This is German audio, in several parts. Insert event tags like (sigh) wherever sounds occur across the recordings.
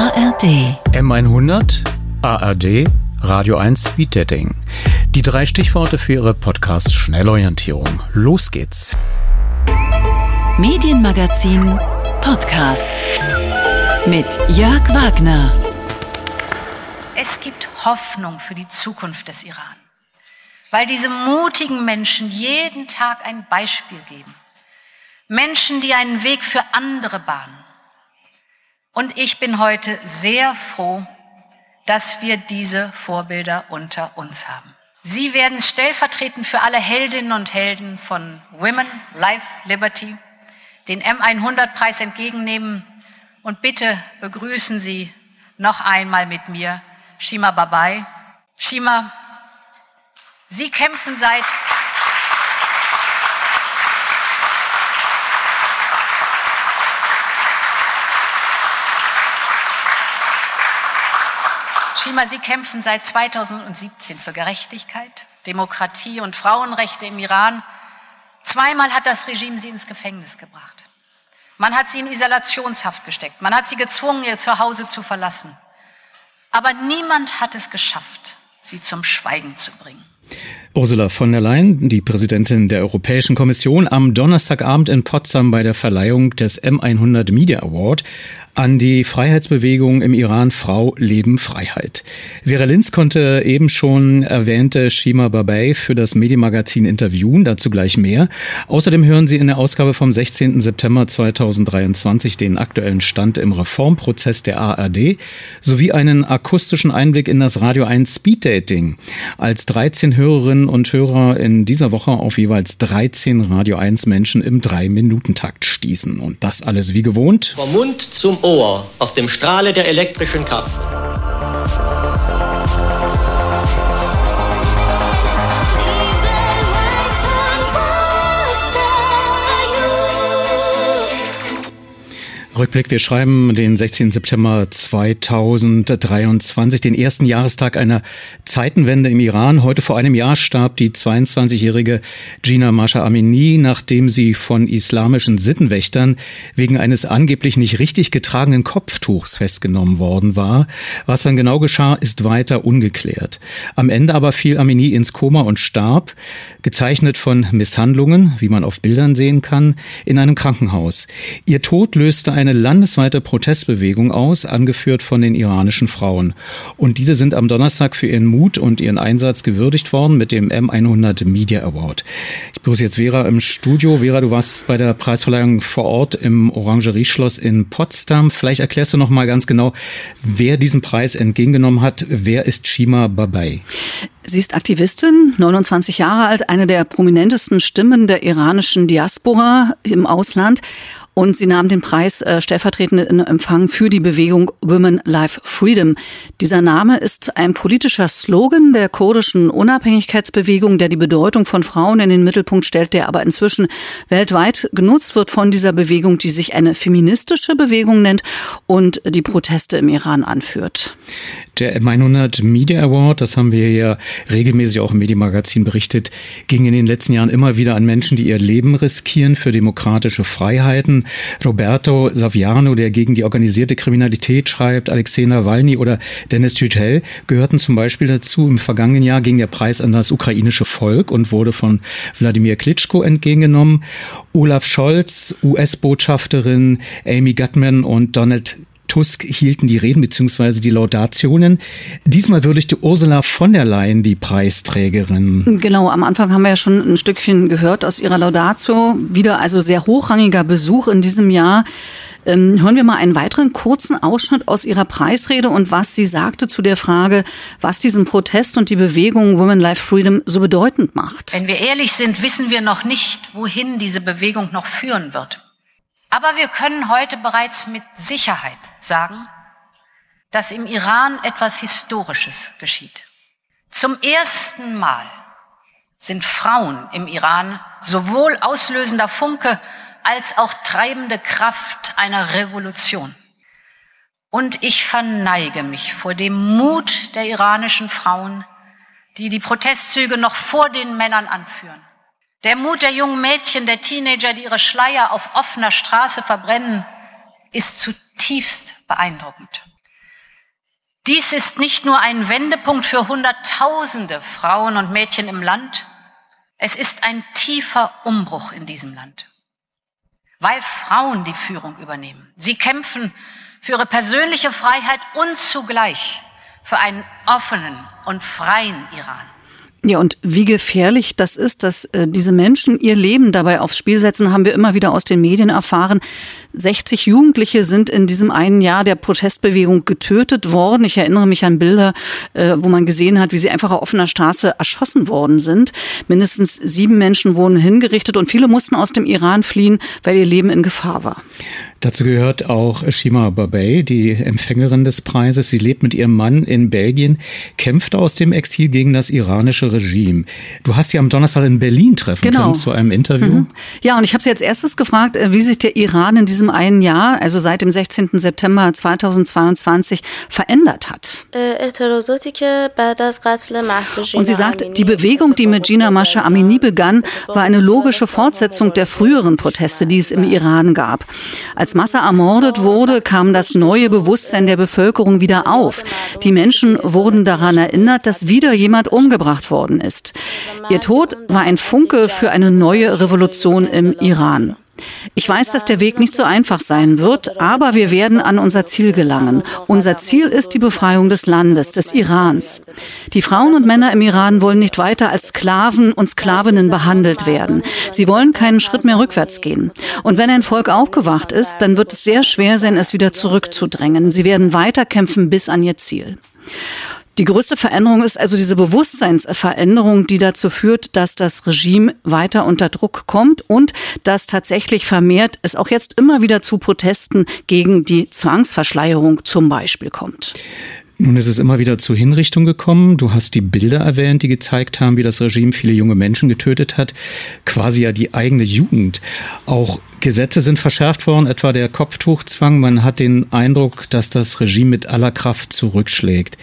ARD. M100, ARD, Radio 1 Speed Dating. Die drei Stichworte für Ihre Podcast Schnellorientierung. Los geht's. Medienmagazin Podcast mit Jörg Wagner. Es gibt Hoffnung für die Zukunft des Iran, weil diese mutigen Menschen jeden Tag ein Beispiel geben. Menschen, die einen Weg für andere bahnen. Und ich bin heute sehr froh, dass wir diese Vorbilder unter uns haben. Sie werden stellvertretend für alle Heldinnen und Helden von Women, Life, Liberty den M100-Preis entgegennehmen und bitte begrüßen Sie noch einmal mit mir Shima Babai. Shima, Sie kämpfen seit Shima, Sie kämpfen seit 2017 für Gerechtigkeit, Demokratie und Frauenrechte im Iran. Zweimal hat das Regime Sie ins Gefängnis gebracht. Man hat Sie in Isolationshaft gesteckt. Man hat Sie gezwungen, Ihr Zuhause zu verlassen. Aber niemand hat es geschafft, Sie zum Schweigen zu bringen. Ursula von der Leyen, die Präsidentin der Europäischen Kommission, am Donnerstagabend in Potsdam bei der Verleihung des M100 Media Award an die Freiheitsbewegung im Iran Frau Leben Freiheit. Vera Linz konnte eben schon erwähnte Shima Babay für das Medienmagazin interviewen, dazu gleich mehr. Außerdem hören Sie in der Ausgabe vom 16. September 2023 den aktuellen Stand im Reformprozess der ARD sowie einen akustischen Einblick in das Radio 1 Speed Dating. Als 13 Hörerinnen und Hörer in dieser Woche auf jeweils 13 Radio 1 Menschen im 3-Minuten-Takt stießen. Und das alles wie gewohnt. Vom Mund zum Ohr auf dem Strahle der elektrischen Kraft. Rückblick. Wir schreiben den 16. September 2023, den ersten Jahrestag einer Zeitenwende im Iran. Heute vor einem Jahr starb die 22-jährige Gina Masha Amini, nachdem sie von islamischen Sittenwächtern wegen eines angeblich nicht richtig getragenen Kopftuchs festgenommen worden war. Was dann genau geschah, ist weiter ungeklärt. Am Ende aber fiel Amini ins Koma und starb, gezeichnet von Misshandlungen, wie man auf Bildern sehen kann, in einem Krankenhaus. Ihr Tod löste eine landesweite Protestbewegung aus, angeführt von den iranischen Frauen. Und diese sind am Donnerstag für ihren Mut und ihren Einsatz gewürdigt worden mit dem M100 Media Award. Ich begrüße jetzt Vera im Studio. Vera, du warst bei der Preisverleihung vor Ort im Orangerieschloss in Potsdam. Vielleicht erklärst du noch mal ganz genau, wer diesen Preis entgegengenommen hat. Wer ist Shima Babai? Sie ist Aktivistin, 29 Jahre alt, eine der prominentesten Stimmen der iranischen Diaspora im Ausland und sie nahm den Preis äh, stellvertretend in Empfang für die Bewegung Women Life Freedom. Dieser Name ist ein politischer Slogan der kurdischen Unabhängigkeitsbewegung, der die Bedeutung von Frauen in den Mittelpunkt stellt, der aber inzwischen weltweit genutzt wird von dieser Bewegung, die sich eine feministische Bewegung nennt und die Proteste im Iran anführt. Der M100 Media Award, das haben wir ja regelmäßig auch im Medienmagazin berichtet, ging in den letzten Jahren immer wieder an Menschen, die ihr Leben riskieren für demokratische Freiheiten. Roberto Saviano, der gegen die organisierte Kriminalität schreibt, Alexei Nawalny oder Dennis Yücel gehörten zum Beispiel dazu. Im vergangenen Jahr ging der Preis an das ukrainische Volk und wurde von Wladimir Klitschko entgegengenommen. Olaf Scholz, US-Botschafterin Amy Gutman und Donald Tusk hielten die Reden bzw. die Laudationen. Diesmal würdigte Ursula von der Leyen die Preisträgerin. Genau, am Anfang haben wir ja schon ein Stückchen gehört aus ihrer Laudatio. Wieder also sehr hochrangiger Besuch in diesem Jahr. Ähm, hören wir mal einen weiteren kurzen Ausschnitt aus ihrer Preisrede und was sie sagte zu der Frage, was diesen Protest und die Bewegung Women Life Freedom so bedeutend macht. Wenn wir ehrlich sind, wissen wir noch nicht, wohin diese Bewegung noch führen wird. Aber wir können heute bereits mit Sicherheit sagen, dass im Iran etwas Historisches geschieht. Zum ersten Mal sind Frauen im Iran sowohl auslösender Funke als auch treibende Kraft einer Revolution. Und ich verneige mich vor dem Mut der iranischen Frauen, die die Protestzüge noch vor den Männern anführen der Mut der jungen Mädchen, der Teenager, die ihre Schleier auf offener Straße verbrennen, ist zutiefst beeindruckend. Dies ist nicht nur ein Wendepunkt für Hunderttausende Frauen und Mädchen im Land, es ist ein tiefer Umbruch in diesem Land, weil Frauen die Führung übernehmen. Sie kämpfen für ihre persönliche Freiheit und zugleich für einen offenen und freien Iran. Ja, und wie gefährlich das ist, dass äh, diese Menschen ihr Leben dabei aufs Spiel setzen, haben wir immer wieder aus den Medien erfahren. 60 Jugendliche sind in diesem einen Jahr der Protestbewegung getötet worden. Ich erinnere mich an Bilder, äh, wo man gesehen hat, wie sie einfach auf offener Straße erschossen worden sind. Mindestens sieben Menschen wurden hingerichtet und viele mussten aus dem Iran fliehen, weil ihr Leben in Gefahr war. Dazu gehört auch Shima Babey, die Empfängerin des Preises. Sie lebt mit ihrem Mann in Belgien, kämpft aus dem Exil gegen das iranische Regime. Du hast sie am Donnerstag in Berlin treffen genau. können zu einem Interview. Mhm. Ja, und ich habe sie als erstes gefragt, äh, wie sich der Iran in diesem einen Jahr, also seit dem 16. September 2022, verändert hat. Äh, und sie sagt, die Bewegung, die mit Gina Masha Amini begann, war eine logische Fortsetzung der früheren Proteste, die es im Iran gab. Als als Massa ermordet wurde, kam das neue Bewusstsein der Bevölkerung wieder auf. Die Menschen wurden daran erinnert, dass wieder jemand umgebracht worden ist. Ihr Tod war ein Funke für eine neue Revolution im Iran. Ich weiß, dass der Weg nicht so einfach sein wird, aber wir werden an unser Ziel gelangen. Unser Ziel ist die Befreiung des Landes, des Irans. Die Frauen und Männer im Iran wollen nicht weiter als Sklaven und Sklavinnen behandelt werden. Sie wollen keinen Schritt mehr rückwärts gehen. Und wenn ein Volk aufgewacht ist, dann wird es sehr schwer sein, es wieder zurückzudrängen. Sie werden weiterkämpfen bis an ihr Ziel. Die größte Veränderung ist also diese Bewusstseinsveränderung, die dazu führt, dass das Regime weiter unter Druck kommt und dass tatsächlich vermehrt es auch jetzt immer wieder zu Protesten gegen die Zwangsverschleierung zum Beispiel kommt. Nun ist es immer wieder zu Hinrichtung gekommen. Du hast die Bilder erwähnt, die gezeigt haben, wie das Regime viele junge Menschen getötet hat. Quasi ja die eigene Jugend. Auch Gesetze sind verschärft worden, etwa der Kopftuchzwang. Man hat den Eindruck, dass das Regime mit aller Kraft zurückschlägt.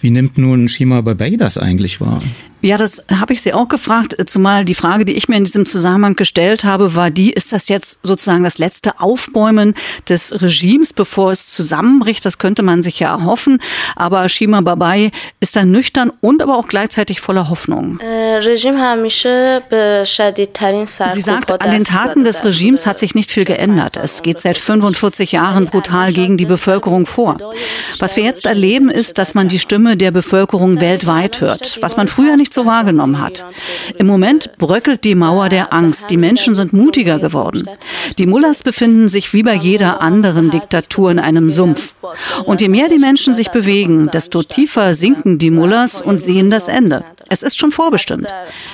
Wie nimmt nun Shima Babei das eigentlich wahr? Ja, das habe ich Sie auch gefragt, zumal die Frage, die ich mir in diesem Zusammenhang gestellt habe, war die, ist das jetzt sozusagen das letzte Aufbäumen des Regimes, bevor es zusammenbricht? Das könnte man sich ja erhoffen. Aber Shima Babai ist dann nüchtern und aber auch gleichzeitig voller Hoffnung. Äh, Sie sagt, an den Taten des Regimes hat sich nicht viel geändert. Es geht seit 45 Jahren brutal gegen die Bevölkerung vor. Was wir jetzt erleben, ist, dass man die Stimme der Bevölkerung weltweit hört, was man früher nicht nicht so wahrgenommen hat. Im Moment bröckelt die Mauer der Angst. Die Menschen sind mutiger geworden. Die Mullahs befinden sich wie bei jeder anderen Diktatur in einem Sumpf. Und je mehr die Menschen sich bewegen, desto tiefer sinken die Mullahs und sehen das Ende. Es ist schon vorbestimmt.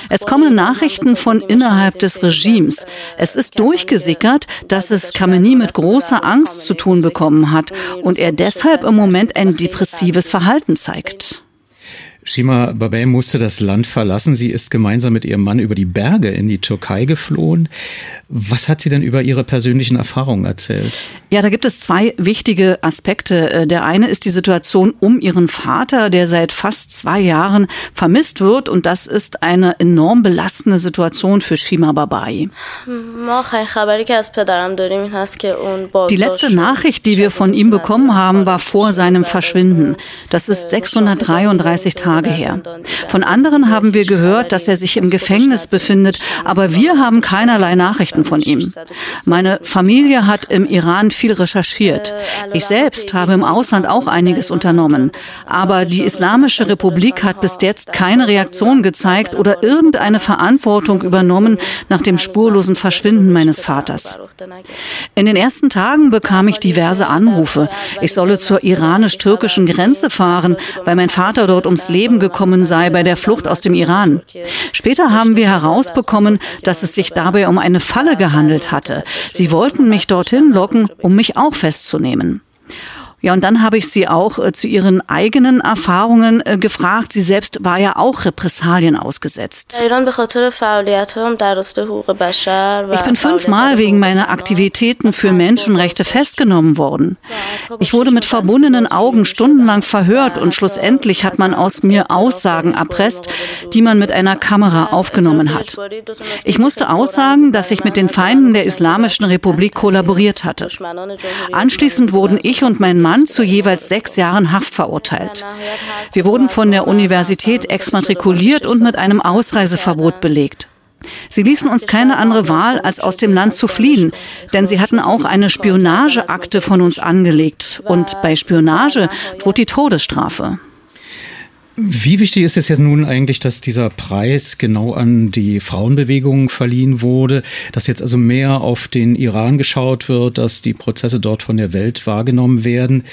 Es kommen Nachrichten von innerhalb des Regimes. Es ist durchgesickert, dass es Khamenei mit großer Angst zu tun bekommen hat und er deshalb im Moment ein depressives Verhalten zeigt. Shima Babel musste das Land verlassen. Sie ist gemeinsam mit ihrem Mann über die Berge in die Türkei geflohen. Was hat sie denn über ihre persönlichen Erfahrungen erzählt? Ja, da gibt es zwei wichtige Aspekte. Äh, der eine ist die Situation um ihren Vater, der seit fast zwei Jahren vermisst wird. Und das ist eine enorm belastende Situation für Shima Babai. Die letzte Nachricht, die wir von ihm bekommen haben, war vor seinem Verschwinden. Das ist 633 Tage Tage her. Von anderen haben wir gehört, dass er sich im Gefängnis befindet, aber wir haben keinerlei Nachrichten von ihm. Meine Familie hat im Iran viel recherchiert. Ich selbst habe im Ausland auch einiges unternommen. Aber die Islamische Republik hat bis jetzt keine Reaktion gezeigt oder irgendeine Verantwortung übernommen nach dem spurlosen Verschwinden meines Vaters. In den ersten Tagen bekam ich diverse Anrufe. Ich solle zur iranisch-türkischen Grenze fahren, weil mein Vater dort ums Leben Leben gekommen sei bei der Flucht aus dem Iran. Später haben wir herausbekommen, dass es sich dabei um eine Falle gehandelt hatte. Sie wollten mich dorthin locken, um mich auch festzunehmen. Ja, und dann habe ich sie auch äh, zu ihren eigenen Erfahrungen äh, gefragt. Sie selbst war ja auch Repressalien ausgesetzt. Ich bin fünfmal wegen meiner Aktivitäten für Menschenrechte festgenommen worden. Ich wurde mit verbundenen Augen stundenlang verhört und schlussendlich hat man aus mir Aussagen erpresst, die man mit einer Kamera aufgenommen hat. Ich musste aussagen, dass ich mit den Feinden der Islamischen Republik kollaboriert hatte. Anschließend wurden ich und mein Mann Mann zu jeweils sechs Jahren Haft verurteilt. Wir wurden von der Universität exmatrikuliert und mit einem Ausreiseverbot belegt. Sie ließen uns keine andere Wahl, als aus dem Land zu fliehen, denn sie hatten auch eine Spionageakte von uns angelegt. Und bei Spionage droht die Todesstrafe. Wie wichtig ist es jetzt nun eigentlich, dass dieser Preis genau an die Frauenbewegung verliehen wurde, dass jetzt also mehr auf den Iran geschaut wird, dass die Prozesse dort von der Welt wahrgenommen werden?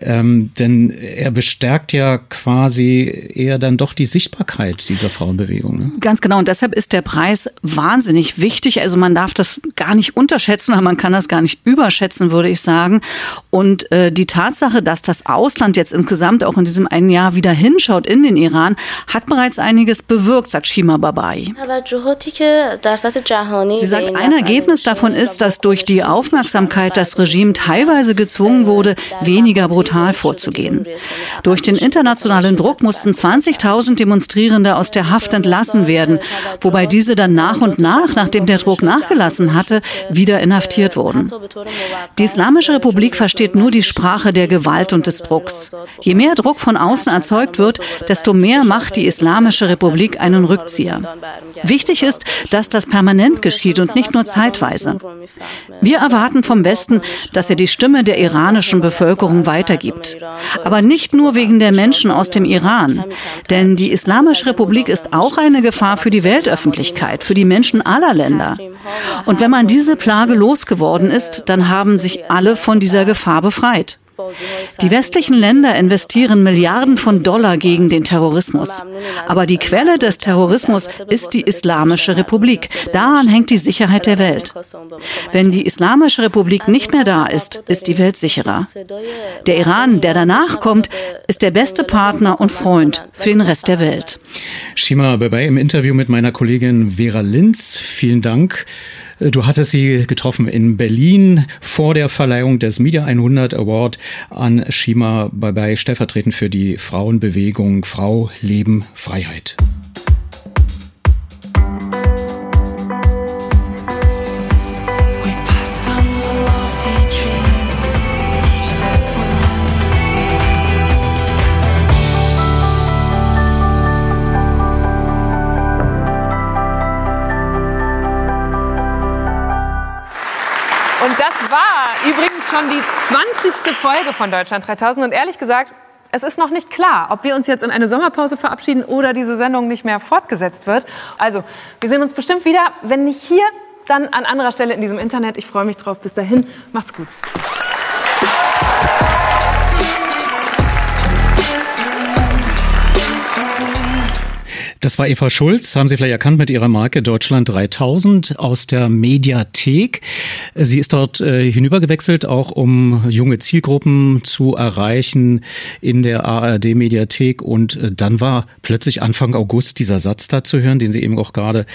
Ähm, denn er bestärkt ja quasi eher dann doch die Sichtbarkeit dieser Frauenbewegung. Ne? Ganz genau. Und deshalb ist der Preis wahnsinnig wichtig. Also man darf das gar nicht unterschätzen, aber man kann das gar nicht überschätzen, würde ich sagen. Und äh, die Tatsache, dass das Ausland jetzt insgesamt auch in diesem einen Jahr wieder hinschaut, Shootout in den Iran hat bereits einiges bewirkt, sagt Shima Babai. Sie sagt, ein Ergebnis davon ist, dass durch die Aufmerksamkeit das Regime teilweise gezwungen wurde, weniger brutal vorzugehen. Durch den internationalen Druck mussten 20.000 Demonstrierende aus der Haft entlassen werden, wobei diese dann nach und nach, nachdem der Druck nachgelassen hatte, wieder inhaftiert wurden. Die Islamische Republik versteht nur die Sprache der Gewalt und des Drucks. Je mehr Druck von außen erzeugt wird, desto mehr macht die Islamische Republik einen Rückzieher. Wichtig ist, dass das permanent geschieht und nicht nur zeitweise. Wir erwarten vom Westen, dass er die Stimme der iranischen Bevölkerung weitergibt. Aber nicht nur wegen der Menschen aus dem Iran. Denn die Islamische Republik ist auch eine Gefahr für die Weltöffentlichkeit, für die Menschen aller Länder. Und wenn man diese Plage losgeworden ist, dann haben sich alle von dieser Gefahr befreit. Die westlichen Länder investieren Milliarden von Dollar gegen den Terrorismus. Aber die Quelle des Terrorismus ist die Islamische Republik. Daran hängt die Sicherheit der Welt. Wenn die Islamische Republik nicht mehr da ist, ist die Welt sicherer. Der Iran, der danach kommt, ist der beste Partner und Freund für den Rest der Welt. Shima Bebe im Interview mit meiner Kollegin Vera Linz. Vielen Dank. Du hattest sie getroffen in Berlin vor der Verleihung des Media 100 Award an Shima Bye stellvertretend für die Frauenbewegung Frau, Leben, Freiheit. Schon die 20. Folge von Deutschland 3000 und ehrlich gesagt, es ist noch nicht klar, ob wir uns jetzt in eine Sommerpause verabschieden oder diese Sendung nicht mehr fortgesetzt wird. Also, wir sehen uns bestimmt wieder, wenn nicht hier, dann an anderer Stelle in diesem Internet. Ich freue mich drauf. Bis dahin, macht's gut. Das war Eva Schulz, haben Sie vielleicht erkannt mit ihrer Marke Deutschland 3000 aus der Mediathek. Sie ist dort äh, hinübergewechselt, auch um junge Zielgruppen zu erreichen in der ARD Mediathek. Und äh, dann war plötzlich Anfang August dieser Satz da zu hören, den Sie eben auch gerade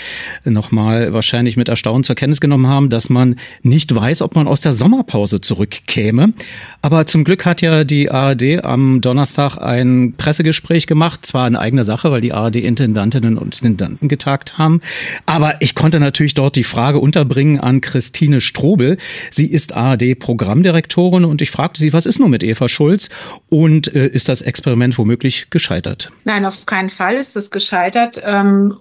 nochmal wahrscheinlich mit Erstaunen zur Kenntnis genommen haben, dass man nicht weiß, ob man aus der Sommerpause zurückkäme. Aber zum Glück hat ja die ARD am Donnerstag ein Pressegespräch gemacht, zwar eine eigene Sache, weil die ARD Internet Intendantinnen und Intendanten getagt haben. Aber ich konnte natürlich dort die Frage unterbringen an Christine Strobel. Sie ist ARD-Programmdirektorin und ich fragte sie, was ist nun mit Eva Schulz und äh, ist das Experiment womöglich gescheitert? Nein, auf keinen Fall ist es gescheitert. Ähm,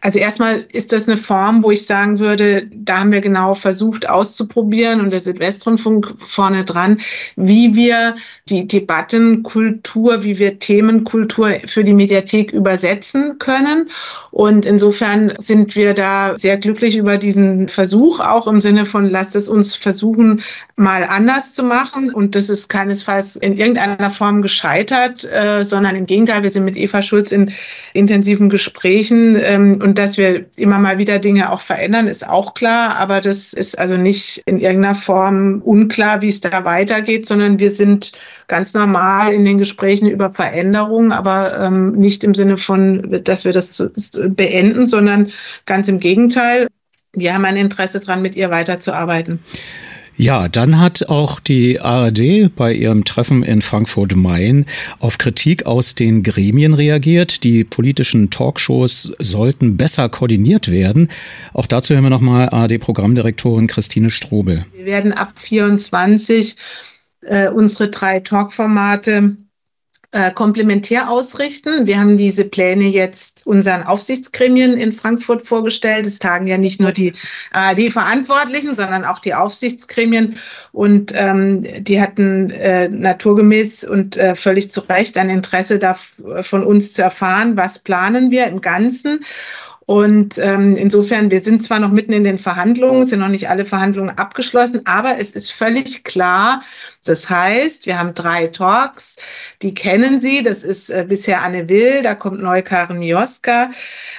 also erstmal ist das eine Form, wo ich sagen würde, da haben wir genau versucht auszuprobieren und der Südwestrundfunk vorne dran, wie wir die Debattenkultur, wie wir Themenkultur für die Mediathek übersetzen können können. Und insofern sind wir da sehr glücklich über diesen Versuch, auch im Sinne von, lasst es uns versuchen, mal anders zu machen. Und das ist keinesfalls in irgendeiner Form gescheitert, äh, sondern im Gegenteil, wir sind mit Eva Schulz in intensiven Gesprächen. Ähm, und dass wir immer mal wieder Dinge auch verändern, ist auch klar. Aber das ist also nicht in irgendeiner Form unklar, wie es da weitergeht, sondern wir sind ganz normal in den Gesprächen über Veränderungen, aber ähm, nicht im Sinne von, dass wir das beenden, sondern ganz im Gegenteil. Wir haben ein Interesse daran, mit ihr weiterzuarbeiten. Ja, dann hat auch die ARD bei ihrem Treffen in Frankfurt Main auf Kritik aus den Gremien reagiert. Die politischen Talkshows sollten besser koordiniert werden. Auch dazu hören wir nochmal ARD-Programmdirektorin Christine Strobel. Wir werden ab 24 äh, unsere drei Talkformate äh, komplementär ausrichten. Wir haben diese Pläne jetzt unseren Aufsichtsgremien in Frankfurt vorgestellt. Es tagen ja nicht nur die ARD-Verantwortlichen, sondern auch die Aufsichtsgremien. Und ähm, die hatten äh, naturgemäß und äh, völlig zu Recht ein Interesse da von uns zu erfahren, was planen wir im Ganzen. Und ähm, insofern, wir sind zwar noch mitten in den Verhandlungen, sind noch nicht alle Verhandlungen abgeschlossen, aber es ist völlig klar, das heißt, wir haben drei Talks, die kennen Sie, das ist äh, bisher Anne Will, da kommt neu Karin Mioska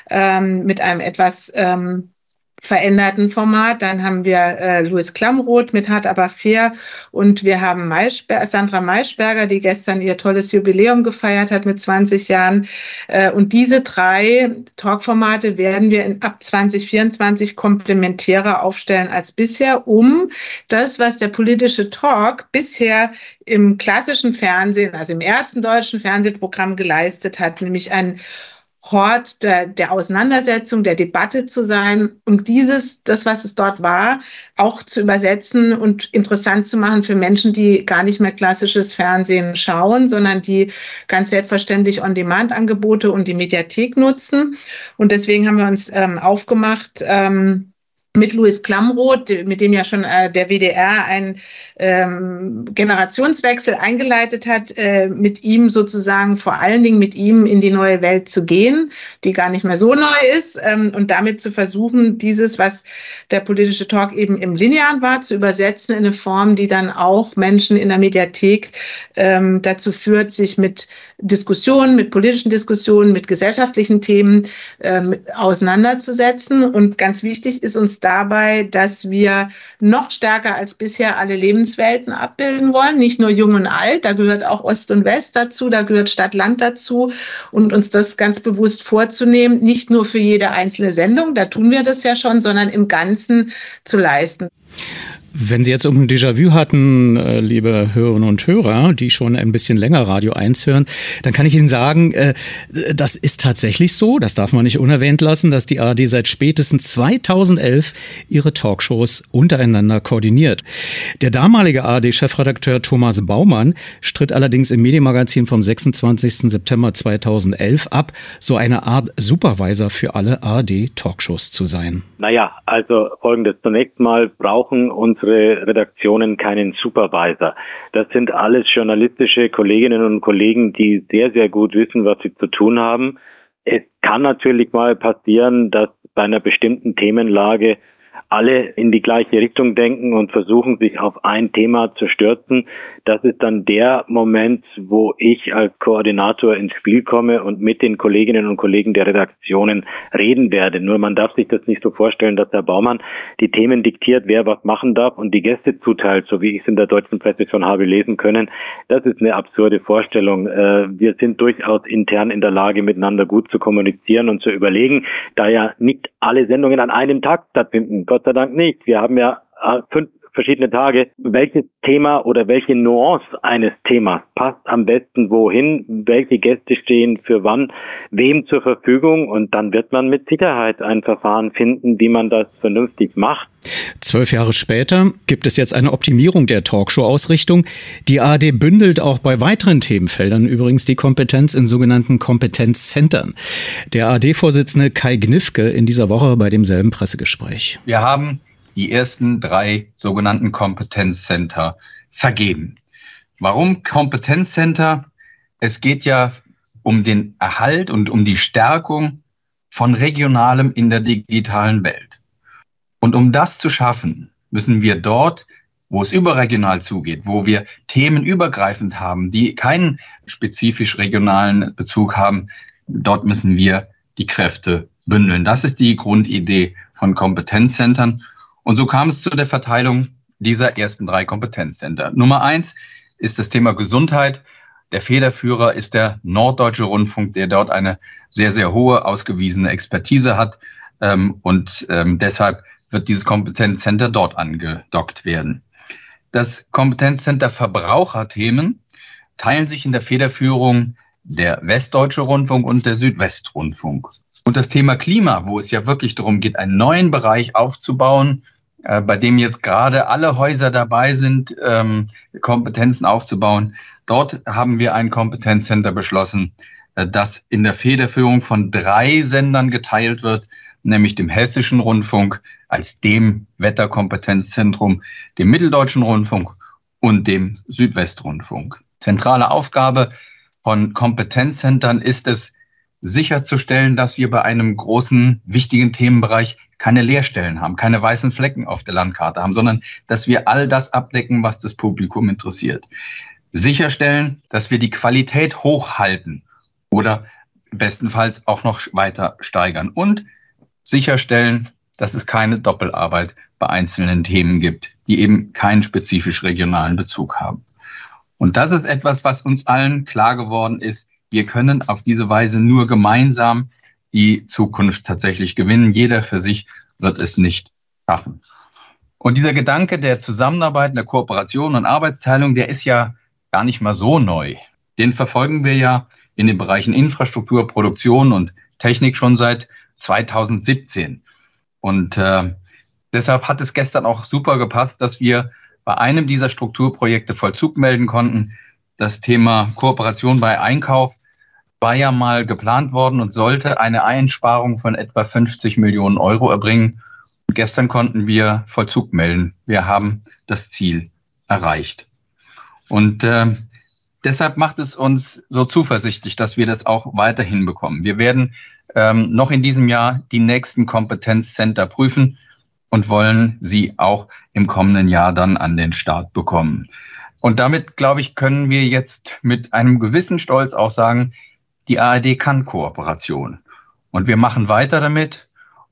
ähm, mit einem etwas ähm, veränderten Format. Dann haben wir äh, Louis Klamroth mit Hart aber fair und wir haben Maischber Sandra Maischberger, die gestern ihr tolles Jubiläum gefeiert hat mit 20 Jahren. Äh, und diese drei Talkformate werden wir in, ab 2024 komplementärer aufstellen als bisher, um das, was der politische Talk bisher im klassischen Fernsehen, also im ersten deutschen Fernsehprogramm geleistet hat, nämlich ein Hort der, der Auseinandersetzung, der Debatte zu sein, um dieses, das, was es dort war, auch zu übersetzen und interessant zu machen für Menschen, die gar nicht mehr klassisches Fernsehen schauen, sondern die ganz selbstverständlich On-Demand-Angebote und die Mediathek nutzen. Und deswegen haben wir uns ähm, aufgemacht, ähm, mit Louis Klamroth, mit dem ja schon äh, der WDR ein ähm, Generationswechsel eingeleitet hat, äh, mit ihm sozusagen vor allen Dingen mit ihm in die neue Welt zu gehen, die gar nicht mehr so neu ist, ähm, und damit zu versuchen, dieses, was der politische Talk eben im Linearen war, zu übersetzen in eine Form, die dann auch Menschen in der Mediathek ähm, dazu führt, sich mit Diskussionen, mit politischen Diskussionen, mit gesellschaftlichen Themen ähm, auseinanderzusetzen. Und ganz wichtig ist uns dabei, dass wir noch stärker als bisher alle Lebenswelten abbilden wollen, nicht nur jung und alt, da gehört auch Ost und West dazu, da gehört Stadt-Land dazu und uns das ganz bewusst vorzunehmen, nicht nur für jede einzelne Sendung, da tun wir das ja schon, sondern im Ganzen zu leisten. Wenn Sie jetzt um ein Déjà-vu hatten, äh, liebe Hörerinnen und Hörer, die schon ein bisschen länger Radio 1 hören, dann kann ich Ihnen sagen, äh, das ist tatsächlich so, das darf man nicht unerwähnt lassen, dass die ARD seit spätestens 2011 ihre Talkshows untereinander koordiniert. Der damalige ARD-Chefredakteur Thomas Baumann stritt allerdings im Medienmagazin vom 26. September 2011 ab, so eine Art Supervisor für alle ARD-Talkshows zu sein. Naja, also folgendes. Zunächst mal brauchen uns unsere Redaktionen keinen Supervisor. Das sind alles journalistische Kolleginnen und Kollegen, die sehr, sehr gut wissen, was sie zu tun haben. Es kann natürlich mal passieren, dass bei einer bestimmten Themenlage alle in die gleiche Richtung denken und versuchen, sich auf ein Thema zu stürzen. Das ist dann der Moment, wo ich als Koordinator ins Spiel komme und mit den Kolleginnen und Kollegen der Redaktionen reden werde. Nur man darf sich das nicht so vorstellen, dass Herr Baumann die Themen diktiert, wer was machen darf und die Gäste zuteilt, so wie ich es in der deutschen Presse schon habe lesen können. Das ist eine absurde Vorstellung. Äh, wir sind durchaus intern in der Lage, miteinander gut zu kommunizieren und zu überlegen, da ja nicht alle Sendungen an einem Tag stattfinden. Gott sei Dank nicht. Wir haben ja äh, fünf verschiedene Tage, welches Thema oder welche Nuance eines Themas passt am besten wohin, welche Gäste stehen für wann, wem zur Verfügung und dann wird man mit Sicherheit ein Verfahren finden, wie man das vernünftig macht. Zwölf Jahre später gibt es jetzt eine Optimierung der Talkshow-Ausrichtung. Die ARD bündelt auch bei weiteren Themenfeldern übrigens die Kompetenz in sogenannten Kompetenzzentren. Der ARD-Vorsitzende Kai Gnifke in dieser Woche bei demselben Pressegespräch. Wir haben die ersten drei sogenannten Kompetenzcenter vergeben. Warum Kompetenzcenter? Es geht ja um den Erhalt und um die Stärkung von regionalem in der digitalen Welt. Und um das zu schaffen, müssen wir dort, wo es überregional zugeht, wo wir Themen übergreifend haben, die keinen spezifisch regionalen Bezug haben, dort müssen wir die Kräfte bündeln. Das ist die Grundidee von Kompetenzcentern. Und so kam es zu der Verteilung dieser ersten drei Kompetenzcenter. Nummer eins ist das Thema Gesundheit. Der Federführer ist der Norddeutsche Rundfunk, der dort eine sehr, sehr hohe ausgewiesene Expertise hat. Ähm, und ähm, deshalb wird dieses Kompetenzcenter dort angedockt werden. Das Kompetenzcenter Verbraucherthemen teilen sich in der Federführung der Westdeutsche Rundfunk und der Südwestrundfunk. Und das Thema Klima, wo es ja wirklich darum geht, einen neuen Bereich aufzubauen, äh, bei dem jetzt gerade alle Häuser dabei sind, ähm, Kompetenzen aufzubauen. Dort haben wir ein Kompetenzcenter beschlossen, äh, das in der Federführung von drei Sendern geteilt wird, nämlich dem Hessischen Rundfunk als dem Wetterkompetenzzentrum, dem Mitteldeutschen Rundfunk und dem Südwestrundfunk. Zentrale Aufgabe von Kompetenzzentern ist es, sicherzustellen, dass wir bei einem großen, wichtigen Themenbereich keine Leerstellen haben, keine weißen Flecken auf der Landkarte haben, sondern dass wir all das abdecken, was das Publikum interessiert. Sicherstellen, dass wir die Qualität hochhalten oder bestenfalls auch noch weiter steigern und sicherstellen, dass es keine Doppelarbeit bei einzelnen Themen gibt, die eben keinen spezifisch regionalen Bezug haben. Und das ist etwas, was uns allen klar geworden ist. Wir können auf diese Weise nur gemeinsam die Zukunft tatsächlich gewinnen. Jeder für sich wird es nicht schaffen. Und dieser Gedanke der Zusammenarbeit, der Kooperation und Arbeitsteilung, der ist ja gar nicht mal so neu. Den verfolgen wir ja in den Bereichen Infrastruktur, Produktion und Technik schon seit 2017. Und äh, deshalb hat es gestern auch super gepasst, dass wir bei einem dieser Strukturprojekte Vollzug melden konnten. Das Thema Kooperation bei Einkauf war ja mal geplant worden und sollte eine Einsparung von etwa 50 Millionen Euro erbringen. Und gestern konnten wir Vollzug melden. Wir haben das Ziel erreicht. Und äh, deshalb macht es uns so zuversichtlich, dass wir das auch weiterhin bekommen. Wir werden ähm, noch in diesem Jahr die nächsten Kompetenzcenter prüfen und wollen sie auch im kommenden Jahr dann an den Start bekommen. Und damit, glaube ich, können wir jetzt mit einem gewissen Stolz auch sagen, die ARD kann Kooperation. Und wir machen weiter damit.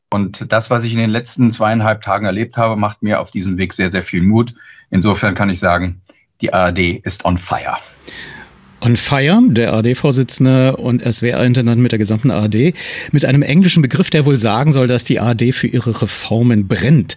Und das, was ich in den letzten zweieinhalb Tagen erlebt habe, macht mir auf diesem Weg sehr, sehr viel Mut. Insofern kann ich sagen, die ARD ist on fire. On Fire, der ARD-Vorsitzende und SWR-Intendant mit der gesamten ARD, mit einem englischen Begriff, der wohl sagen soll, dass die ARD für ihre Reformen brennt.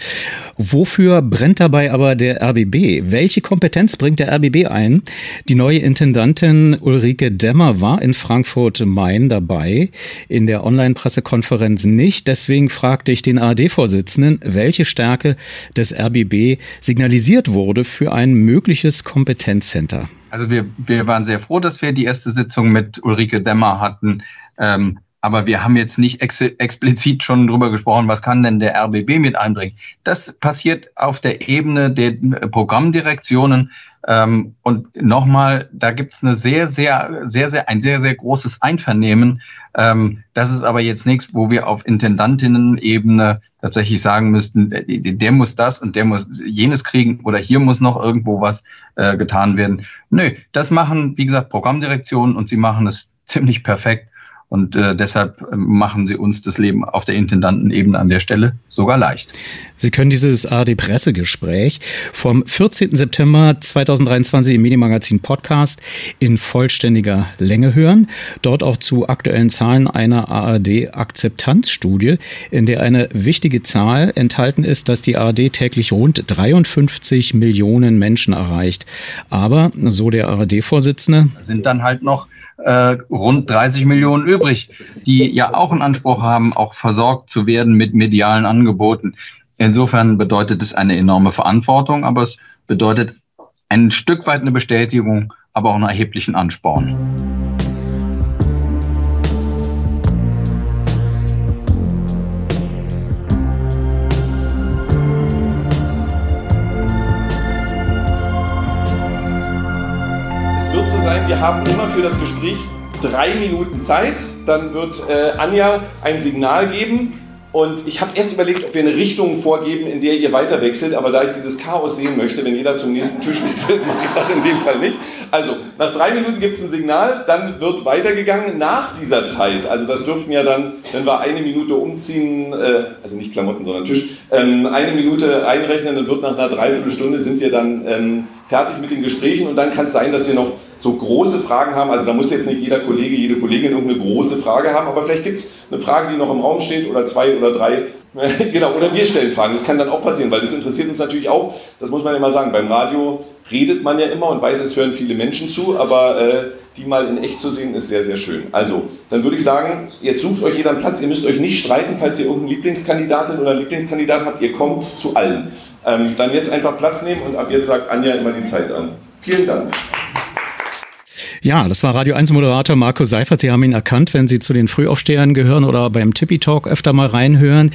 Wofür brennt dabei aber der RBB? Welche Kompetenz bringt der RBB ein? Die neue Intendantin Ulrike Demmer war in Frankfurt Main dabei, in der Online-Pressekonferenz nicht. Deswegen fragte ich den ARD-Vorsitzenden, welche Stärke des RBB signalisiert wurde für ein mögliches Kompetenzcenter. Also wir, wir waren sehr froh, dass wir die erste Sitzung mit Ulrike Demmer hatten. Ähm, aber wir haben jetzt nicht ex explizit schon drüber gesprochen, was kann denn der RBB mit einbringen. Das passiert auf der Ebene der Programmdirektionen. Ähm, und nochmal, da gibt's eine sehr, sehr, sehr, sehr, ein sehr, sehr großes Einvernehmen. Ähm, das ist aber jetzt nichts, wo wir auf Intendantinnen-Ebene tatsächlich sagen müssten, der muss das und der muss jenes kriegen oder hier muss noch irgendwo was äh, getan werden. Nö, das machen, wie gesagt, Programmdirektionen und sie machen es ziemlich perfekt. Und äh, deshalb ähm, machen sie uns das Leben auf der Intendantenebene an der Stelle sogar leicht. Sie können dieses ARD-Pressegespräch vom 14. September 2023 im Medienmagazin Podcast in vollständiger Länge hören. Dort auch zu aktuellen Zahlen einer ARD-Akzeptanzstudie, in der eine wichtige Zahl enthalten ist, dass die ARD täglich rund 53 Millionen Menschen erreicht. Aber, so der ARD-Vorsitzende, sind dann halt noch äh, rund 30 Millionen übrig, die ja auch einen Anspruch haben, auch versorgt zu werden mit medialen Angeboten. Insofern bedeutet es eine enorme Verantwortung, aber es bedeutet ein Stück weit eine Bestätigung, aber auch einen erheblichen Ansporn. Sein, wir haben immer für das Gespräch drei Minuten Zeit. Dann wird äh, Anja ein Signal geben. Und ich habe erst überlegt, ob wir eine Richtung vorgeben, in der ihr weiter wechselt. Aber da ich dieses Chaos sehen möchte, wenn jeder zum nächsten Tisch wechselt, (laughs) mache ich das in dem Fall nicht. Also, nach drei Minuten gibt es ein Signal, dann wird weitergegangen nach dieser Zeit. Also, das dürften ja dann, wenn wir eine Minute umziehen, äh, also nicht Klamotten, sondern Tisch, ähm, eine Minute einrechnen, dann wird nach einer Dreiviertelstunde sind wir dann ähm, fertig mit den Gesprächen. Und dann kann es sein, dass wir noch so große Fragen haben. Also da muss jetzt nicht jeder Kollege, jede Kollegin irgendeine große Frage haben, aber vielleicht gibt es eine Frage, die noch im Raum steht oder zwei oder drei, (laughs) genau, oder wir stellen Fragen. Das kann dann auch passieren, weil das interessiert uns natürlich auch. Das muss man immer sagen. Beim Radio redet man ja immer und weiß, es hören viele Menschen zu, aber äh, die mal in echt zu sehen, ist sehr, sehr schön. Also, dann würde ich sagen, jetzt sucht euch jeder einen Platz. Ihr müsst euch nicht streiten, falls ihr irgendeinen Lieblingskandidatin oder einen Lieblingskandidat habt. Ihr kommt zu allen. Ähm, dann jetzt einfach Platz nehmen und ab jetzt sagt Anja immer die Zeit an. Vielen Dank. Ja, das war Radio 1 Moderator Marco Seifert. Sie haben ihn erkannt, wenn Sie zu den Frühaufstehern gehören oder beim Tippy Talk öfter mal reinhören.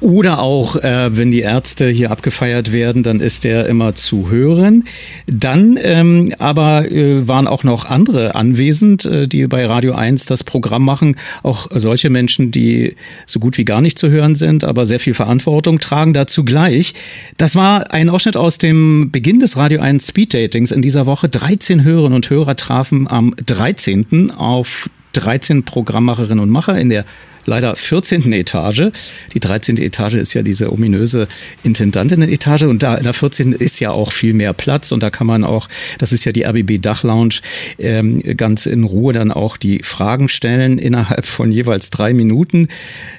Oder auch, äh, wenn die Ärzte hier abgefeiert werden, dann ist er immer zu hören. Dann ähm, aber äh, waren auch noch andere anwesend, äh, die bei Radio 1 das Programm machen. Auch solche Menschen, die so gut wie gar nicht zu hören sind, aber sehr viel Verantwortung tragen. Dazu gleich. Das war ein Ausschnitt aus dem Beginn des Radio 1 Speed Datings in dieser Woche. 13 Hörerinnen und Hörer trafen am 13. auf 13 Programmmacherinnen und Macher in der leider 14. Etage. Die 13. Etage ist ja diese ominöse Intendantinnen-Etage und da in der 14. ist ja auch viel mehr Platz und da kann man auch, das ist ja die RBB Dachlounge, ähm, ganz in Ruhe dann auch die Fragen stellen innerhalb von jeweils drei Minuten.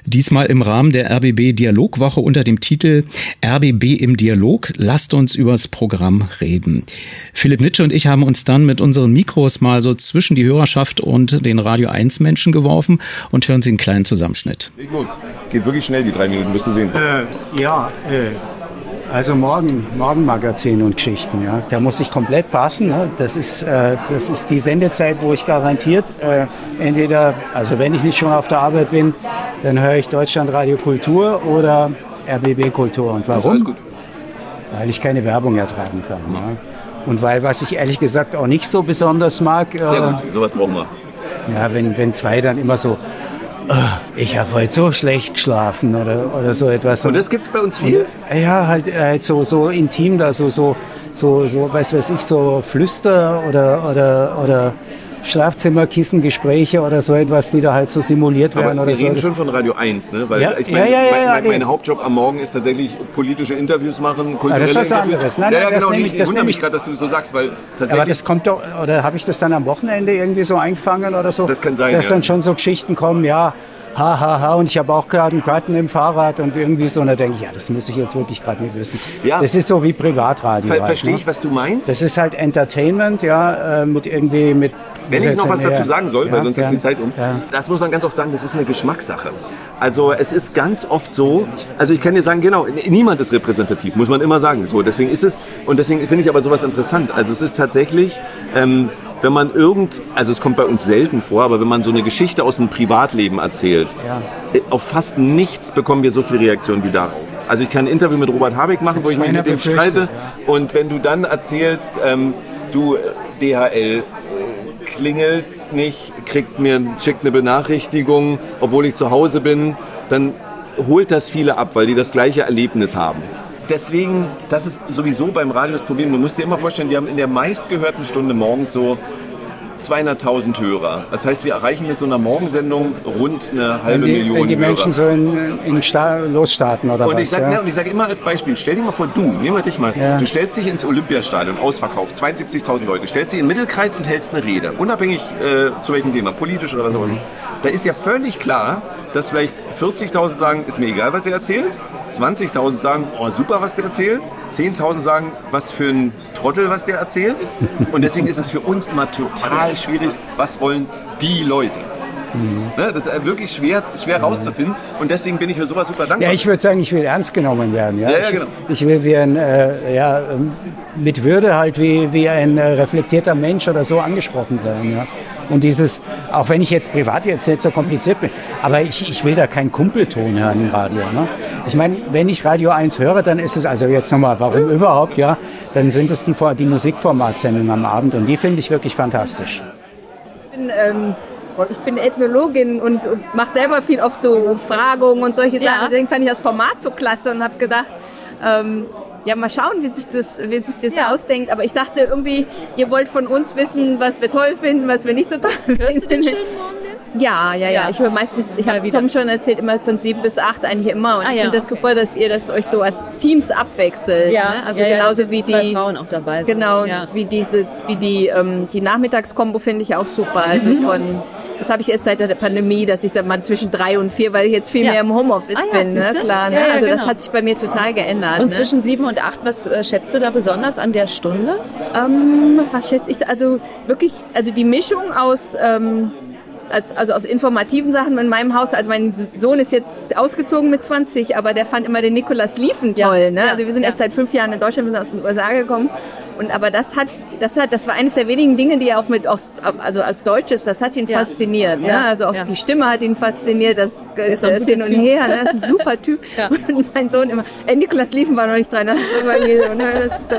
Diesmal im Rahmen der RBB Dialogwoche unter dem Titel RBB im Dialog. Lasst uns übers Programm reden. Philipp Nitsche und ich haben uns dann mit unseren Mikros mal so zwischen die Hörerschaft und den Radio 1 Menschen geworfen und hören sie einen kleinen Zusammenschnitt. Leg los. Geht wirklich schnell, die drei Minuten, wirst du sehen. Äh, ja, äh, also morgen, Morgenmagazin und Geschichten, ja. Da muss ich komplett passen. Ne? Das, ist, äh, das ist die Sendezeit, wo ich garantiert äh, entweder, also wenn ich nicht schon auf der Arbeit bin, dann höre ich Deutschlandradio Kultur oder RBB Kultur. Und warum? Weil ich keine Werbung ertragen kann. Ja. Und weil, was ich ehrlich gesagt auch nicht so besonders mag. Sehr gut, sowas brauchen wir. Ja, wenn, wenn zwei dann immer so, "Oh, ich habe heute so schlecht geschlafen oder, oder so etwas. Und das gibt es bei uns viel? Ja, halt, halt so, so intim, da so, so, so, so, weiß weiß ich, so Flüster oder, oder, oder Schlafzimmerkissengespräche oder so etwas, die da halt so simuliert werden Aber oder wir so. reden schon von Radio 1, ne? Weil Ja, ich ja, mein, ja, ja, mein, ja, mein, mein eben. Hauptjob am Morgen ist tatsächlich politische Interviews machen, kulturelle das ist was anderes. Nein, ja, ja, nein, das genau. ich wundere mich ich- gerade, dass du das so sagst, weil Aber tatsächlich das kommt doch, oder habe ich das dann am Wochenende irgendwie so eingefangen oder so? Das kann sein, Dass ja. dann schon so Geschichten kommen, ja, ha, ha, ha, und ich habe auch gerade einen Platten im Fahrrad und irgendwie so, und da denke ich, ja, das muss ich jetzt wirklich gerade nicht wissen. Ja. Das ist so wie Privatradio. Ver halt, verstehe ne? ich, was du meinst. Das ist halt Entertainment, ja, äh, mit irgendwie, mit... Wenn ich noch was ja, dazu sagen soll, weil ja, sonst ja, ist die Zeit um, Ja. das muss man ganz oft sagen, das ist eine Geschmackssache. Also es ist ganz oft so, also ich kann dir sagen, genau, niemand ist repräsentativ, muss man immer sagen. So, deswegen ist es, und deswegen finde ich aber sowas interessant. Also es ist tatsächlich, ähm, wenn man irgend, also es kommt bei uns selten vor, aber wenn man so eine Geschichte aus dem Privatleben erzählt, äh, auf fast nichts bekommen wir so viel Reaktion wie darauf. Also ich kann ein Interview mit Robert Habeck machen, wo Das ich mich mit dem streite. Und wenn du dann erzählst, ähm, du äh, DHL, äh, klingelt nicht, kriegt mir, schickt eine Benachrichtigung, obwohl ich zu Hause bin, dann holt das viele ab, weil die das gleiche Erlebnis haben. Deswegen, das ist sowieso beim Radio das Problem. Du musst dir immer vorstellen, wir haben in der meistgehörten Stunde morgens so 200.000 Hörer. Das heißt, wir erreichen mit so einer Morgensendung rund eine halbe Wenn die, Million wenn die Menschen Hörer. so in, in Sta losstarten oder Und was. ich sage ja. ja. und ich sag immer als Beispiel, stell dir mal vor, du, nehmen wir dich mal, Ja. du stellst dich ins Olympiastadion, ausverkauft, 72.000 Leute, stellst dich in den Mittelkreis und hältst eine Rede, unabhängig äh, zu welchem Thema, politisch oder was auch immer. Da ist ja völlig klar, dass vielleicht 40.000 sagen, ist mir egal, was er erzählt, 20.000 sagen, oh super, was der erzählt, 10.000 sagen, was für ein Trottel, was der erzählt. Und deswegen ist es für uns immer total schwierig, was wollen die Leute. Ne, das ist wirklich schwer, schwer rauszufinden und deswegen bin ich für sowas super dankbar. Ja, ich würde sagen, ich will ernst genommen werden. Ja, Ja, ja, ich, genau. ich will wie ein, äh, ja, ähm, mit Würde halt wie, wie ein äh, reflektierter Mensch oder so angesprochen sein. Ja. Und dieses, auch wenn ich jetzt privat jetzt nicht so kompliziert bin, aber ich, ich will da keinen Kumpelton hören im Radio. Ne? Ich meine, wenn ich Radio 1 höre, dann ist es, also jetzt nochmal, warum überhaupt, ja, dann sind es die, Vor- die Musikformatsendungen am Abend und die finde ich wirklich fantastisch. Ich bin, ähm, ich bin Ethnologin und, und mache selber viel oft so Fragungen und solche Sachen. Deswegen fand ich das Format so klasse und habe gedacht, ähm, ja, mal schauen, wie sich das, wie sich das ausdenkt. Aber ich dachte irgendwie, ihr wollt von uns wissen, was wir toll finden, was wir nicht so toll finden. Hörst du den schönen Morgen Ja, ja, ja. Ja. Ich höre meistens, ich habe Tom schon erzählt, immer von sieben bis acht eigentlich immer. Und Ah, ich ja, finde das okay. super, dass ihr das euch so als Teams abwechselt. Ja, ne? also ja, ja, genauso dass wie die Frauen auch dabei sind. Genau, Ja. wie diese, wie die, ähm, die Nachmittagskombo finde ich auch super. Also Mhm. von Das habe ich erst seit der Pandemie, dass ich dann mal zwischen drei und vier, weil ich jetzt viel Ja. mehr im Homeoffice Ah ja, bin, ne? klar. Ne? Ja, ja, also das genau. hat sich bei mir total geändert. Und ne? zwischen sieben und acht, was äh, schätzt du da besonders an der Stunde? Ähm, was schätze ich? da? Also wirklich, also die Mischung aus, ähm, als, also aus informativen Sachen in meinem Haus. Also mein Sohn ist jetzt ausgezogen mit 20, aber der fand immer den Nikolaus Liefen toll. Ne? Also wir sind erst seit fünf Jahren in Deutschland, wir sind aus den USA gekommen. Und aber das hat, das hat, das war eines der wenigen Dinge, die er auch mit, also als Deutsches, das hat ihn Ja. fasziniert. Ne? Ja. Also auch Ja. die Stimme hat ihn fasziniert, das, ein das hin und Typ. her, ne? Das ist ein super Typ. (laughs) Und mein Sohn immer, ey, Nikolaus Liefen war noch nicht dran. Das ist mir so, ne? das ist so.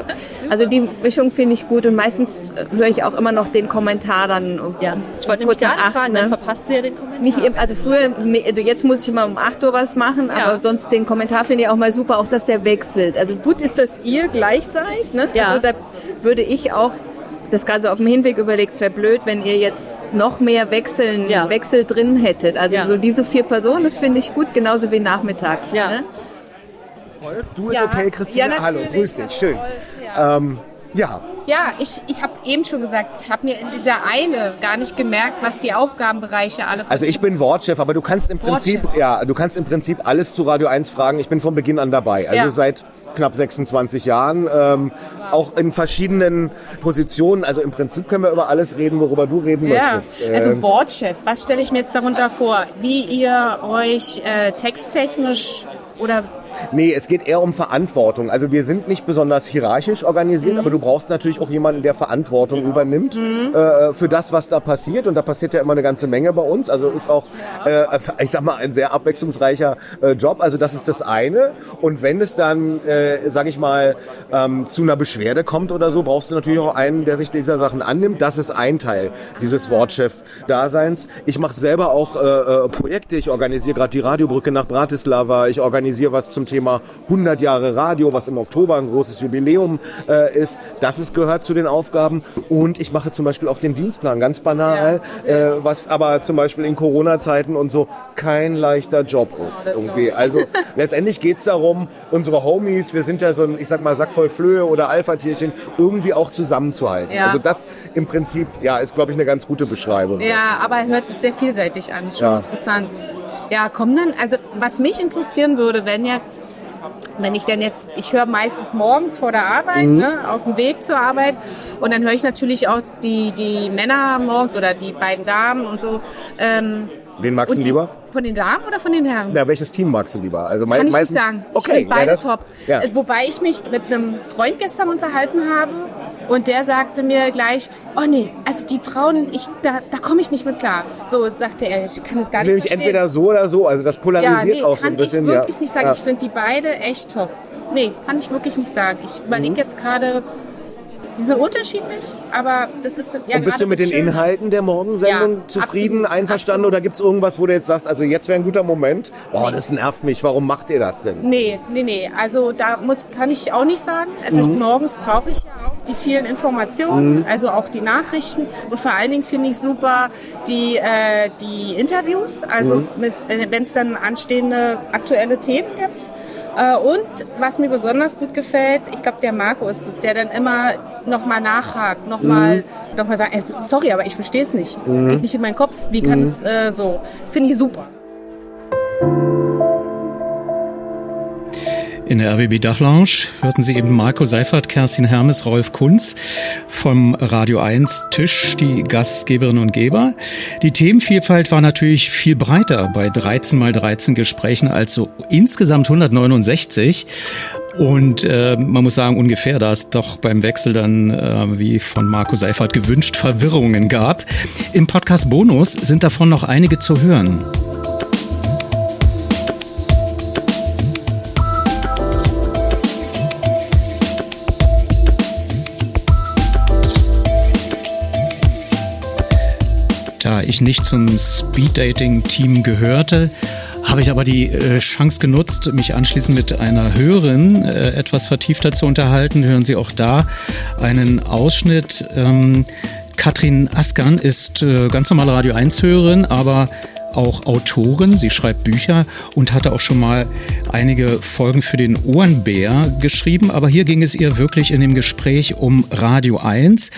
Also die Mischung finde ich gut und meistens höre ich auch immer noch den Kommentar dann. Ja, ich wollte nämlich gerade fragen, ne? dann verpasst du ja den Kommentar. Nicht eben, also früher, nee, also jetzt muss ich immer um 8 Uhr was machen, aber sonst den Kommentar finde ich auch mal super, auch dass der wechselt. Also gut ist, dass ihr gleich seid, ne? Ja. Also würde ich auch das gerade so auf dem Hinweg überlegt, es wäre blöd, wenn ihr jetzt noch mehr Wechseln, Wechsel drin hättet. Also Ja. so diese vier Personen, das finde ich gut, genauso wie nachmittags. Ja. Ne? Du ist Ja. okay, Christine. Ja, Hallo, grüß dich. Schön. ja. Ähm, ja, Ja, ich, ich habe eben schon gesagt, ich habe mir in dieser Eile gar nicht gemerkt, was die Aufgabenbereiche alle also ich bin Wortchef, aber du kannst im Prinzip, Wortchef. ja, du kannst im Prinzip alles zu Radio 1 fragen. Ich bin von Beginn an dabei. Also Ja. seit knapp 26 Jahren, ähm, auch in verschiedenen Positionen. Also im Prinzip können wir über alles reden, worüber du reden Ja, möchtest. also Ähm, Wortchef, was stelle ich mir jetzt darunter vor? Wie ihr euch äh, texttechnisch oder Nee, es geht eher um Verantwortung. Also wir sind nicht besonders hierarchisch organisiert, Mhm. aber du brauchst natürlich auch jemanden, der Verantwortung übernimmt äh, für das, was da passiert. Und da passiert ja immer eine ganze Menge bei uns. Also ist auch, äh, also ich sag mal, ein sehr abwechslungsreicher äh, Job. Also das ist das eine. Und wenn es dann, äh, sag ich mal, ähm, zu einer Beschwerde kommt oder so, brauchst du natürlich auch einen, der sich dieser Sachen annimmt. Das ist ein Teil dieses Wortchef-Daseins. Ich mache selber auch äh, äh, Projekte. Ich organisiere gerade die Radiobrücke nach Bratislava. Ich organisiere was zum Thema 100 Jahre Radio, was im Oktober ein großes Jubiläum äh, ist. Das ist, gehört zu den Aufgaben. Und ich mache zum Beispiel auch den Dienstplan, ganz banal, äh, was aber zum Beispiel in Corona-Zeiten und so kein leichter Job ist. Irgendwie. Also (laughs) letztendlich geht's darum, unsere Homies, wir sind ja so ein, ich sag mal, Sack voll Flöhe oder Alpha-Tierchen, irgendwie auch zusammenzuhalten. Ja. Also das im Prinzip, ja, ist, glaube ich, eine ganz gute Beschreibung. Ja, aber hört sich sehr vielseitig an. Ist schon Ja. interessant. Ja, kommen dann, also was mich interessieren würde, wenn jetzt, wenn ich denn jetzt, ich höre meistens morgens vor der Arbeit, Mhm. ne, auf dem Weg zur Arbeit und dann höre ich natürlich auch die, die Männer morgens oder die beiden Damen und so. Ähm, Wen magst du lieber? Von den Damen oder von den Herren? Ja, welches Team magst du lieber? Also Kann ich nicht sagen. Ich Okay, finde beide ja, das- top. Ja. Äh, Wobei ich mich mit einem Freund gestern unterhalten habe und der sagte mir gleich, oh nee, also die Frauen, ich, da, da komme ich nicht mit klar. So sagte er, ich kann es gar nicht Nämlich verstehen. entweder so oder so. Also das polarisiert ja, nee, auch so kann ein bisschen. ich wirklich ja. nicht sagen. Ja. Ich finde die beide echt top. Nee, kann ich wirklich nicht sagen. Ich überlege Mhm. jetzt gerade, die sind unterschiedlich, aber das ist ja Und bist du mit den Schöne. Inhalten der Morgensendung Ja, zufrieden, absolut, einverstanden? Oder gibt es irgendwas, wo du jetzt sagst, also jetzt wäre ein guter Moment? Boah, das nervt mich. Warum macht ihr das denn? Nee, nee, nee. Also da muss, kann ich auch nicht sagen. Also Mhm. morgens brauche ich ja auch die vielen Informationen, Mhm. also auch die Nachrichten. Und vor allen Dingen finde ich super die, äh, die Interviews, also Mhm. wenn es dann anstehende aktuelle Themen gibt. Äh, und was mir besonders gut gefällt, ich glaube, der Marco ist es, der dann immer nochmal nachhakt, nochmal Mhm. noch mal sagt, ey, sorry, aber ich verstehe es nicht. Mhm. Geht nicht in meinen Kopf. Wie kann Mhm. es äh, so? Finde ich super. In der RBB Dachlounge hörten Sie eben Marco Seifert, Kerstin Hermes, Rolf Kunz vom Radio 1 Tisch, die Gastgeberinnen und Geber. Die Themenvielfalt war natürlich viel breiter bei 13 mal 13 Gesprächen, also insgesamt 169. Und äh, man muss sagen, ungefähr, da es doch beim Wechsel dann, äh, wie von Marco Seifert gewünscht, Verwirrungen gab. Im Podcast Bonus sind davon noch einige zu hören. Ich nicht zum Speeddating-Team gehörte, habe ich aber die äh, Chance genutzt, mich anschließend mit einer Hörerin äh, etwas vertiefter zu unterhalten. Hören Sie auch da einen Ausschnitt. Ähm, Katrin Askan ist äh, ganz normale Radio 1-Hörerin, aber auch Autorin. Sie schreibt Bücher und hatte auch schon mal einige Folgen für den Ohrenbär geschrieben. Aber hier ging es ihr wirklich in dem Gespräch um Radio 1.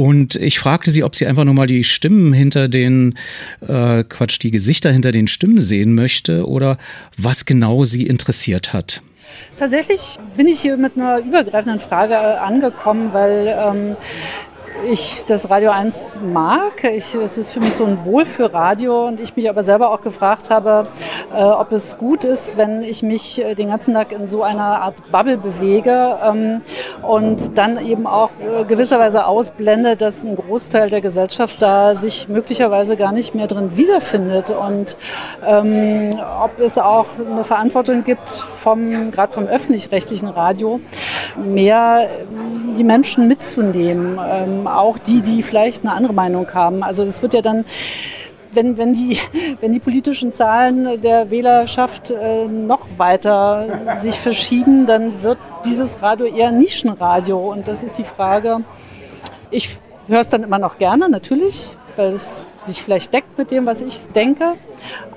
Und ich fragte sie, ob sie einfach nur mal die Stimmen hinter den, äh, Quatsch, die Gesichter hinter den Stimmen sehen möchte oder was genau sie interessiert hat. Tatsächlich bin ich hier mit einer übergreifenden Frage äh, angekommen, weil ähm, ich das Radio 1 mag. Ich, es ist für mich so ein Wohlfühlradio und ich mich aber selber auch gefragt habe, äh, ob es gut ist, wenn ich mich äh, den ganzen Tag in so einer Art Bubble bewege ähm, und dann eben auch äh, gewisserweise ausblende, dass ein Großteil der Gesellschaft da sich möglicherweise gar nicht mehr drin wiederfindet und ähm, ob es auch eine Verantwortung gibt vom, gerade vom öffentlich-rechtlichen Radio, mehr ähm, die Menschen mitzunehmen. Ähm, auch die, die vielleicht eine andere Meinung haben. Also das wird ja dann wenn, wenn, die, wenn die politischen Zahlen der Wählerschaft äh, noch weiter sich verschieben, dann wird dieses Radio eher Nischenradio. Und das ist die Frage. Ich höre es dann immer noch gerne, natürlich, weil es sich vielleicht deckt mit dem, was ich denke.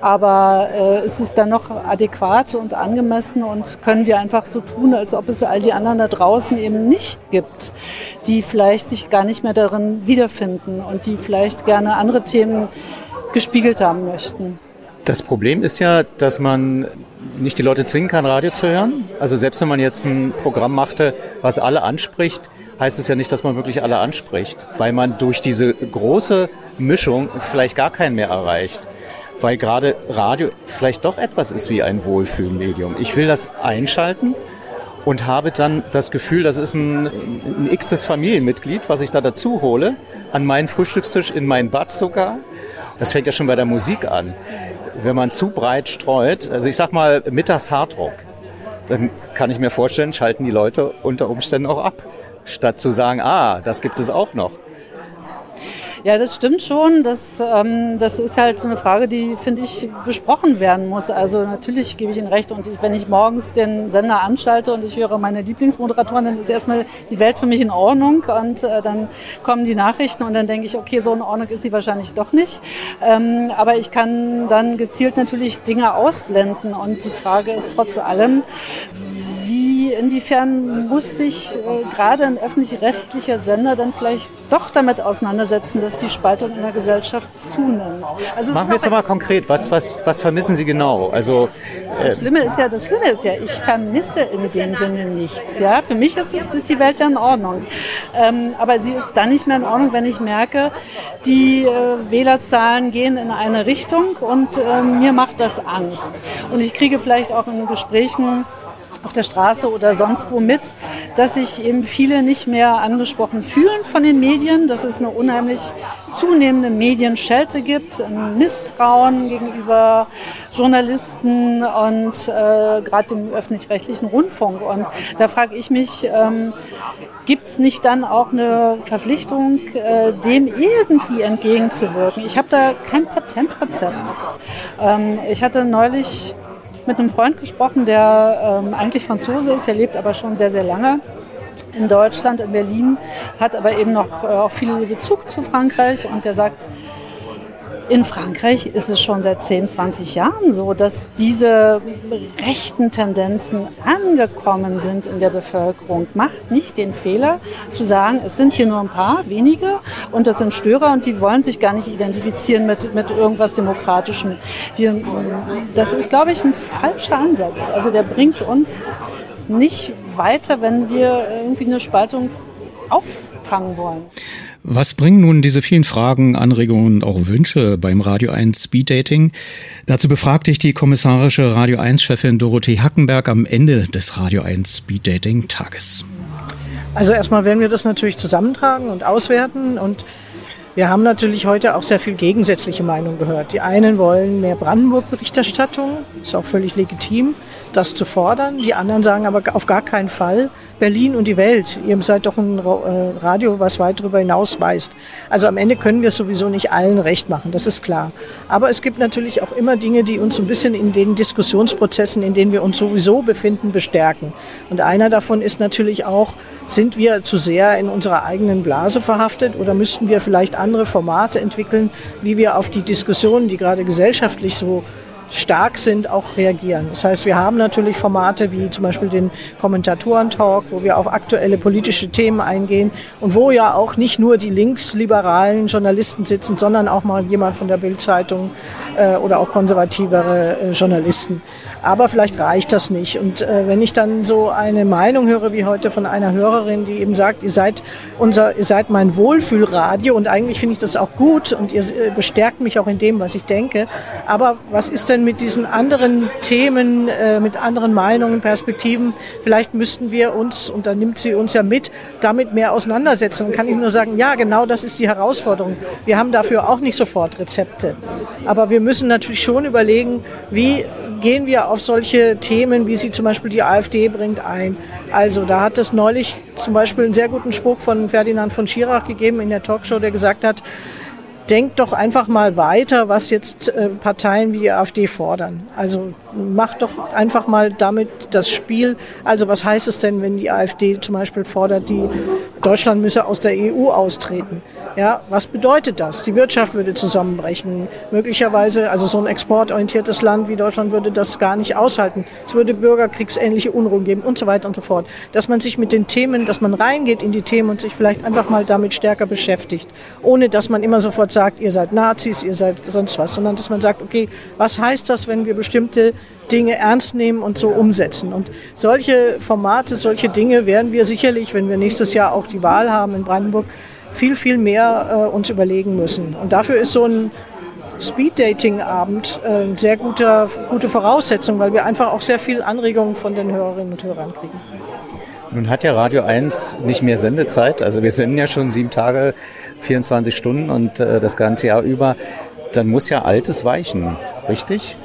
Aber äh, ist dann noch adäquat und angemessen und können wir einfach so tun, als ob es all die anderen da draußen eben nicht gibt, die vielleicht sich gar nicht mehr darin wiederfinden und die vielleicht gerne andere Themen gespiegelt haben möchten. Das Problem ist ja, dass man nicht die Leute zwingen kann, Radio zu hören. Also selbst wenn man jetzt ein Programm machte, was alle anspricht, heißt es ja nicht, dass man wirklich alle anspricht, weil man durch diese große Mischung vielleicht gar keinen mehr erreicht. Weil gerade Radio vielleicht doch etwas ist wie ein Wohlfühlmedium. Ich will das einschalten und habe dann das Gefühl, das ist ein, ein x-tes Familienmitglied, was ich da dazu hole, an meinen Frühstückstisch, in mein Bad sogar. Das fängt ja schon bei der Musik an. Wenn man zu breit streut, also ich sag mal mittags Hardrock, dann kann ich mir vorstellen, schalten die Leute unter Umständen auch ab statt zu sagen, ah, das gibt es auch noch. Ja, das stimmt schon. Das, ähm, das ist halt so eine Frage, die, finde ich, besprochen werden muss. Also natürlich gebe ich Ihnen recht. Und wenn ich morgens den Sender anschalte und ich höre meine Lieblingsmoderatoren, dann ist erstmal die Welt für mich in Ordnung. Und äh, dann kommen die Nachrichten und dann denke ich, okay, so in Ordnung ist sie wahrscheinlich doch nicht. Ähm, aber ich kann dann gezielt natürlich Dinge ausblenden. Und die Frage ist trotz allem, inwiefern muss sich äh, gerade ein öffentlich-rechtlicher Sender dann vielleicht doch damit auseinandersetzen, dass die Spaltung in der Gesellschaft zunimmt? Also Machen wir es mal konkret. Was, was, was vermissen Sie genau? Also, äh das, Schlimme ist ja, das Schlimme ist ja, ich vermisse in dem Sinne nichts. Ja? Für mich ist, es, ist die Welt ja in Ordnung. Ähm, aber sie ist dann nicht mehr in Ordnung, wenn ich merke, die äh, Wählerzahlen gehen in eine Richtung und äh, mir macht das Angst. Und ich kriege vielleicht auch in Gesprächen auf der Straße oder sonst wo mit, dass sich eben viele nicht mehr angesprochen fühlen von den Medien, dass es eine unheimlich zunehmende Medienschelte gibt, ein Misstrauen gegenüber Journalisten und äh, gerade dem öffentlich-rechtlichen Rundfunk. Und da frage ich mich, ähm, gibt es nicht dann auch eine Verpflichtung, äh, dem irgendwie entgegenzuwirken? Ich habe da kein Patentrezept. Ähm, ich hatte neulich mit einem Freund gesprochen, der ähm, eigentlich Franzose ist, er lebt aber schon sehr, sehr lange in Deutschland, in Berlin, hat aber eben noch äh, auch viel Bezug zu Frankreich. Und der sagt, in Frankreich ist es schon seit 10, 20 Jahren so, dass diese rechten Tendenzen angekommen sind in der Bevölkerung. Macht nicht den Fehler zu sagen, es sind hier nur ein paar wenige und das sind Störer und die wollen sich gar nicht identifizieren mit, mit irgendwas Demokratischem. Wir, das ist, glaube ich, ein falscher Ansatz. Also der bringt uns nicht weiter, wenn wir irgendwie eine Spaltung auffangen wollen. Was bringen nun diese vielen Fragen, Anregungen und auch Wünsche beim Radio 1 Speed Dating? Dazu befragte ich die kommissarische Radio 1 Chefin Dorothee Hackenberg am Ende des Radio 1 Speed Dating Tages. Also erstmal werden wir das natürlich zusammentragen und auswerten und wir haben natürlich heute auch sehr viel gegensätzliche Meinungen gehört. Die einen wollen mehr Brandenburg-Berichterstattung, ist auch völlig legitim, das zu fordern. Die anderen sagen aber auf gar keinen Fall, Berlin und die Welt. Ihr seid doch ein äh, Radio, was weit darüber hinaus weist. Also am Ende können wir es sowieso nicht allen recht machen, das ist klar. Aber es gibt natürlich auch immer Dinge, die uns ein bisschen in den Diskussionsprozessen, in denen wir uns sowieso befinden, bestärken. Und einer davon ist natürlich auch, sind wir zu sehr in unserer eigenen Blase verhaftet oder müssten wir vielleicht andere Formate entwickeln, wie wir auf die Diskussionen, die gerade gesellschaftlich so stark sind, auch reagieren. Das heißt, wir haben natürlich Formate wie zum Beispiel den Kommentatoren-Talk, wo wir auf aktuelle politische Themen eingehen und wo ja auch nicht nur die linksliberalen Journalisten sitzen, sondern auch mal jemand von der Bild-Zeitung äh, oder auch konservativere äh, Journalisten. Aber vielleicht reicht das nicht. Und äh, wenn ich dann so eine Meinung höre wie heute von einer Hörerin, die eben sagt, ihr seid unser, ihr seid mein Wohlfühlradio und eigentlich finde ich das auch gut und ihr äh, bestärkt mich auch in dem, was ich denke. Aber was ist denn mit diesen anderen Themen, äh, mit anderen Meinungen, Perspektiven? Vielleicht müssten wir uns, und da nimmt sie uns ja mit, damit mehr auseinandersetzen. Dann kann ich nur sagen, ja, genau das ist die Herausforderung. Wir haben dafür auch nicht sofort Rezepte. Aber wir müssen natürlich schon überlegen, wie gehen wir auf solche Themen, wie sie zum Beispiel die AfD bringt, ein. Also da hat es neulich zum Beispiel einen sehr guten Spruch von Ferdinand von Schirach gegeben in der Talkshow, der gesagt hat, denkt doch einfach mal weiter, was jetzt äh, Parteien wie die AfD fordern. Also macht doch einfach mal damit das Spiel. Also was heißt es denn, wenn die AfD zum Beispiel fordert, die Deutschland müsse aus der EU austreten? Ja, was bedeutet das? Die Wirtschaft würde zusammenbrechen. Möglicherweise, also so ein exportorientiertes Land wie Deutschland würde das gar nicht aushalten. Es würde bürgerkriegsähnliche Unruhen geben und so weiter und so fort. Dass man sich mit den Themen, dass man reingeht in die Themen und sich vielleicht einfach mal damit stärker beschäftigt, ohne dass man immer sofort sagt, ihr seid Nazis, ihr seid sonst was, sondern dass man sagt, okay, was heißt das, wenn wir bestimmte Dinge ernst nehmen und so umsetzen. Und solche Formate, solche Dinge werden wir sicherlich, wenn wir nächstes Jahr auch die Wahl haben in Brandenburg, viel, viel mehr äh, uns überlegen müssen. Und dafür ist so ein Speed-Dating-Abend äh, sehr gute, gute Voraussetzung, weil wir einfach auch sehr viel Anregungen von den Hörerinnen und Hörern kriegen. Nun hat ja Radio 1 nicht mehr Sendezeit. Also wir senden ja schon sieben Tage, 24 Stunden und äh, das ganze Jahr über. Dann muss ja Altes weichen, richtig?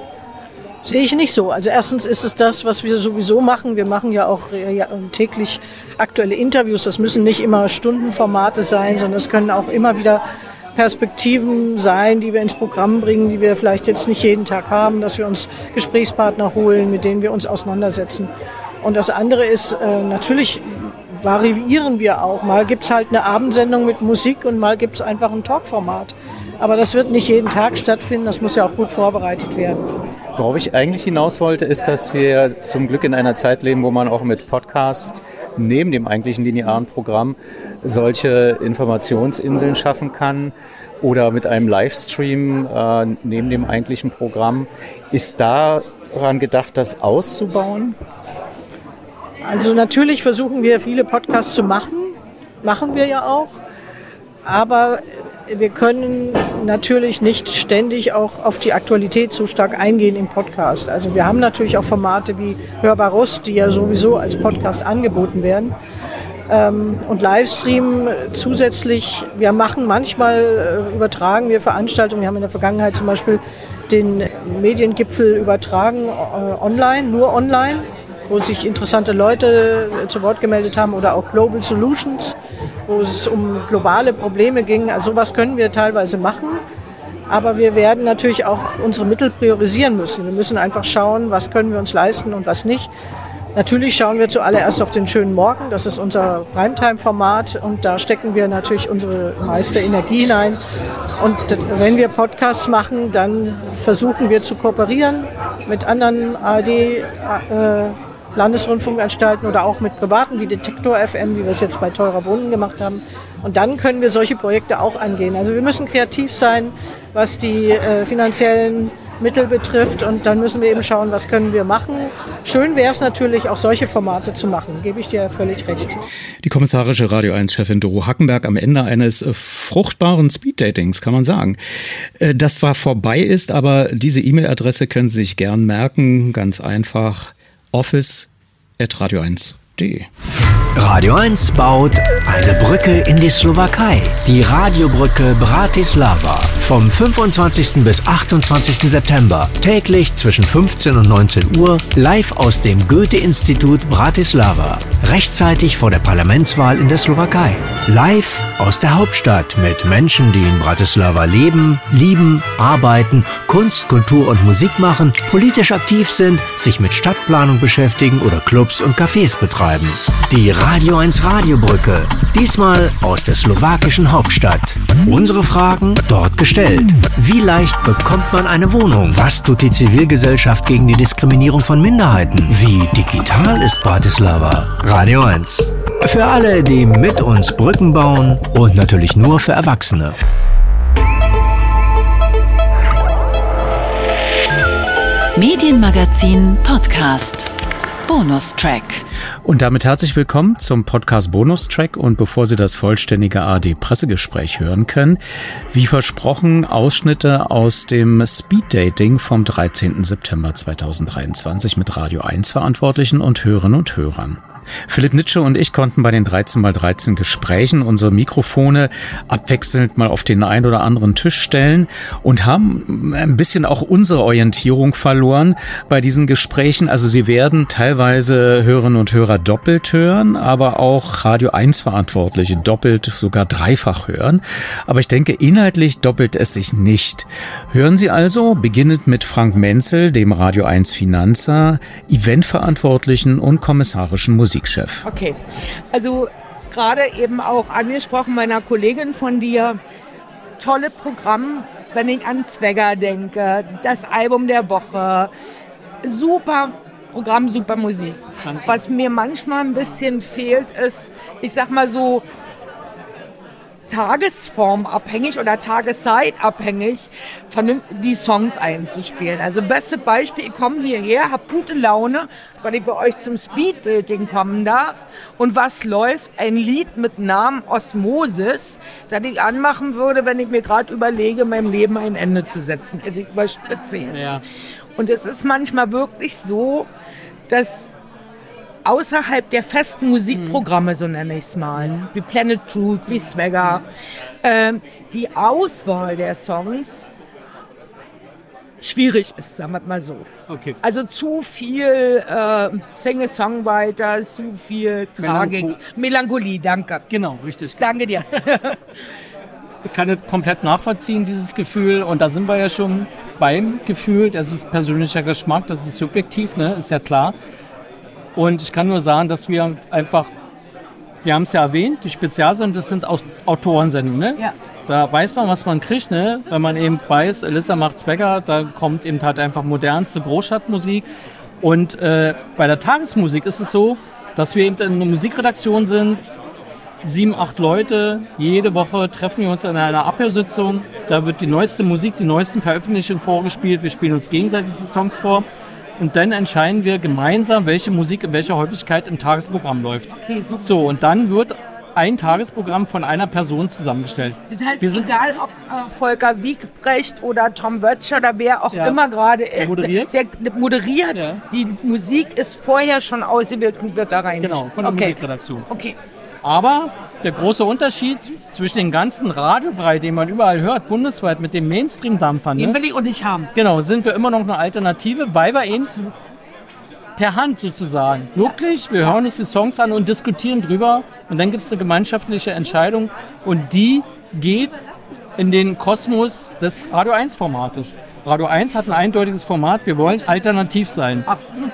Sehe ich nicht so. Also erstens ist es das, was wir sowieso machen. Wir machen ja auch ja, täglich aktuelle Interviews. Das müssen nicht immer Stundenformate sein, sondern es können auch immer wieder Perspektiven sein, die wir ins Programm bringen, die wir vielleicht jetzt nicht jeden Tag haben, dass wir uns Gesprächspartner holen, mit denen wir uns auseinandersetzen. Und das andere ist, äh, natürlich variieren wir auch. Mal gibt es halt eine Abendsendung mit Musik und mal gibt es einfach ein Talkformat. Aber das wird nicht jeden Tag stattfinden, das muss ja auch gut vorbereitet werden. Worauf ich eigentlich hinaus wollte, ist, dass wir zum Glück in einer Zeit leben, wo man auch mit Podcast neben dem eigentlichen linearen Programm solche Informationsinseln schaffen kann oder mit einem Livestream äh, neben dem eigentlichen Programm. Ist daran gedacht, das auszubauen? Also natürlich versuchen wir viele Podcasts zu machen, machen wir ja auch, aber wir können natürlich nicht ständig auch auf die Aktualität so stark eingehen im Podcast. Also wir haben natürlich auch Formate wie Hörbar die ja sowieso als Podcast angeboten werden. Ähm, und Livestream zusätzlich, wir machen manchmal, äh, übertragen wir Veranstaltungen, wir haben in der Vergangenheit zum Beispiel den Mediengipfel übertragen äh, online, nur online, wo sich interessante Leute zu Wort gemeldet haben oder auch Global Solutions wo es um globale Probleme ging. Also sowas können wir teilweise machen. Aber wir werden natürlich auch unsere Mittel priorisieren müssen. Wir müssen einfach schauen, was können wir uns leisten und was nicht. Natürlich schauen wir zuallererst auf den schönen Morgen. Das ist unser Primetime-Format und da stecken wir natürlich unsere meiste Energie hinein. Und wenn wir Podcasts machen, dann versuchen wir zu kooperieren mit anderen ARD. Äh, Landesrundfunkanstalten oder auch mit privaten wie Detektor FM, wie wir es jetzt bei Teurer Wohnen gemacht haben. Und dann können wir solche Projekte auch angehen. Also wir müssen kreativ sein, was die äh, finanziellen Mittel betrifft. Und dann müssen wir eben schauen, was können wir machen. Schön wäre es natürlich, auch solche Formate zu machen, gebe ich dir völlig recht. Die kommissarische Radio 1-Chefin Doro Hackenberg am Ende eines äh, fruchtbaren Speeddatings, kann man sagen. Äh, das zwar vorbei ist, aber diese E-Mail-Adresse können Sie sich gern merken. Ganz einfach office.radio1.de. Radio 1 baut eine Brücke in die Slowakei. Die Radiobrücke Bratislava. Vom 25. bis 28. September. Täglich zwischen 15 und 19 Uhr. Live aus dem Goethe-Institut Bratislava. Rechtzeitig vor der Parlamentswahl in der Slowakei. Live aus der Hauptstadt mit Menschen, die in Bratislava leben, lieben, arbeiten, Kunst, Kultur und Musik machen, politisch aktiv sind, sich mit Stadtplanung beschäftigen oder Clubs und Cafés betreiben. Die 1 Radiobrücke. Diesmal aus der slowakischen Hauptstadt. Unsere Fragen dort gestellt. Wie leicht bekommt man eine Wohnung? Was tut die Zivilgesellschaft gegen die Diskriminierung von Minderheiten? Wie digital ist Bratislava? Radio 1. Für alle, die mit uns Brücken bauen und natürlich nur für Erwachsene. Medienmagazin Podcast. Bonustrack. Und damit herzlich willkommen zum Podcast Bonustrack. Und bevor Sie das vollständige AD-Pressegespräch hören können, wie versprochen, Ausschnitte aus dem Speeddating vom 13. September 2023 mit Radio 1 Verantwortlichen und Hörerinnen und Hörern. Philipp Nitsche und ich konnten bei den 13x13 Gesprächen unsere Mikrofone abwechselnd mal auf den einen oder anderen Tisch stellen und haben ein bisschen auch unsere Orientierung verloren bei diesen Gesprächen. Also Sie werden teilweise Hörerinnen und Hörer doppelt hören, aber auch Radio 1 Verantwortliche doppelt, sogar dreifach hören. Aber ich denke, inhaltlich doppelt es sich nicht. Hören Sie also, beginnend mit Frank Menzel, dem Radio 1 Finanzer, Eventverantwortlichen und kommissarischen Musik. Musikchef. Okay, also gerade eben auch angesprochen meiner Kollegin von dir, tolle Programm, wenn ich an Zwegger denke, das Album der Woche, super Programm, super Musik. Was mir manchmal ein bisschen fehlt, ist, ich sag mal so, tagesformabhängig oder tageszeitabhängig die Songs einzuspielen. Also beste Beispiel, ich komme hierher, habe gute Laune, weil ich bei euch zum Speed-Dating kommen darf. Und was läuft? Ein Lied mit Namen Osmosis, das ich anmachen würde, wenn ich mir gerade überlege, meinem Leben ein Ende zu setzen. Also ich überspitze jetzt. Ja. Und es ist manchmal wirklich so, dass außerhalb der festen Musikprogramme, so nenne ich es mal, wie Planet Truth, wie Swagger, äh, die Auswahl der Songs schwierig ist, sagen wir mal so. Okay. Also zu viel äh, Singer-Songwriter, zu viel Tragik. Melancho Melancholie, danke. Genau, richtig. Danke dir. (laughs) ich kann es komplett nachvollziehen, dieses Gefühl. Und da sind wir ja schon beim Gefühl. Das ist persönlicher Geschmack, das ist subjektiv, ne? ist ja klar. Und ich kann nur sagen, dass wir einfach, Sie haben es ja erwähnt, die Spezialsendungen, das sind Autorensendungen. Ne? Ja. Da weiß man, was man kriegt, ne? wenn man eben weiß, Elissa macht Zwecker, da kommt eben halt einfach modernste Großstadtmusik. Und äh, bei der Tagesmusik ist es so, dass wir eben in einer Musikredaktion sind, sieben, acht Leute. Jede Woche treffen wir uns in einer Abhörsitzung. Da wird die neueste Musik, die neuesten Veröffentlichungen vorgespielt. Wir spielen uns gegenseitig die Songs vor. Und dann entscheiden wir gemeinsam, welche Musik in welcher Häufigkeit im Tagesprogramm läuft. Okay, super. So, und dann wird ein Tagesprogramm von einer Person zusammengestellt. Das heißt, wir sind egal ob äh, Volker Wiegbrecht oder Tom Wötsch oder wer auch ja. immer gerade der moderiert, der, der moderiert. Ja. die Musik ist vorher schon ausgewählt und wird da rein. Genau, von der okay. Musikredaktion. Okay. Aber der große Unterschied zwischen den ganzen Radiobrei, den man überall hört, bundesweit mit dem Mainstream-Dampfern. Den ne? will ich und nicht haben. Genau, sind wir immer noch eine Alternative, weil wir eben per Hand sozusagen. Wirklich, wir hören uns die Songs an und diskutieren drüber und dann gibt es eine gemeinschaftliche Entscheidung und die geht in den Kosmos des Radio 1 Formates. Radio 1 hat ein eindeutiges Format, wir wollen alternativ sein.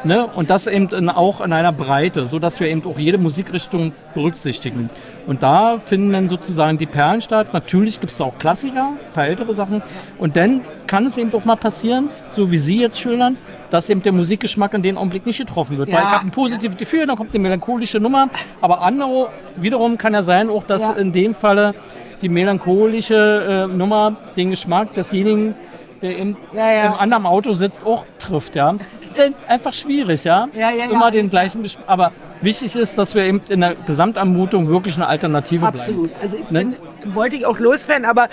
Ne? Und das eben in, auch in einer Breite, sodass wir eben auch jede Musikrichtung berücksichtigen. Und da finden dann sozusagen die Perlen statt. Natürlich gibt es auch Klassiker, ein paar ältere Sachen. Und dann kann es eben auch mal passieren, so wie Sie jetzt schildern, dass eben der Musikgeschmack in dem Augenblick nicht getroffen wird. Ja. Weil ich habe ein positives Gefühl, dann kommt eine melancholische Nummer. Aber andere wiederum kann ja sein, auch dass ja. in dem Falle die melancholische äh, Nummer den Geschmack desjenigen der im, ja, ja. im anderen Auto sitzt, auch trifft. Ja. Das ist einfach schwierig, ja. ja, ja Immer den gleichen Besch Aber wichtig ist, dass wir eben in der Gesamtanmutung wirklich eine Alternative Absolut. bleiben. Absolut. Also ne? wollte ich auch loswerden, aber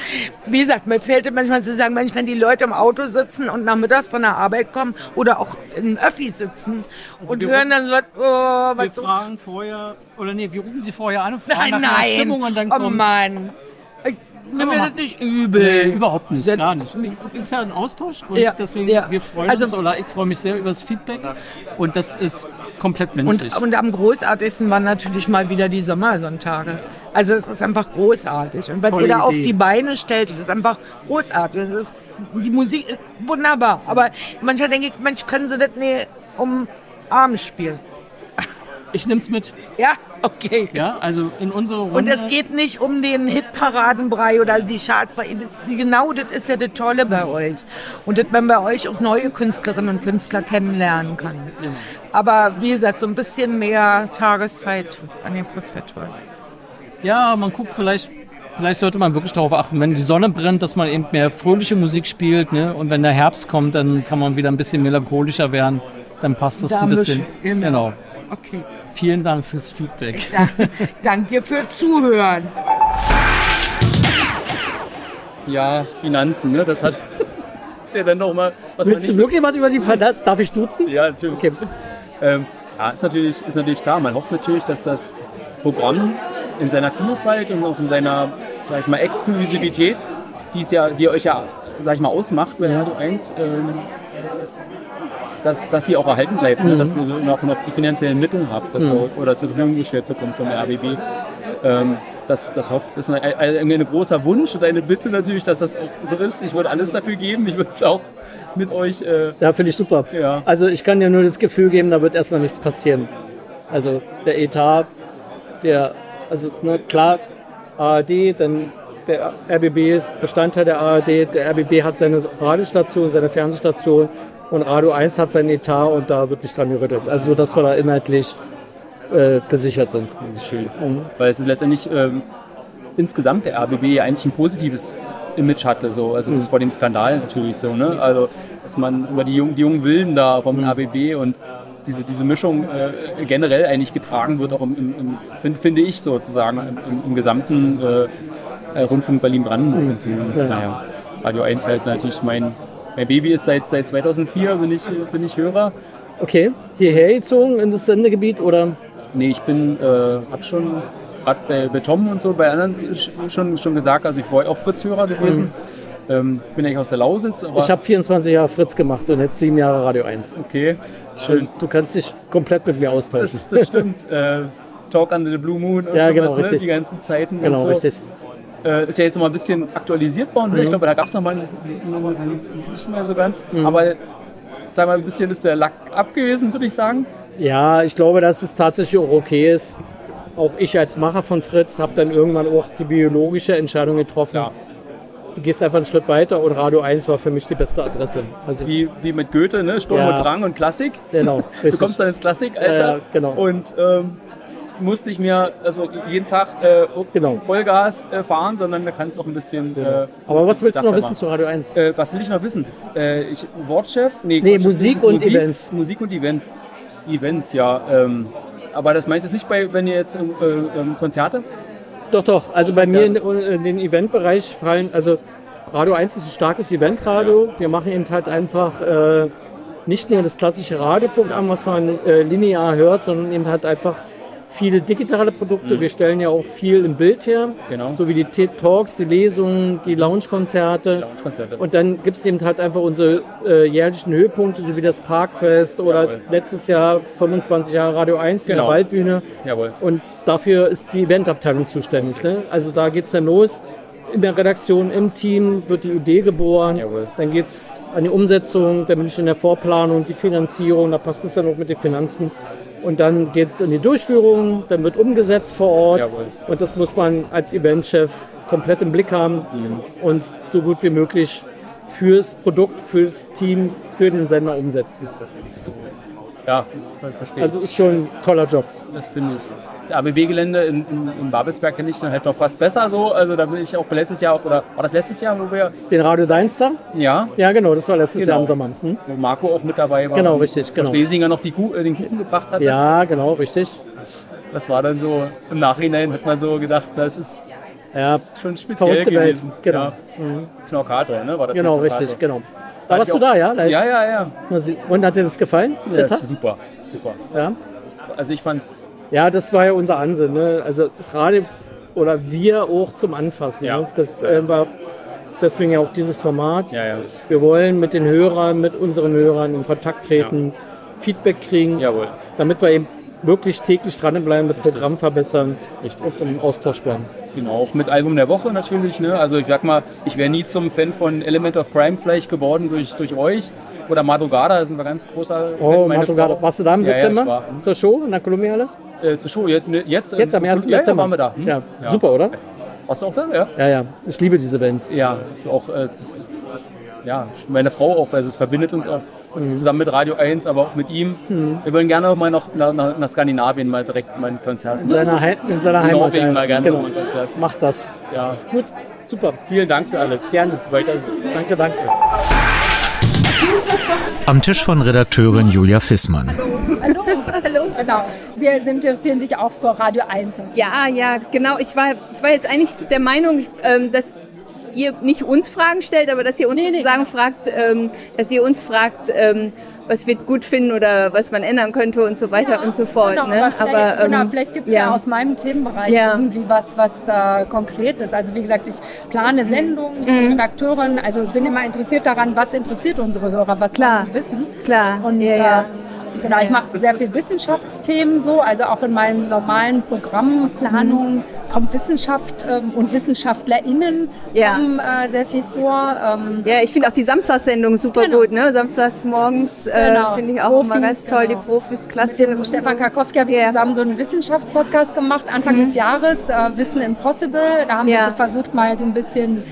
wie gesagt, mir fehlt manchmal zu sagen, wenn die Leute im Auto sitzen und nachmittags von der Arbeit kommen oder auch im Öffi sitzen also und hören dann so, oh, was Wir so fragen vorher, oder nee, wir rufen sie vorher an und fragen nein, nach nein. der Stimmung und dann kommt... Oh Mann. Nimm mir das nicht übel. Nee, überhaupt nicht, das gar nicht. Es ist ja ein Austausch und ja, deswegen, ja. wir freuen also, uns, oder ich freue mich sehr über das Feedback und das ist komplett menschlich. Und, und am großartigsten waren natürlich mal wieder die Sommersonntage. Also es ist einfach großartig. Und was ihr da auf die Beine stellt, das ist einfach großartig. Das ist, die Musik ist wunderbar. Aber manchmal denke ich, Mensch, können sie das nicht um abends spielen? Ich nehme es mit. Ja, okay. Ja, also in unsere Runde. Und es geht nicht um den Hitparadenbrei oder die Charts. Genau das ist ja das Tolle bei euch. Und dass man bei euch auch neue Künstlerinnen und Künstler kennenlernen kann. Aber wie gesagt, so ein bisschen mehr Tageszeit an dem Postfestival. Ja, man guckt vielleicht, vielleicht sollte man wirklich darauf achten, wenn die Sonne brennt, dass man eben mehr fröhliche Musik spielt. Ne? Und wenn der Herbst kommt, dann kann man wieder ein bisschen melancholischer werden. Dann passt das Da ein bisschen. mischen, genau. Okay. Vielen Dank fürs Feedback. Ja, danke für Zuhören. Ja, Finanzen, ne? Das hat (laughs) ist ja dann noch mal was man Willst du wirklich was über die Ver Darf ich duzen? Ja, natürlich. Ähm, ja, ist natürlich, ist natürlich klar. Man hofft natürlich, dass das Programm in seiner Vielfalt und auch in seiner, sag ich mal, Exklusivität, die, es ja, die euch ja, sag ich mal, ausmacht bei Radio 1, ähm, dass, dass die auch erhalten bleibt, ne? Mhm. dass ihr so noch, noch die finanziellen Mittel habt dass Mhm. ihr, oder zur Verfügung gestellt bekommt der RBB. Ähm, das, das ist ein, ein, ein großer Wunsch und eine Bitte natürlich, dass das auch so ist. Ich würde alles dafür geben. Ich würde auch mit euch äh, Ja, finde ich super. Ja. Also ich kann dir nur das Gefühl geben, da wird erstmal nichts passieren. Also der Etat, der, also ne, klar, ARD, dann der RBB ist Bestandteil der ARD, der RBB hat seine Radiostation, seine Fernsehstation und Radio 1 hat seinen Etat und da wird nicht dran gerüttelt. Also so, dass wir da inhaltlich äh, gesichert sind. Schön. Weil es ist letztendlich ähm, insgesamt der RBB ja eigentlich ein positives Image hatte. So. Also bis Mhm. vor dem Skandal natürlich so. Ne? Also dass man über die jungen, die jungen Willen da vom Mhm. RBB und diese, diese Mischung äh, generell eigentlich getragen wird, auch im, im, im find, finde ich sozusagen im, im, gesamten äh, äh, Rundfunk Berlin-Brandenburg. Mhm. Ja. Naja, Radio 1 halt natürlich mein, mein Baby ist seit, seit 2004, bin ich, bin ich Hörer. Okay, hierher gezogen in das Sendegebiet oder? Nee, ich bin, äh, hab schon gerade bei, bei Tom und so, bei anderen sch- schon, schon gesagt, also ich war auch Fritz-Hörer gewesen. Ähm, bin eigentlich aus der Lausitz. Ich habe 24 Jahre Fritz gemacht und jetzt sieben Jahre Radio 1. Okay, schön. Du kannst dich komplett mit mir austauschen. Das, das stimmt. äh, Talk under the Blue Moon und Ja, sowas, genau, ne? richtig. die ganzen Zeiten. Genau, so. richtig. Äh, ist ja jetzt noch mal ein bisschen aktualisiert worden. Mhm. Ich glaube, da gab es noch mal noch mal nicht mehr so ganz. Mhm. Aber sag mal, ein bisschen ist der Lack abgewesen, würde ich sagen. Ja, ich glaube, dass es tatsächlich auch okay ist. Auch ich als Macher von Fritz habe dann irgendwann auch die biologische Entscheidung getroffen. Du gehst einfach einen Schritt weiter und Radio 1 war für mich die beste Adresse. Also wie, wie mit Goethe, ne? Sturm Ja. und Drang und Klassik. Genau, (laughs) Du richtig. kommst dann ins Klassikalter Ja, genau. und ähm, musst nicht mehr also jeden Tag äh, Genau. Vollgas äh, fahren, sondern da kannst auch ein bisschen. Äh, Aber was willst du noch wissen zu Radio 1? Äh, was will ich noch wissen? Äh, ich, Wortchef? Nee, Quatsch, Musik und Events. Musik und Events. Events, ja. Ähm, aber das meinst du nicht bei, wenn ihr jetzt äh, ähm, Konzerte? Doch, doch. Also bei mir in, in den Eventbereich fallen, also Radio 1 ist ein starkes Eventradio. Wir machen eben halt einfach äh, nicht nur das klassische Radioprogramm, was man äh, linear hört, sondern eben halt einfach viele digitale Produkte. Wir stellen ja auch viel im Bild her, Genau. so wie die TED-Talks, die Lesungen, die Lounge-Konzerte. Lounge-Konzerte. Und dann gibt es eben halt einfach unsere äh, jährlichen Höhepunkte, so wie das Parkfest oder Jawohl. letztes Jahr 25 Jahre Radio 1, die Genau. Waldbühne. Jawohl. Und dafür ist die Eventabteilung zuständig. Ne? Also da geht es dann los. In der Redaktion, im Team wird die Idee geboren. Dann geht es an die Umsetzung, dann bin ich in der Vorplanung, die Finanzierung, da passt es dann auch mit den Finanzen. Und dann geht es in die Durchführung, dann wird umgesetzt vor Ort. Jawohl. Und das muss man als Eventchef komplett im Blick haben Mhm. und so gut wie möglich fürs Produkt, fürs Team, für den Sender umsetzen. Ja, verstehe. Also ist schon ein toller Job. Das finde ich. Das ABB-Gelände in, in, in Babelsberg kenne ich dann halt noch fast besser so. Also da bin ich auch letztes Jahr, oder war das letztes Jahr, wo wir... Den Radio Deinster? Ja. Ja, genau, das war letztes Genau. Jahr im Sommer. Hm? Wo Marco auch mit dabei war. Genau, richtig, genau. Schlesinger noch die Kuh, äh, den Kuchen gebracht hat. Ja, genau, richtig. Das war dann so, im Nachhinein hat man so gedacht, das ist ja, schon speziell verrückte Welt, gewesen. genau. Ja. Mhm. Knorkator, ne? War das Genau, richtig, genau. Da warst ja du da, ja? live? Ja, ja, ja. Und hat dir das gefallen? Ja, super, super. Ja? Also ich fand's, Ja, das war ja unser Ansinn. Ne? Also das Radio oder wir auch zum Anfassen. Ja. Ne? Das äh, war deswegen ja auch dieses Format. ja, ja. Wir wollen mit den Hörern, mit unseren Hörern in Kontakt treten, Feedback kriegen, Jawohl. damit wir eben wirklich täglich dranbleiben, mit Programm verbessern und im Austausch bleiben. Genau, auch mit Album der Woche natürlich. Ne? Also ich sag mal, ich wäre nie zum Fan von Element of Crime vielleicht geworden durch, durch euch. Oder Madrugada, da sind wir ganz großer Fan. Oh, Madrugada. Warst du da im Ja, ja, September ich war. zur Show in der Kolumbiahalle? Äh, zur Show. Jetzt, ne, jetzt, Jetzt am 1. Ja, ja, September. waren wir da. Hm? Ja, super, oder? Warst du auch da? Ja. Ja, ja. Ich liebe diese Band. Ja, das war auch, äh, das ist, ja, meine Frau auch, weil es verbindet uns auch zusammen mit Radio 1, aber auch mit ihm. Mhm. Wir wollen gerne mal noch nach, nach, nach Skandinavien mal direkt mal ein Konzert. In seiner, Hei- in seiner In Heimat. Norwegen ja. mal gerne genau. mal ein Konzert. Macht das. Ja, Gut, super. vielen Dank für alles. Gerne. Weiter so. Danke, danke. Am Tisch von Redakteurin Julia Fissmann. Hallo, hallo. Genau. Sie interessieren sich auch für Radio 1. Ja, ja, genau. Ich war, ich war jetzt eigentlich der Meinung, ähm, dass ihr nicht uns Fragen stellt, aber dass ihr uns sozusagen fragt, ähm, dass ihr uns fragt, ähm, was wir gut finden oder was man ändern könnte und so weiter und so fort. Genau, ne? aber vielleicht, ähm, genau, vielleicht gibt es ja. aus meinem Themenbereich Ja. irgendwie was, was äh, konkret ist. Also wie gesagt, ich plane Sendungen, ich Mhm. bin Redakteurin, also ich bin immer interessiert daran, was interessiert unsere Hörer, was Klar. sie wissen. Klar, Und ja, ja. Äh, Genau, ich mache sehr viel Wissenschaftsthemen so, also auch in meinen normalen Programmplanungen kommt Wissenschaft ähm, und WissenschaftlerInnen Ja. kommen äh, sehr viel vor. Ähm, Ja, ich finde auch die Samstagssendung super gut, ne? Samstags morgens äh, Genau. finde ich auch immer Profis, ganz toll, genau. die Profis, klasse. Mit Stefan Karkowski habe ich zusammen so einen Wissenschaft-Podcast gemacht, Anfang Mhm. des Jahres, äh, Wissen Impossible. Da haben Ja. wir so versucht, mal so ein bisschen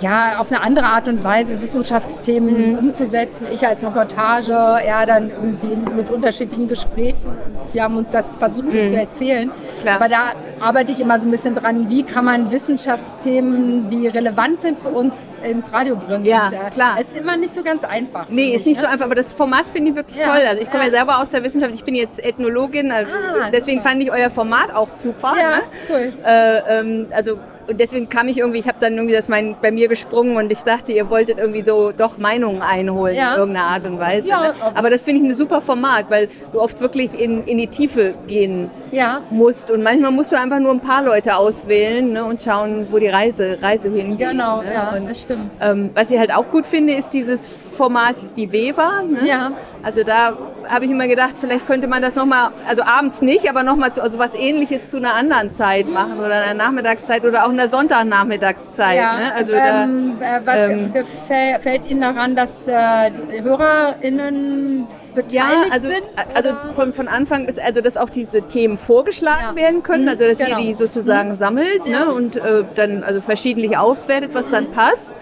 ja, auf eine andere Art und Weise Wissenschaftsthemen Mhm. umzusetzen. Ich als Reportage, er dann irgendwie mit unterschiedlichen Gesprächen. Wir haben uns das versucht Mhm. zu erzählen. Aber da arbeite ich immer so ein bisschen dran, wie kann man Wissenschaftsthemen, die relevant sind für uns, ins Radio bringen. Ja, Und, äh, klar. Es ist immer nicht so ganz einfach. Nee, ist nicht so einfach, aber das Format finde ich wirklich Ja, toll. Also ich komme ja. ja. selber aus der Wissenschaft, ich bin jetzt Ethnologin, also deswegen fand ich euer Format auch super. Ah, Ja, ne? cool. Äh, ähm, also und deswegen kam ich irgendwie, ich habe dann irgendwie das mein, bei mir gesprungen und ich dachte, ihr wolltet irgendwie so doch Meinungen einholen Ja. in irgendeiner Art und Weise. Ja, ne? Aber das finde ich ein super Format, weil du oft wirklich in, in die Tiefe gehen musst und manchmal musst du einfach nur ein paar Leute auswählen ne, und schauen, wo die Reise, Reise hingeht. Genau, ne? ja, und, das stimmt. ähm, was ich halt auch gut finde, ist dieses Format Die Weber. Ne? Ja. Also da habe ich immer gedacht, vielleicht könnte man das nochmal, also abends nicht, aber nochmal zu, also was ähnliches zu einer anderen Zeit machen oder einer Nachmittagszeit oder auch einer Sonntagnachmittagszeit. Ja, ne? Also ähm, da, äh, was ähm, gefällt Ihnen daran, dass äh, die HörerInnen beteiligt ja, also, sind? also von, von Anfang bis, also dass auch diese Themen vorgeschlagen werden können, also dass genau. ihr die sozusagen Mhm. sammelt ne, und äh, dann also verschiedentlich auswertet, was dann passt.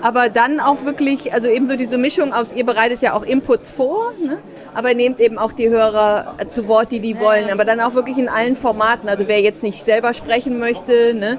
Aber dann auch wirklich, also eben so diese Mischung aus, ihr bereitet ja auch Inputs vor, ne? aber nehmt eben auch die Hörer äh, zu Wort, die die wollen, aber dann auch wirklich in allen Formaten. Also wer jetzt nicht selber sprechen möchte, ne?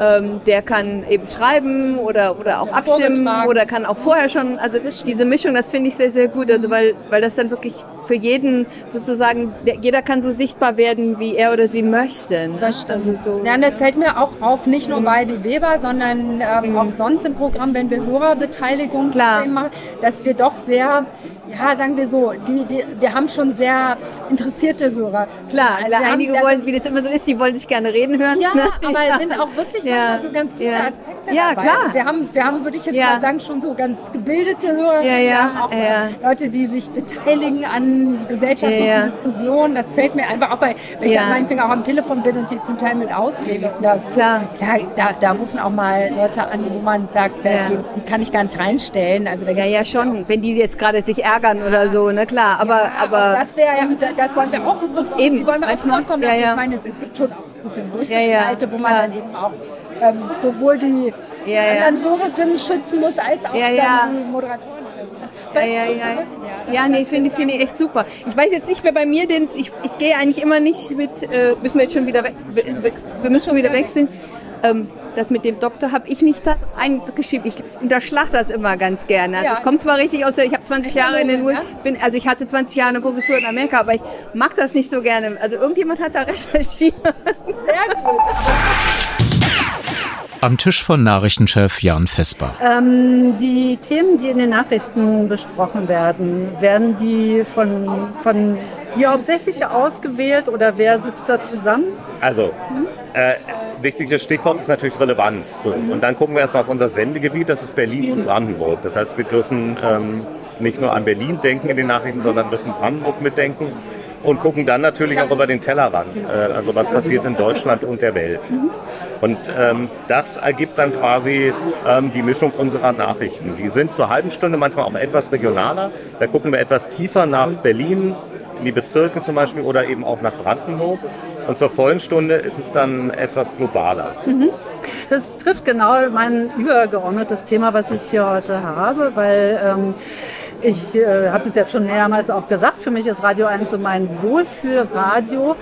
Ähm, der kann eben schreiben oder, oder auch abstimmen oder kann auch vorher schon, also diese Mischung, das finde ich sehr, sehr gut, also weil, weil das dann wirklich für jeden sozusagen, der, jeder kann so sichtbar werden, wie er oder sie möchte. Das stimmt. Also so, Ja, das fällt mir auch auf, nicht nur bei die Weber, sondern ähm, auch sonst im Programm, wenn wir Hörerbeteiligung machen, dass wir doch sehr, ja, sagen wir so, die, die, wir haben schon sehr interessierte Hörer. Klar, Also haben einige da- wollen, wie das immer so ist, die wollen sich gerne reden hören. Ja, ne? aber es sind auch wirklich Ja. so ganz gute Ja. Aspekte Ja, dabei. klar. Also Wir haben, wir haben, würde ich jetzt Ja. mal sagen, schon so ganz gebildete Hörer. Ja, ja, auch ja. Leute, die sich beteiligen an gesellschaftlichen Ja, ja. Diskussionen. Das fällt mir einfach auf, weil, weil ich Ja. da meinetwegen auch am Telefon bin und die zum Teil mit auswähle. Oder so. Klar. Klar, da, da rufen auch mal Leute an, wo man sagt, Ja. die, kann ich gar nicht reinstellen. Also da Ja, ja, schon, wenn die jetzt gerade sich ärgern oder so, ne, klar, aber, aber. das wäre ja, da- das wollen wir auch so, Eben, die wollen wir auch du? Wort kommen Ja, lassen. ja. Ich meine, es gibt schon auch ein bisschen Durchgefallte, wo man dann eben auch ähm, sowohl die Ja, anderen Hörerinnen schützen muss, als auch dann die Moderatoren. Ja, ja, ja. ja, nee, finde finde ich echt super. Ich weiß jetzt nicht, wer bei mir den, ich, ich gehe eigentlich immer nicht mit, äh, müssen wir jetzt schon wieder, we we wir müssen schon wieder wechseln. Ähm, das mit dem Doktor habe ich nicht da eingeschrieben. Ich unterschlag das immer ganz gerne. Also Ja. Ich komme zwar richtig aus der, ich habe 20 Jahre in den USA, bin, also ich hatte 20 Jahre eine Professur in Amerika, aber ich mag das nicht so gerne. Also irgendjemand hat da (laughs) recherchiert. Sehr gut. Am Tisch von Nachrichtenchef Jan Vesper. Ähm, die Themen, die in den Nachrichten besprochen werden, werden die von, von dir hauptsächlich ausgewählt oder wer sitzt da zusammen? Also, äh, wichtiges Stichwort ist natürlich Relevanz. So. Und dann gucken wir erstmal auf unser Sendegebiet, das ist Berlin und Brandenburg. Das heißt, wir dürfen ähm, nicht nur an Berlin denken in den Nachrichten, sondern müssen Brandenburg mitdenken und gucken dann natürlich auch über den Tellerrand, äh, also was passiert in Deutschland und der Welt. Und ähm, das ergibt dann quasi ähm, die Mischung unserer Nachrichten. Die sind zur halben Stunde manchmal auch etwas regionaler. Da gucken wir etwas tiefer nach Berlin, in die Bezirke zum Beispiel oder eben auch nach Brandenburg. Und zur vollen Stunde ist es dann etwas globaler. Mhm. Das trifft genau mein übergeordnetes Thema, was ich hier heute habe, weil ähm, ich äh, habe es jetzt schon mehrmals auch gesagt, für mich ist Radio 1 so mein Wohlfühlradio.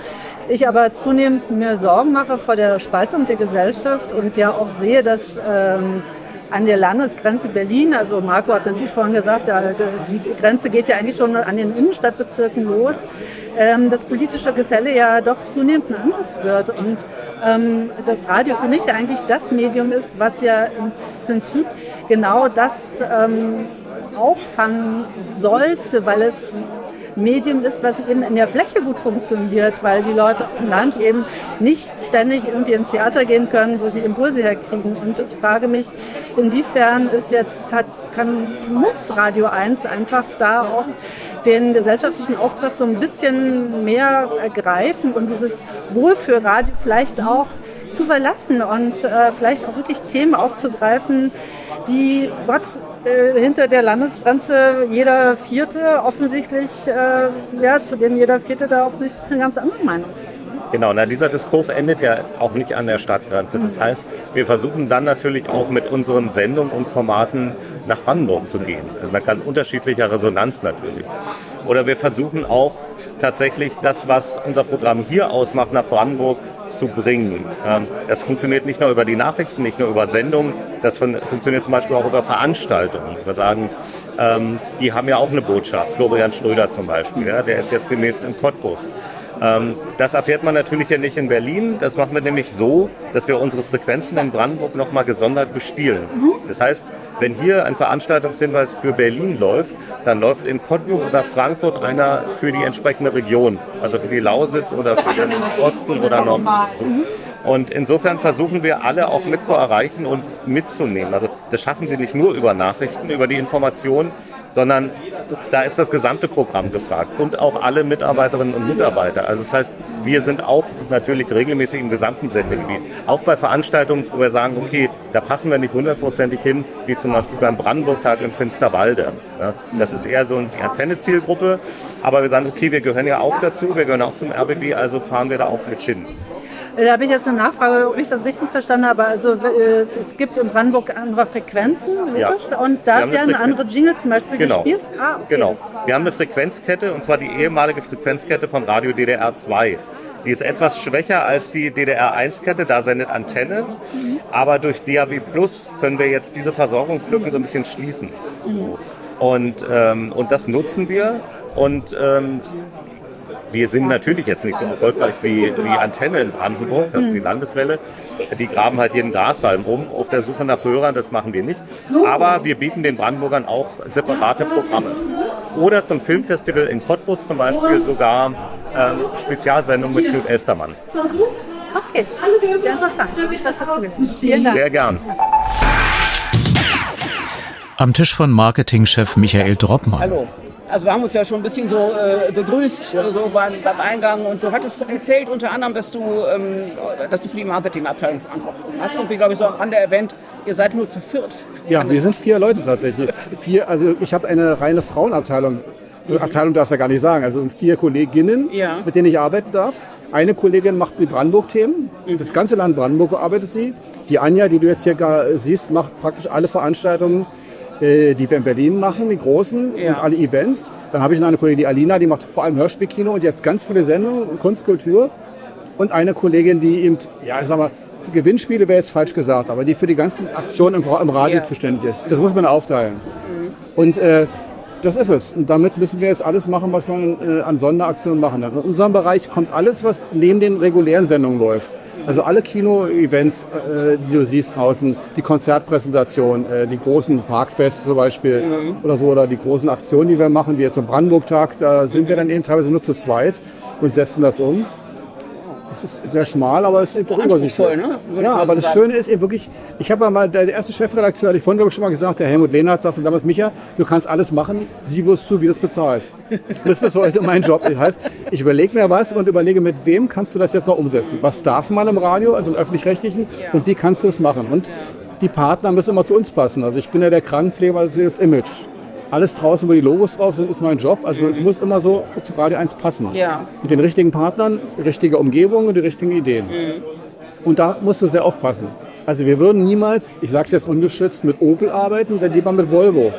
Ich aber zunehmend mir Sorgen mache vor der Spaltung der Gesellschaft und ja auch sehe, dass ähm, an der Landesgrenze Berlin, also Marco hat natürlich vorhin gesagt, die Grenze geht ja eigentlich schon an den Innenstadtbezirken los, ähm, das politische Gefälle ja doch zunehmend anders wird. Und ähm, das Radio für mich eigentlich das Medium ist, was ja im Prinzip genau das ähm, auffangen sollte, weil es Medium ist, was eben in der Fläche gut funktioniert, weil die Leute im Land eben nicht ständig irgendwie ins Theater gehen können, wo sie Impulse herkriegen. Und ich frage mich, inwiefern ist jetzt, hat, kann, muss Radio 1 einfach da auch den gesellschaftlichen Auftrag so ein bisschen mehr ergreifen und dieses Wohlfühlradio vielleicht auch zu verlassen und äh, vielleicht auch wirklich Themen aufzugreifen, die Gott äh, hinter der Landesgrenze jeder Vierte offensichtlich, äh, ja, zu dem jeder Vierte da offensichtlich eine ganz andere Meinung Genau, na, dieser Diskurs endet ja auch nicht an der Stadtgrenze. Das heißt, wir versuchen dann natürlich auch mit unseren Sendungen und Formaten nach Brandenburg zu gehen. Also mit ganz unterschiedlicher Resonanz natürlich. Oder wir versuchen auch tatsächlich das, was unser Programm hier ausmacht, nach Brandenburg zu bringen. Das funktioniert nicht nur über die Nachrichten, nicht nur über Sendungen, das funktioniert zum Beispiel auch über Veranstaltungen. Wir sagen, ähm, die haben ja auch eine Botschaft. Florian Schröder zum Beispiel, der ist jetzt demnächst in Cottbus. Ähm, das erfährt man natürlich ja nicht in Berlin. Das machen wir nämlich so, dass wir unsere Frequenzen in Brandenburg nochmal gesondert bespielen. Das heißt, wenn hier ein Veranstaltungshinweis für Berlin läuft, dann läuft in Cottbus oder Frankfurt einer für die entsprechende Region, also für die Lausitz oder für den Osten oder Norden. So. Und insofern versuchen wir alle auch mit zu erreichen und mitzunehmen. Also das schaffen sie nicht nur über Nachrichten, über die Information, sondern da ist das gesamte Programm gefragt und auch alle Mitarbeiterinnen und Mitarbeiter. Also das heißt, wir sind auch natürlich regelmäßig im gesamten Sendegebiet. Auch bei Veranstaltungen, wo wir sagen, okay, da passen wir nicht hundertprozentig hin, wie zum Beispiel beim Brandenburg-Tag im Finsterwalde. Das ist eher so die Antenne-Zielgruppe. Aber wir sagen, okay, wir gehören ja auch dazu, wir gehören auch zum RBB, also fahren wir da auch mit hin. Da habe ich jetzt eine Nachfrage, ob ich das richtig verstanden habe. Also äh, es gibt in Brandenburg andere Frequenzen, logisch, ja. und da werden andere Jingle zum Beispiel genau. gespielt. Ah, okay, genau. Wir haben eine Frequenzkette, und zwar die ehemalige Frequenzkette vom Radio DDR 2. Die ist etwas schwächer als die DDR1-Kette, da sendet Antenne. Mhm. Aber durch DAB Plus können wir jetzt diese Versorgungslücken so ein bisschen schließen. Mhm. Und, ähm, und das nutzen wir. Und ähm, wir sind natürlich jetzt nicht so erfolgreich wie, wie Antenne in Brandenburg, das ist die Landeswelle. Die graben halt jeden Grashalm um auf der Suche nach Hörern, das machen wir nicht. Aber wir bieten den Brandenburgern auch separate Programme. Oder zum Filmfestival in Cottbus zum Beispiel sogar ähm, Spezialsendung mit Knut Elstermann. Okay, sehr interessant. Da habe ich was dazu. Vielen Dank. Sehr gern. Am Tisch von Marketingchef Michael Droppmann. Hallo. Also wir haben uns ja schon ein bisschen so äh, begrüßt äh, so beim, beim Eingang und du hattest erzählt unter anderem, dass du, ähm, dass du für die Marketingabteilung verantwortlich bist. Hast irgendwie, glaube ich, so am Rande erwähnt, ihr seid nur zu viert. Ja, wir sind vier Leute tatsächlich. Vier, also ich habe eine reine Frauenabteilung. Mhm. Abteilung darfst du ja gar nicht sagen. Also es sind vier Kolleginnen, ja. mit denen ich arbeiten darf. Eine Kollegin macht die Brandenburg-Themen. Mhm. Das ganze Land Brandenburg bearbeitet sie. Die Anja, die du jetzt hier siehst, macht praktisch alle Veranstaltungen die wir in Berlin machen, die großen Ja. und alle Events. Dann habe ich noch eine Kollegin, die Alina, die macht vor allem Hörspielkino und jetzt ganz viele Sendungen Kunst, Kultur. Und eine Kollegin, die eben, ja, ich sag mal, für Gewinnspiele wäre jetzt falsch gesagt, aber die für die ganzen Aktionen im, im Radio Ja. zuständig ist. Das muss man aufteilen. Mhm. Und äh, das ist es. Und damit müssen wir jetzt alles machen, was man äh, an Sonderaktionen machen kann. In unserem Bereich kommt alles, was neben den regulären Sendungen läuft. Also alle Kino-Events, äh, die du siehst draußen, die Konzertpräsentation, äh, die großen Parkfeste zum Beispiel oder so, oder die großen Aktionen, die wir machen, wie jetzt zum Brandenburg-Tag, da sind wir dann eben teilweise nur zu zweit und setzen das um. Es ist sehr schmal, aber es ist doch übersichtlich. ne? Würde Ja, aber das sagen. Schöne ist eben wirklich, ich habe ja mal, der erste Chefredakteur, hatte ich vorhin glaube ich schon mal gesagt, der Helmut Lehnhardt sagte damals, Micha, du kannst alles machen, sieh bloß zu, wie du es bezahlst. Das ist heute mein Job. Das (laughs) heißt, ich überlege mir was und überlege, mit wem kannst du das jetzt noch umsetzen? Was darf man im Radio, also im Öffentlich-Rechtlichen, und wie kannst du es machen? Und die Partner müssen immer zu uns passen. Also ich bin ja der Krankenpfleger, also das Image. Alles draußen, wo die Logos drauf sind, ist mein Job. Also es muss immer so zu Radio 1 passen. Ja. Mit den richtigen Partnern, richtige Umgebung und die richtigen Ideen. Und da musst du sehr aufpassen. Also wir würden niemals, ich sage es jetzt ungeschützt, mit Opel arbeiten, dann lieber mit Volvo.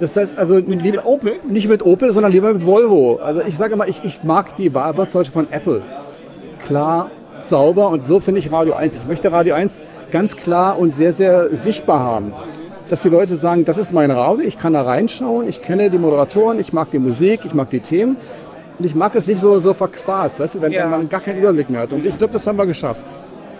Das heißt also lieber, Opel? nicht mit Opel, sondern lieber mit Volvo. Also ich sage immer, ich, ich mag die Wahlbahn von Apple. Klar, sauber und so finde ich Radio 1. Ich möchte Radio 1 ganz klar und sehr, sehr sichtbar haben. Dass die Leute sagen, das ist mein Radio, ich kann da reinschauen, ich kenne die Moderatoren, ich mag die Musik, ich mag die Themen. Und ich mag das nicht so, so verquast, weißt du, wenn Ja. man gar keinen Überblick mehr hat. Und ich glaube, das haben wir geschafft.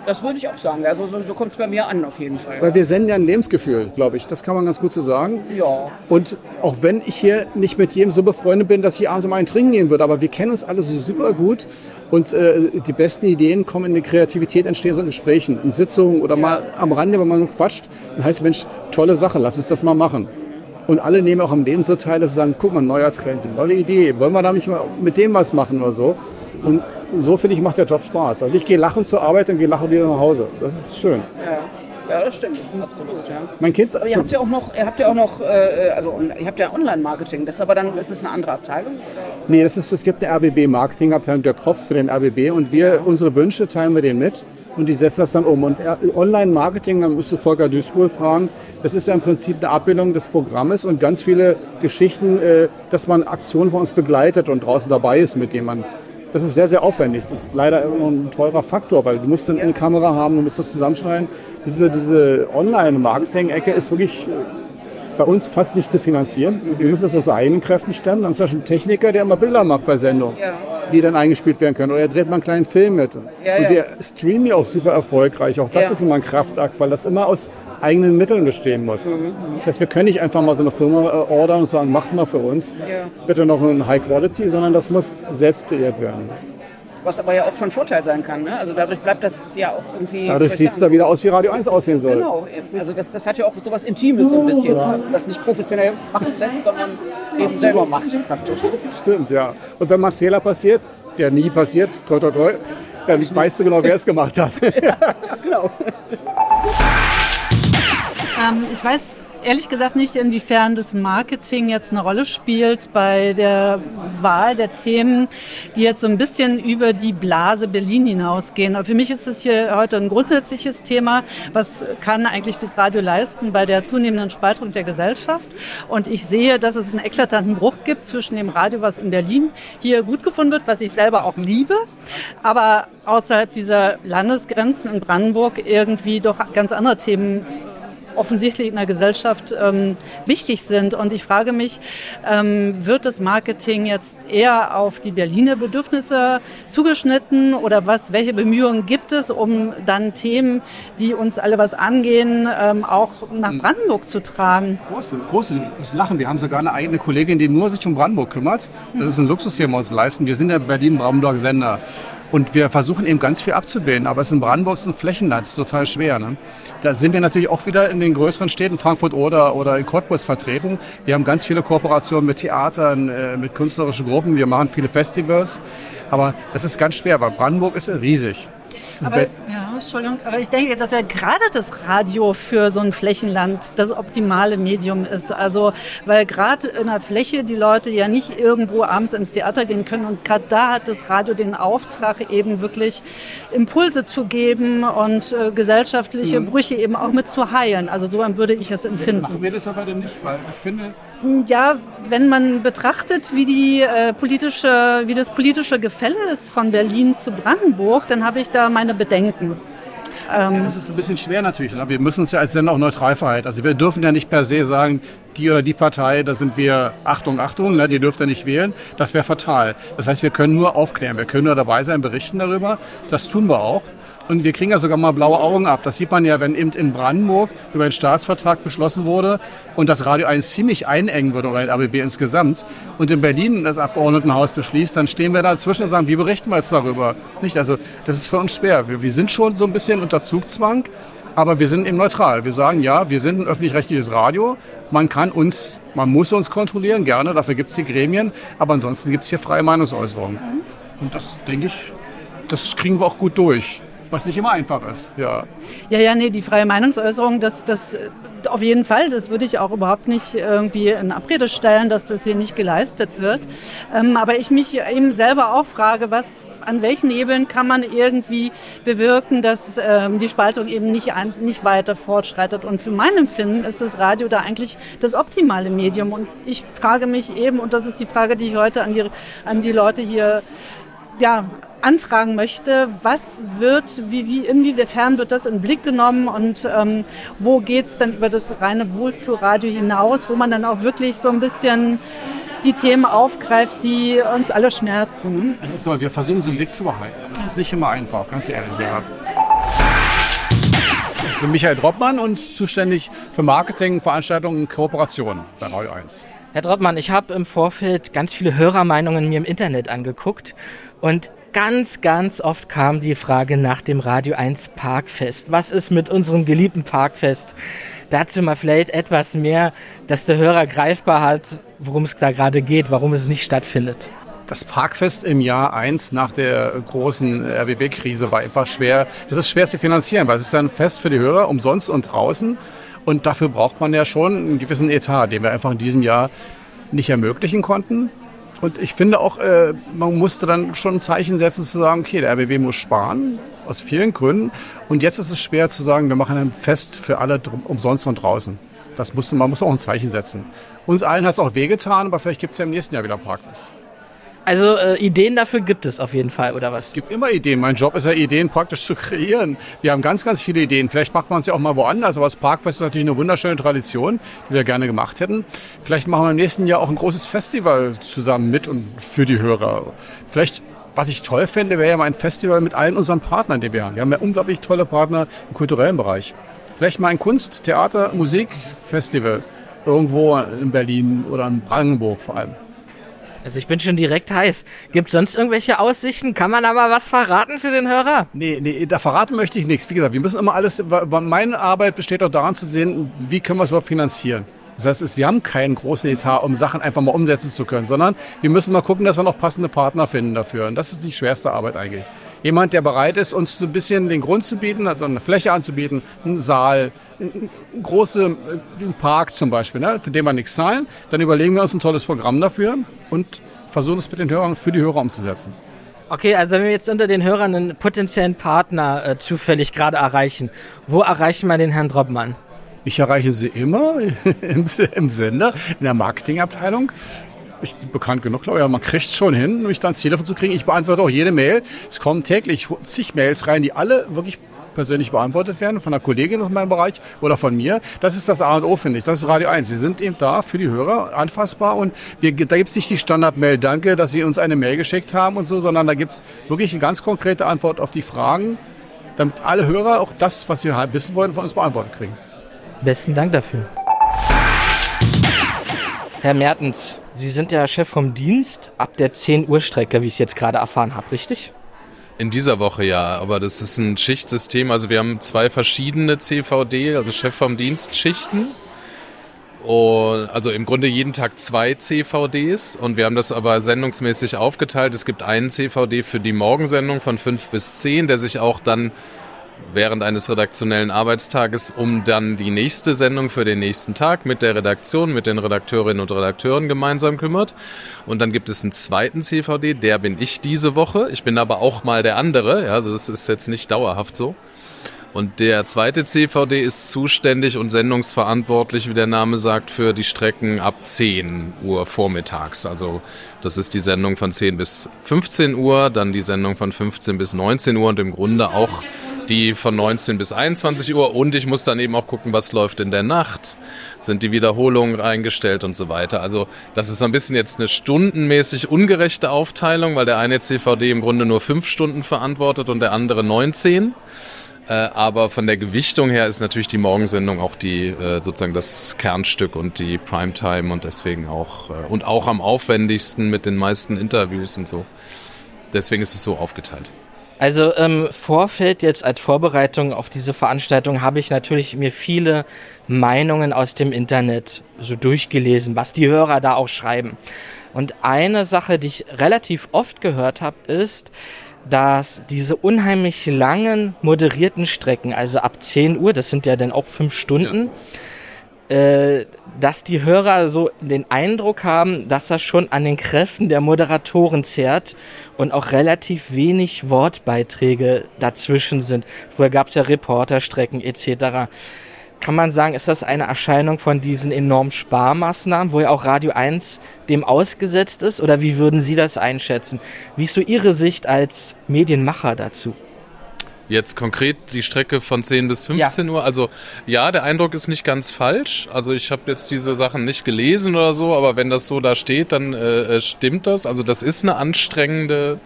Das würde ich auch sagen. Also so, so kommt es bei mir an, auf jeden Fall. Weil wir senden ja ein Lebensgefühl, glaube ich. Das kann man ganz gut so sagen. Ja. Und auch wenn ich hier nicht mit jedem so befreundet bin, dass ich abends mal einen trinken gehen würde, aber wir kennen uns alle so super gut und äh, die besten Ideen kommen in die Kreativität, entstehen so in Gesprächen, in Sitzungen oder mal am Rande, wenn man so quatscht. Dann heißt Mensch, tolle Sache, lass uns das mal machen. Und alle nehmen auch am Leben so teil, dass sie sagen, guck mal, neuer Trend, neue Idee, wollen wir da nicht mal mit dem was machen oder so. Und so finde ich, macht der Job Spaß. Also ich gehe lachend zur Arbeit und gehe lachend wieder nach Hause. Das ist schön. Ja. Ja, das stimmt, absolut, ja. Mein Kind, Aber ihr habt ja auch noch, ihr habt ja auch noch, äh, also ihr habt ja Online-Marketing, das ist aber dann, ist das eine andere Abteilung? Nee, das ist, es gibt eine RBB-Marketingabteilung, der Kopf für den RBB und wir, unsere Wünsche teilen wir denen mit und die setzen das dann um. Und R- Online-Marketing, da müsste Volker Duisburg fragen, das ist ja im Prinzip eine Abbildung des Programmes und ganz viele Geschichten, äh, dass man Aktionen von uns begleitet und draußen dabei ist, mit denen man das ist sehr, sehr aufwendig. Das ist leider immer ein teurer Faktor, weil du musst dann eine Kamera haben, du musst das zusammenschneiden. Diese, diese Online-Marketing-Ecke ist wirklich bei uns fast nicht zu finanzieren. Wir müssen das aus eigenen Kräften stemmen. Dann ist zum Beispiel ein Techniker, der immer Bilder macht bei Sendung, die dann eingespielt werden können. Oder er dreht mal einen kleinen Film mit. Ja, und ja. wir streamen ja auch super erfolgreich. Auch das Ja. ist immer ein Kraftakt, weil das immer aus eigenen Mitteln bestehen muss. Das heißt, wir können nicht einfach mal so eine Firma äh, ordern und sagen, macht mal für uns Ja. bitte noch ein High Quality, sondern das muss selbst kreiert werden. Was aber ja auch von Vorteil sein kann, ne? Also dadurch bleibt das ja auch irgendwie... Dadurch sieht es da wieder aus, wie Radio 1 aussehen soll. Genau, eben. also das, das hat ja auch sowas Intimes so ein bisschen, Ja. das nicht professionell machen lässt, sondern eben selber macht praktisch. Stimmt, ja. Und wenn mal ein Fehler passiert, der nie passiert, toi toi toi, dann weißt du genau, wer (laughs) es gemacht hat. genau. (laughs) Ähm, ich weiß ehrlich gesagt nicht, inwiefern das Marketing jetzt eine Rolle spielt bei der Wahl der Themen, die jetzt so ein bisschen über die Blase Berlin hinausgehen. Aber für mich ist es hier heute ein grundsätzliches Thema. Was kann eigentlich das Radio leisten bei der zunehmenden Spaltung der Gesellschaft? Und ich sehe, dass es einen eklatanten Bruch gibt zwischen dem Radio, was in Berlin hier gut gefunden wird, was ich selber auch liebe, aber außerhalb dieser Landesgrenzen in Brandenburg irgendwie doch ganz andere Themen offensichtlich in der Gesellschaft ähm, wichtig sind. Und ich frage mich, ähm, wird das Marketing jetzt eher auf die Berliner Bedürfnisse zugeschnitten oder was? Welche Bemühungen gibt es, um dann Themen, die uns alle was angehen, ähm, auch nach Brandenburg zu tragen? Große, großes Lachen. Wir haben sogar eine eigene Kollegin, die nur sich um Brandenburg kümmert. Das ist ein Luxus, den wir uns leisten. Wir sind der Berlin-Brandenburg Sender. Und wir versuchen eben ganz viel abzubilden. Aber es ist in Brandenburg ist ein Flächenland, das ist total schwer. Ne? Da sind wir natürlich auch wieder in den größeren Städten, Frankfurt oder, oder in Cottbus vertreten. Wir haben ganz viele Kooperationen mit Theatern, äh, mit künstlerischen Gruppen. Wir machen viele Festivals. Aber das ist ganz schwer, weil Brandenburg ist riesig. Aber, Be- ja, Entschuldigung, aber ich denke, dass ja gerade das Radio für so ein Flächenland das optimale Medium ist. Also, weil gerade in der Fläche die Leute ja nicht irgendwo abends ins Theater gehen können und gerade da hat das Radio den Auftrag, eben wirklich Impulse zu geben und äh, gesellschaftliche Mhm. Brüche eben auch mit zu heilen. Also so würde ich es empfinden. Machen wir das aber denn nicht, weil ich finde, Ja, wenn man betrachtet, wie, die, äh, politische, wie das politische Gefälle ist von Berlin zu Brandenburg, dann habe ich da meine Bedenken. Ähm, Das ist ein bisschen schwer natürlich. Ne? Wir müssen uns ja als Sender auch neutral verhalten. Also wir dürfen ja nicht per se sagen, die oder die Partei, da sind wir, Achtung, Achtung, ne? die dürft ihr nicht wählen. Das wäre fatal. Das heißt, wir können nur aufklären, wir können nur dabei sein, berichten darüber. Das tun wir auch. Und wir kriegen ja sogar mal blaue Augen ab. Das sieht man ja, wenn eben in Brandenburg über einen Staatsvertrag beschlossen wurde und das Radio 1 ziemlich einengen würde oder ein ABB insgesamt und in Berlin das Abgeordnetenhaus beschließt, dann stehen wir dazwischen und sagen, wie berichten wir jetzt darüber? Nicht? Also das ist für uns schwer. Wir, wir sind schon so ein bisschen unter Zugzwang, aber wir sind eben neutral. Wir sagen, ja, wir sind ein öffentlich-rechtliches Radio. Man kann uns, man muss uns kontrollieren, gerne, dafür gibt es die Gremien, aber ansonsten gibt es hier freie Meinungsäußerung. Und das, denke ich, das kriegen wir auch gut durch. Was nicht immer einfach ist, ja. Ja, ja, nee, die freie Meinungsäußerung, das, das auf jeden Fall, das würde ich auch überhaupt nicht irgendwie in Abrede stellen, dass das hier nicht geleistet wird. Ähm, aber ich mich eben selber auch frage, was, an welchen Hebeln kann man irgendwie bewirken, dass ähm, die Spaltung eben nicht, an, nicht weiter fortschreitet. Und für mein Empfinden ist das Radio da eigentlich das optimale Medium. Und ich frage mich eben, und das ist die Frage, die ich heute an die, an die Leute hier ja, antragen möchte, was wird, wie, wie, inwiefern wird das in Blick genommen und ähm, wo geht es dann über das reine Wohlfühlradio hinaus, wo man dann auch wirklich so ein bisschen die Themen aufgreift, die uns alle schmerzen. Also wir versuchen so einen Blick zu behalten. Das ist nicht immer einfach, ganz ehrlich. Ja. Ich bin Michael Droppmann und zuständig für Marketing, Veranstaltungen und Kooperation bei Radio 1. Herr Droppmann, ich habe im Vorfeld ganz viele Hörermeinungen mir im Internet angeguckt und ganz, ganz oft kam die Frage nach dem Radio 1 Parkfest. Was ist mit unserem geliebten Parkfest? Dazu mal vielleicht etwas mehr, dass der Hörer greifbar hat, worum es da gerade geht, warum es nicht stattfindet. Das Parkfest im Jahr 1 nach der großen RBB-Krise war einfach schwer. Das ist schwer zu finanzieren, weil es ist ein Fest für die Hörer, umsonst und draußen. Und dafür braucht man ja schon einen gewissen Etat, den wir einfach in diesem Jahr nicht ermöglichen konnten. Und ich finde auch, äh, man musste dann schon ein Zeichen setzen zu sagen, okay, der RBB muss sparen, aus vielen Gründen. Und jetzt ist es schwer zu sagen, wir machen ein Fest für alle umsonst und draußen. Das musste, man muss auch ein Zeichen setzen. Uns allen hat es auch wehgetan, aber vielleicht gibt es ja im nächsten Jahr wieder Parkfest. Also äh, Ideen dafür gibt es auf jeden Fall, oder was? Es gibt immer Ideen. Mein Job ist ja, Ideen praktisch zu kreieren. Wir haben ganz, ganz viele Ideen. Vielleicht macht man es ja auch mal woanders, aber das Parkfest ist natürlich eine wunderschöne Tradition, die wir gerne gemacht hätten. Vielleicht machen wir im nächsten Jahr auch ein großes Festival zusammen mit und für die Hörer. Vielleicht was ich toll fände, wäre ja mal ein Festival mit allen unseren Partnern, die wir haben. Wir haben ja unglaublich tolle Partner im kulturellen Bereich. Vielleicht mal ein Kunst-, Theater-, Musikfestival irgendwo in Berlin oder in Brandenburg vor allem. Also ich bin schon direkt heiß. Gibt sonst irgendwelche Aussichten? Kann man aber was verraten für den Hörer? Nee, nee, da verraten möchte ich nichts. Wie gesagt, wir müssen immer alles, meine Arbeit besteht auch daran zu sehen, wie können wir es überhaupt finanzieren. Das heißt, wir haben keinen großen Etat, um Sachen einfach mal umsetzen zu können, sondern wir müssen mal gucken, dass wir noch passende Partner finden dafür. Und das ist die schwerste Arbeit eigentlich. Jemand, der bereit ist, uns so ein bisschen den Grund zu bieten, also eine Fläche anzubieten, einen Saal, einen großen äh, Park zum Beispiel, ne, für den wir nichts zahlen. Dann überlegen wir uns ein tolles Programm dafür und versuchen es mit den Hörern für die Hörer umzusetzen. Okay, also wenn wir jetzt unter den Hörern einen potenziellen Partner äh, zufällig gerade erreichen, wo erreichen wir den Herrn Droppmann? Ich erreiche sie immer (laughs) im, im Sender, in der Marketingabteilung ich bekannt genug, glaube ich. Man kriegt es schon hin, mich dann ans Telefon zu kriegen. Ich beantworte auch jede Mail. Es kommen täglich zig Mails rein, die alle wirklich persönlich beantwortet werden, von einer Kollegin aus meinem Bereich oder von mir. Das ist das A und O, finde ich. Das ist Radio 1. Wir sind eben da für die Hörer, anfassbar und wir, da gibt es nicht die Standard-Mail, danke, dass Sie uns eine Mail geschickt haben und so, sondern da gibt es wirklich eine ganz konkrete Antwort auf die Fragen, damit alle Hörer auch das, was sie halt wissen wollen, von uns beantwortet kriegen. Besten Dank dafür. Herr Mertens, Sie sind ja Chef vom Dienst ab der 10 Uhr Strecke, wie ich es jetzt gerade erfahren habe, richtig? In dieser Woche ja, aber das ist ein Schichtsystem. Also wir haben zwei verschiedene CVD, also Chef vom Dienst Schichten. Und also im Grunde jeden Tag zwei CVDs und wir haben das aber sendungsmäßig aufgeteilt. Es gibt einen CVD für die Morgensendung von 5 bis 10, der sich auch dann während eines redaktionellen Arbeitstages um dann die nächste Sendung für den nächsten Tag mit der Redaktion, mit den Redakteurinnen und Redakteuren gemeinsam kümmert. Und dann gibt es einen zweiten CVD, der bin ich diese Woche. Ich bin aber auch mal der andere, ja, also das ist jetzt nicht dauerhaft so. Und der zweite CVD ist zuständig und sendungsverantwortlich, wie der Name sagt, für die Strecken ab 10 Uhr vormittags. Also das ist die Sendung von 10 bis 15 Uhr, dann die Sendung von 15 bis 19 Uhr und im Grunde auch die von 19 bis 21 Uhr und ich muss dann eben auch gucken, was läuft in der Nacht, sind die Wiederholungen eingestellt und so weiter. Also das ist so ein bisschen jetzt eine stundenmäßig ungerechte Aufteilung, weil der eine CVD im Grunde nur fünf Stunden verantwortet und der andere 19. Äh, aber von der Gewichtung her ist natürlich die Morgensendung auch die äh, sozusagen das Kernstück und die Primetime und deswegen auch äh, und auch am aufwendigsten mit den meisten Interviews und so. Deswegen ist es so aufgeteilt. Also im Vorfeld jetzt als Vorbereitung auf diese Veranstaltung habe ich natürlich mir viele Meinungen aus dem Internet so durchgelesen, was die Hörer da auch schreiben. Und eine Sache, die ich relativ oft gehört habe, ist, dass diese unheimlich langen moderierten Strecken, also ab 10 Uhr, das sind ja dann auch fünf Stunden, äh, dass die Hörer so den Eindruck haben, dass das schon an den Kräften der Moderatoren zehrt und auch relativ wenig Wortbeiträge dazwischen sind. Vorher gab es ja Reporterstrecken etc. Kann man sagen, ist das eine Erscheinung von diesen enormen Sparmaßnahmen, wo ja auch Radio 1 dem ausgesetzt ist? Oder wie würden Sie das einschätzen? Wie ist so Ihre Sicht als Medienmacher dazu? Jetzt konkret die Strecke von 10 bis 15 ja. Uhr. Also ja, der Eindruck ist nicht ganz falsch. Also ich habe jetzt diese Sachen nicht gelesen oder so, aber wenn das so da steht, dann äh, äh stimmt das. Also das ist eine anstrengende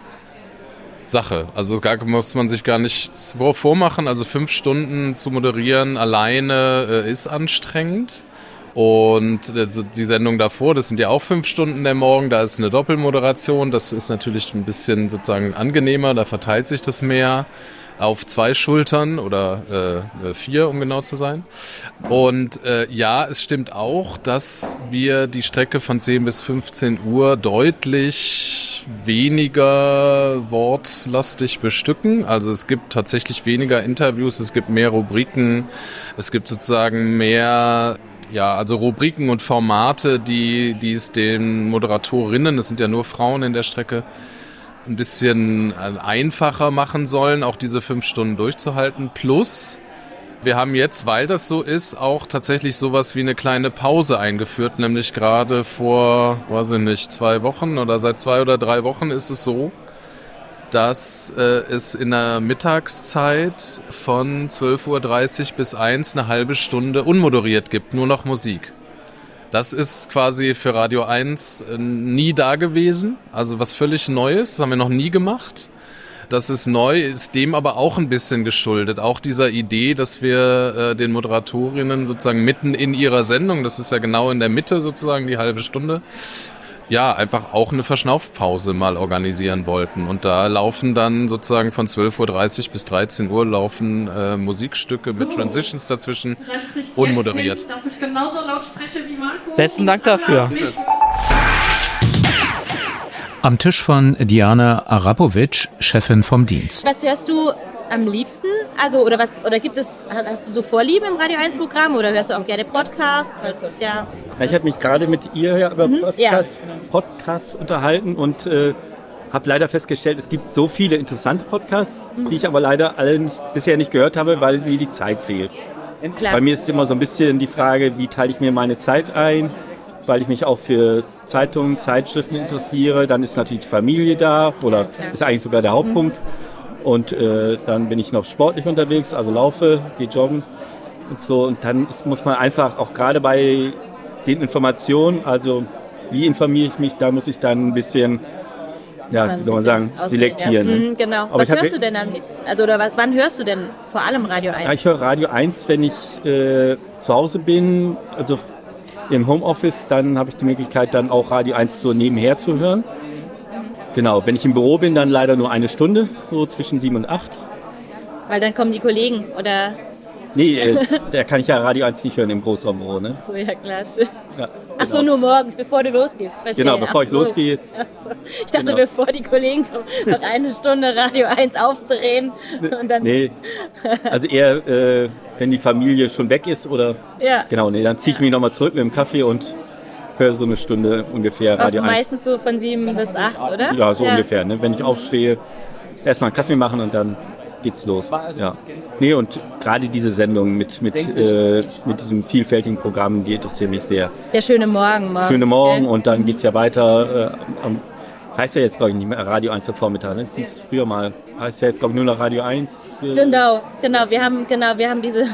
Sache. Also da muss man sich gar nichts vormachen. Also fünf Stunden zu moderieren alleine äh, ist anstrengend. Und also die Sendung davor, das sind ja auch fünf Stunden der Morgen, da ist eine Doppelmoderation. Das ist natürlich ein bisschen sozusagen angenehmer, da verteilt sich das mehr auf zwei Schultern oder äh, vier, um genau zu sein. Und äh, ja, es stimmt auch, dass wir die Strecke von 10 bis 15 Uhr deutlich weniger wortlastig bestücken. Also es gibt tatsächlich weniger Interviews, es gibt mehr Rubriken, es gibt sozusagen mehr ja, also Rubriken und Formate, die, die es den Moderatorinnen, es sind ja nur Frauen in der Strecke, ein bisschen äh, einfacher machen sollen, auch diese fünf Stunden durchzuhalten. Plus, wir haben jetzt, weil das so ist, auch tatsächlich sowas wie eine kleine Pause eingeführt, nämlich gerade vor, weiß ich nicht, zwei Wochen oder seit zwei oder drei Wochen ist es so, dass äh, es in der Mittagszeit von 12.30 Uhr bis 1 eine halbe Stunde unmoderiert gibt, nur noch Musik. Das ist quasi für Radio 1 äh, nie da gewesen, also was völlig Neues, das haben wir noch nie gemacht. Das ist neu, ist dem aber auch ein bisschen geschuldet. Auch dieser Idee, dass wir äh, den Moderatorinnen sozusagen mitten in ihrer Sendung, das ist ja genau in der Mitte sozusagen die halbe Stunde, ja, einfach auch eine Verschnaufpause mal organisieren wollten. Und da laufen dann sozusagen von 12.30 Uhr bis 13 Uhr laufen äh, Musikstücke so. mit Transitions dazwischen unmoderiert. Hin, dass ich genauso laut spreche wie Marco. Besten Dank dafür. Am Tisch von Diana Arapovic, Chefin vom Dienst. Was hörst du am liebsten? Also, oder was, oder gibt es, hast du so Vorlieben im Radio 1 Programm oder hörst du auch gerne Podcasts? Das ja, ja ich habe mich gerade mit ihr ja über mhm, ja. Podcasts unterhalten und äh, habe leider festgestellt, es gibt so viele interessante Podcasts, mhm. die ich aber leider alle nicht, bisher nicht gehört habe, weil mir die Zeit fehlt. Klar. Bei mir ist immer so ein bisschen die Frage, wie teile ich mir meine Zeit ein, weil ich mich auch für Zeitungen, Zeitschriften interessiere. Dann ist natürlich die Familie da oder ist eigentlich sogar der Hauptpunkt. Mhm. Und äh, dann bin ich noch sportlich unterwegs, also laufe, gehe joggen und so. Und dann ist, muss man einfach auch gerade bei den Informationen, also wie informiere ich mich, da muss ich dann ein bisschen, ja, wie soll man sagen, selektieren. Ja. Ne? Mhm, genau. Aber was hörst du denn am liebsten? Also oder was, wann hörst du denn vor allem Radio 1? Ja, ich höre Radio 1, wenn ich äh, zu Hause bin, also im Homeoffice, dann habe ich die Möglichkeit, dann auch Radio 1 so nebenher zu hören. Genau, wenn ich im Büro bin, dann leider nur eine Stunde, so zwischen sieben und acht. Weil dann kommen die Kollegen oder Nee, äh, (laughs) da kann ich ja Radio 1 nicht hören im Großraumbüro, ne? So, ja klar. Ja, Ach so, genau. nur morgens, bevor du losgehst. Verstehe. Genau, bevor Ach ich so. losgehe. So. Ich dachte, genau. bevor die Kollegen kommen, noch eine Stunde Radio 1 aufdrehen und dann... Nee, also eher, äh, wenn die Familie schon weg ist oder... Ja. Genau, nee, dann ziehe ich mich nochmal zurück mit dem Kaffee und höre so eine Stunde ungefähr Radio 1. Meistens so von sieben bis acht, oder? Ja, so ja. ungefähr. Ne? Wenn ich aufstehe, erstmal einen Kaffee machen und dann geht's los. Ja. Nee, und gerade diese Sendung mit, mit, äh, mit diesem vielfältigen Programm, die interessiert mich sehr. Der schöne Morgen. Morgens, schöne Morgen und dann geht es ja weiter. Äh, heißt ja jetzt, glaube ich, nicht mehr Radio 1 am Vormittag. Ne? Das ist früher mal. Heißt ja jetzt, glaube ich, nur noch Radio 1. Äh genau, genau. Wir haben, genau, wir haben diese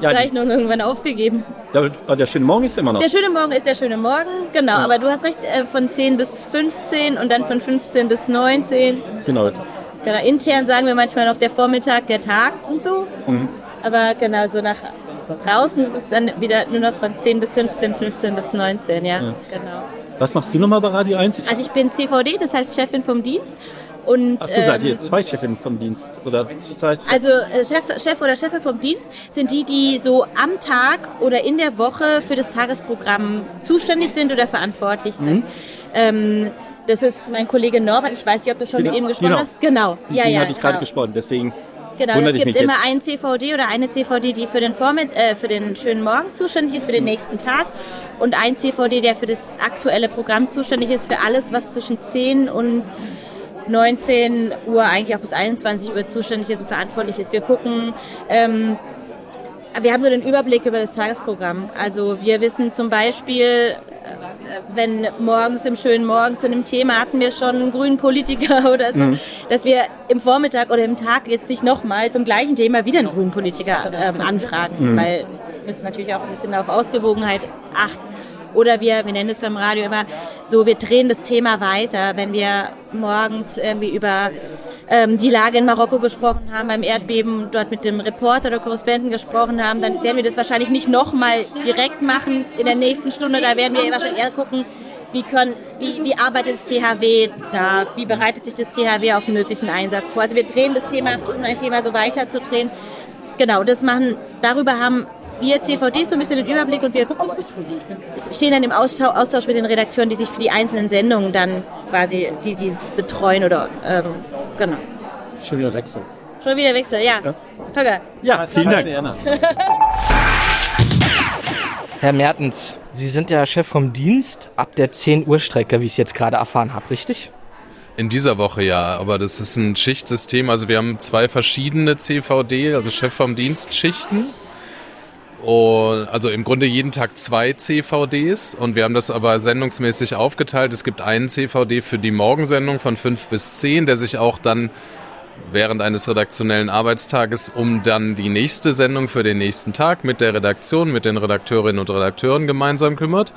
ja, Zeichnung irgendwann aufgegeben. Der, der, schöne Morgen ist immer noch. Der schöne Morgen ist der schöne Morgen, genau. Ja. Aber du hast recht, äh, von 10 bis 15 und dann von 15 bis 19. Genau. Genau, intern sagen wir manchmal noch der Vormittag, der Tag und so. Mhm. Aber genau, so nach draußen ist es dann wieder nur noch von 10 bis 15, 15 bis 19, ja, ja. genau. Was machst du nochmal bei Radio 1? Also ich bin CVD, das heißt Chefin vom Dienst. Und, Ach so, seid ihr ähm, zwei Chefinnen vom Dienst? Oder also äh, Chef, Chef oder Chefin vom Dienst sind die, die so am Tag oder in der Woche für das Tagesprogramm zuständig sind oder verantwortlich sind. Mhm. Ähm, Das ist mein Kollege Norbert. Ich weiß nicht, ob du schon Genau. mit ihm gesprochen Genau. hast. Genau. Ja, Den ja. hatte ich gerade genau. gesprochen, deswegen Genau, es gibt immer jetzt. ein CVD oder eine CVD, die für den, Vormitt äh, für den schönen Morgen zuständig ist, für den nächsten Tag. Und ein CVD, der für das aktuelle Programm zuständig ist, für alles, was zwischen 10 und 19 Uhr, eigentlich auch bis 21 Uhr zuständig ist und verantwortlich ist. Wir gucken, ähm, wir haben so den Überblick über das Tagesprogramm. Also wir wissen zum Beispiel, äh, wenn morgens im schönen Morgen zu einem Thema hatten wir schon einen grünen Politiker (laughs) oder so, Mhm. dass wir im Vormittag oder im Tag jetzt nicht nochmal zum gleichen Thema wieder einen grünen Politiker ähm, anfragen, Mhm. weil wir müssen natürlich auch ein bisschen auf Ausgewogenheit achten. Oder wir, wir nennen es beim Radio immer so, wir drehen das Thema weiter, wenn wir morgens irgendwie über ähm, die Lage in Marokko gesprochen haben, beim Erdbeben dort mit dem Reporter oder Korrespondenten gesprochen haben, dann werden wir das wahrscheinlich nicht nochmal direkt machen in der nächsten Stunde. Da werden wir wahrscheinlich eher gucken, wie, können, wie, wie arbeitet das THW da, wie bereitet sich das THW auf einen möglichen Einsatz vor. Also wir drehen das Thema, versuchen ein Thema so weiter zu drehen. Genau, das machen, darüber haben wir CVDs so ein bisschen den Überblick und wir stehen dann im Austausch, mit den Redakteuren, die sich für die einzelnen Sendungen dann quasi, die, die betreuen oder, ähm, genau. Schon wieder Wechsel. Schon wieder Wechsel, ja. Ja. Töger. Ja, vielen Dank. (laughs) Herr Mertens, Sie sind ja Chef vom Dienst ab der 10 Uhr Strecke, wie ich es jetzt gerade erfahren habe, richtig? In dieser Woche ja, aber das ist ein Schichtsystem. Also wir haben zwei verschiedene CVD, also Chef vom Dienst Schichten. Und also im Grunde jeden Tag zwei CVDs und wir haben das aber sendungsmäßig aufgeteilt. Es gibt einen CVD für die Morgensendung von 5 bis 10, der sich auch dann während eines redaktionellen Arbeitstages um dann die nächste Sendung für den nächsten Tag mit der Redaktion, mit den Redakteurinnen und Redakteuren gemeinsam kümmert.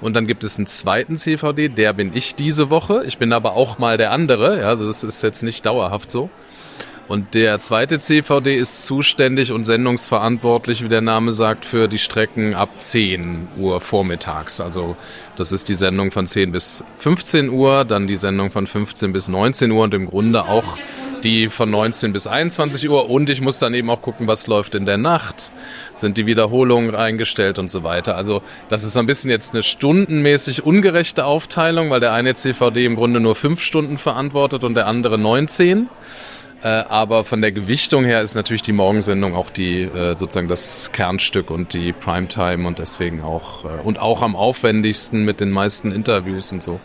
Und dann gibt es einen zweiten CVD, der bin ich diese Woche. Ich bin aber auch mal der andere, ja, also das ist jetzt nicht dauerhaft so. Und der zweite CVD ist zuständig und sendungsverantwortlich, wie der Name sagt, für die Strecken ab 10 Uhr vormittags. Also das ist die Sendung von 10 bis 15 Uhr, dann die Sendung von 15 bis 19 Uhr und im Grunde auch die von 19 bis 21 Uhr. Und ich muss dann eben auch gucken, was läuft in der Nacht. Sind die Wiederholungen eingestellt und so weiter. Also das ist so ein bisschen jetzt eine stundenmäßig ungerechte Aufteilung, weil der eine CVD im Grunde nur fünf Stunden verantwortet und der andere 19. Äh, aber von der Gewichtung her ist natürlich die Morgensendung auch die äh, sozusagen das Kernstück und die Primetime und deswegen auch äh, und auch am aufwendigsten mit den meisten Interviews und so.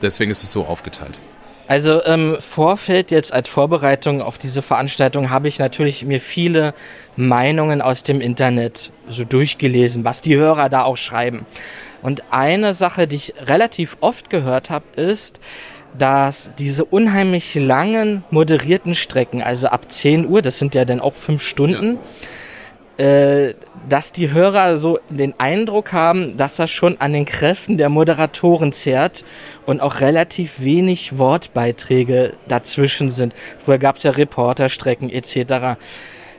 Deswegen ist es so aufgeteilt. Also im Vorfeld jetzt als Vorbereitung auf diese Veranstaltung habe ich natürlich mir viele Meinungen aus dem Internet so durchgelesen, was die Hörer da auch schreiben. Und eine Sache, die ich relativ oft gehört habe, ist, dass diese unheimlich langen moderierten Strecken, also ab 10 Uhr, das sind ja dann auch fünf Stunden, äh, dass die Hörer so den Eindruck haben, dass das schon an den Kräften der Moderatoren zehrt und auch relativ wenig Wortbeiträge dazwischen sind. Früher gab es ja Reporterstrecken etc.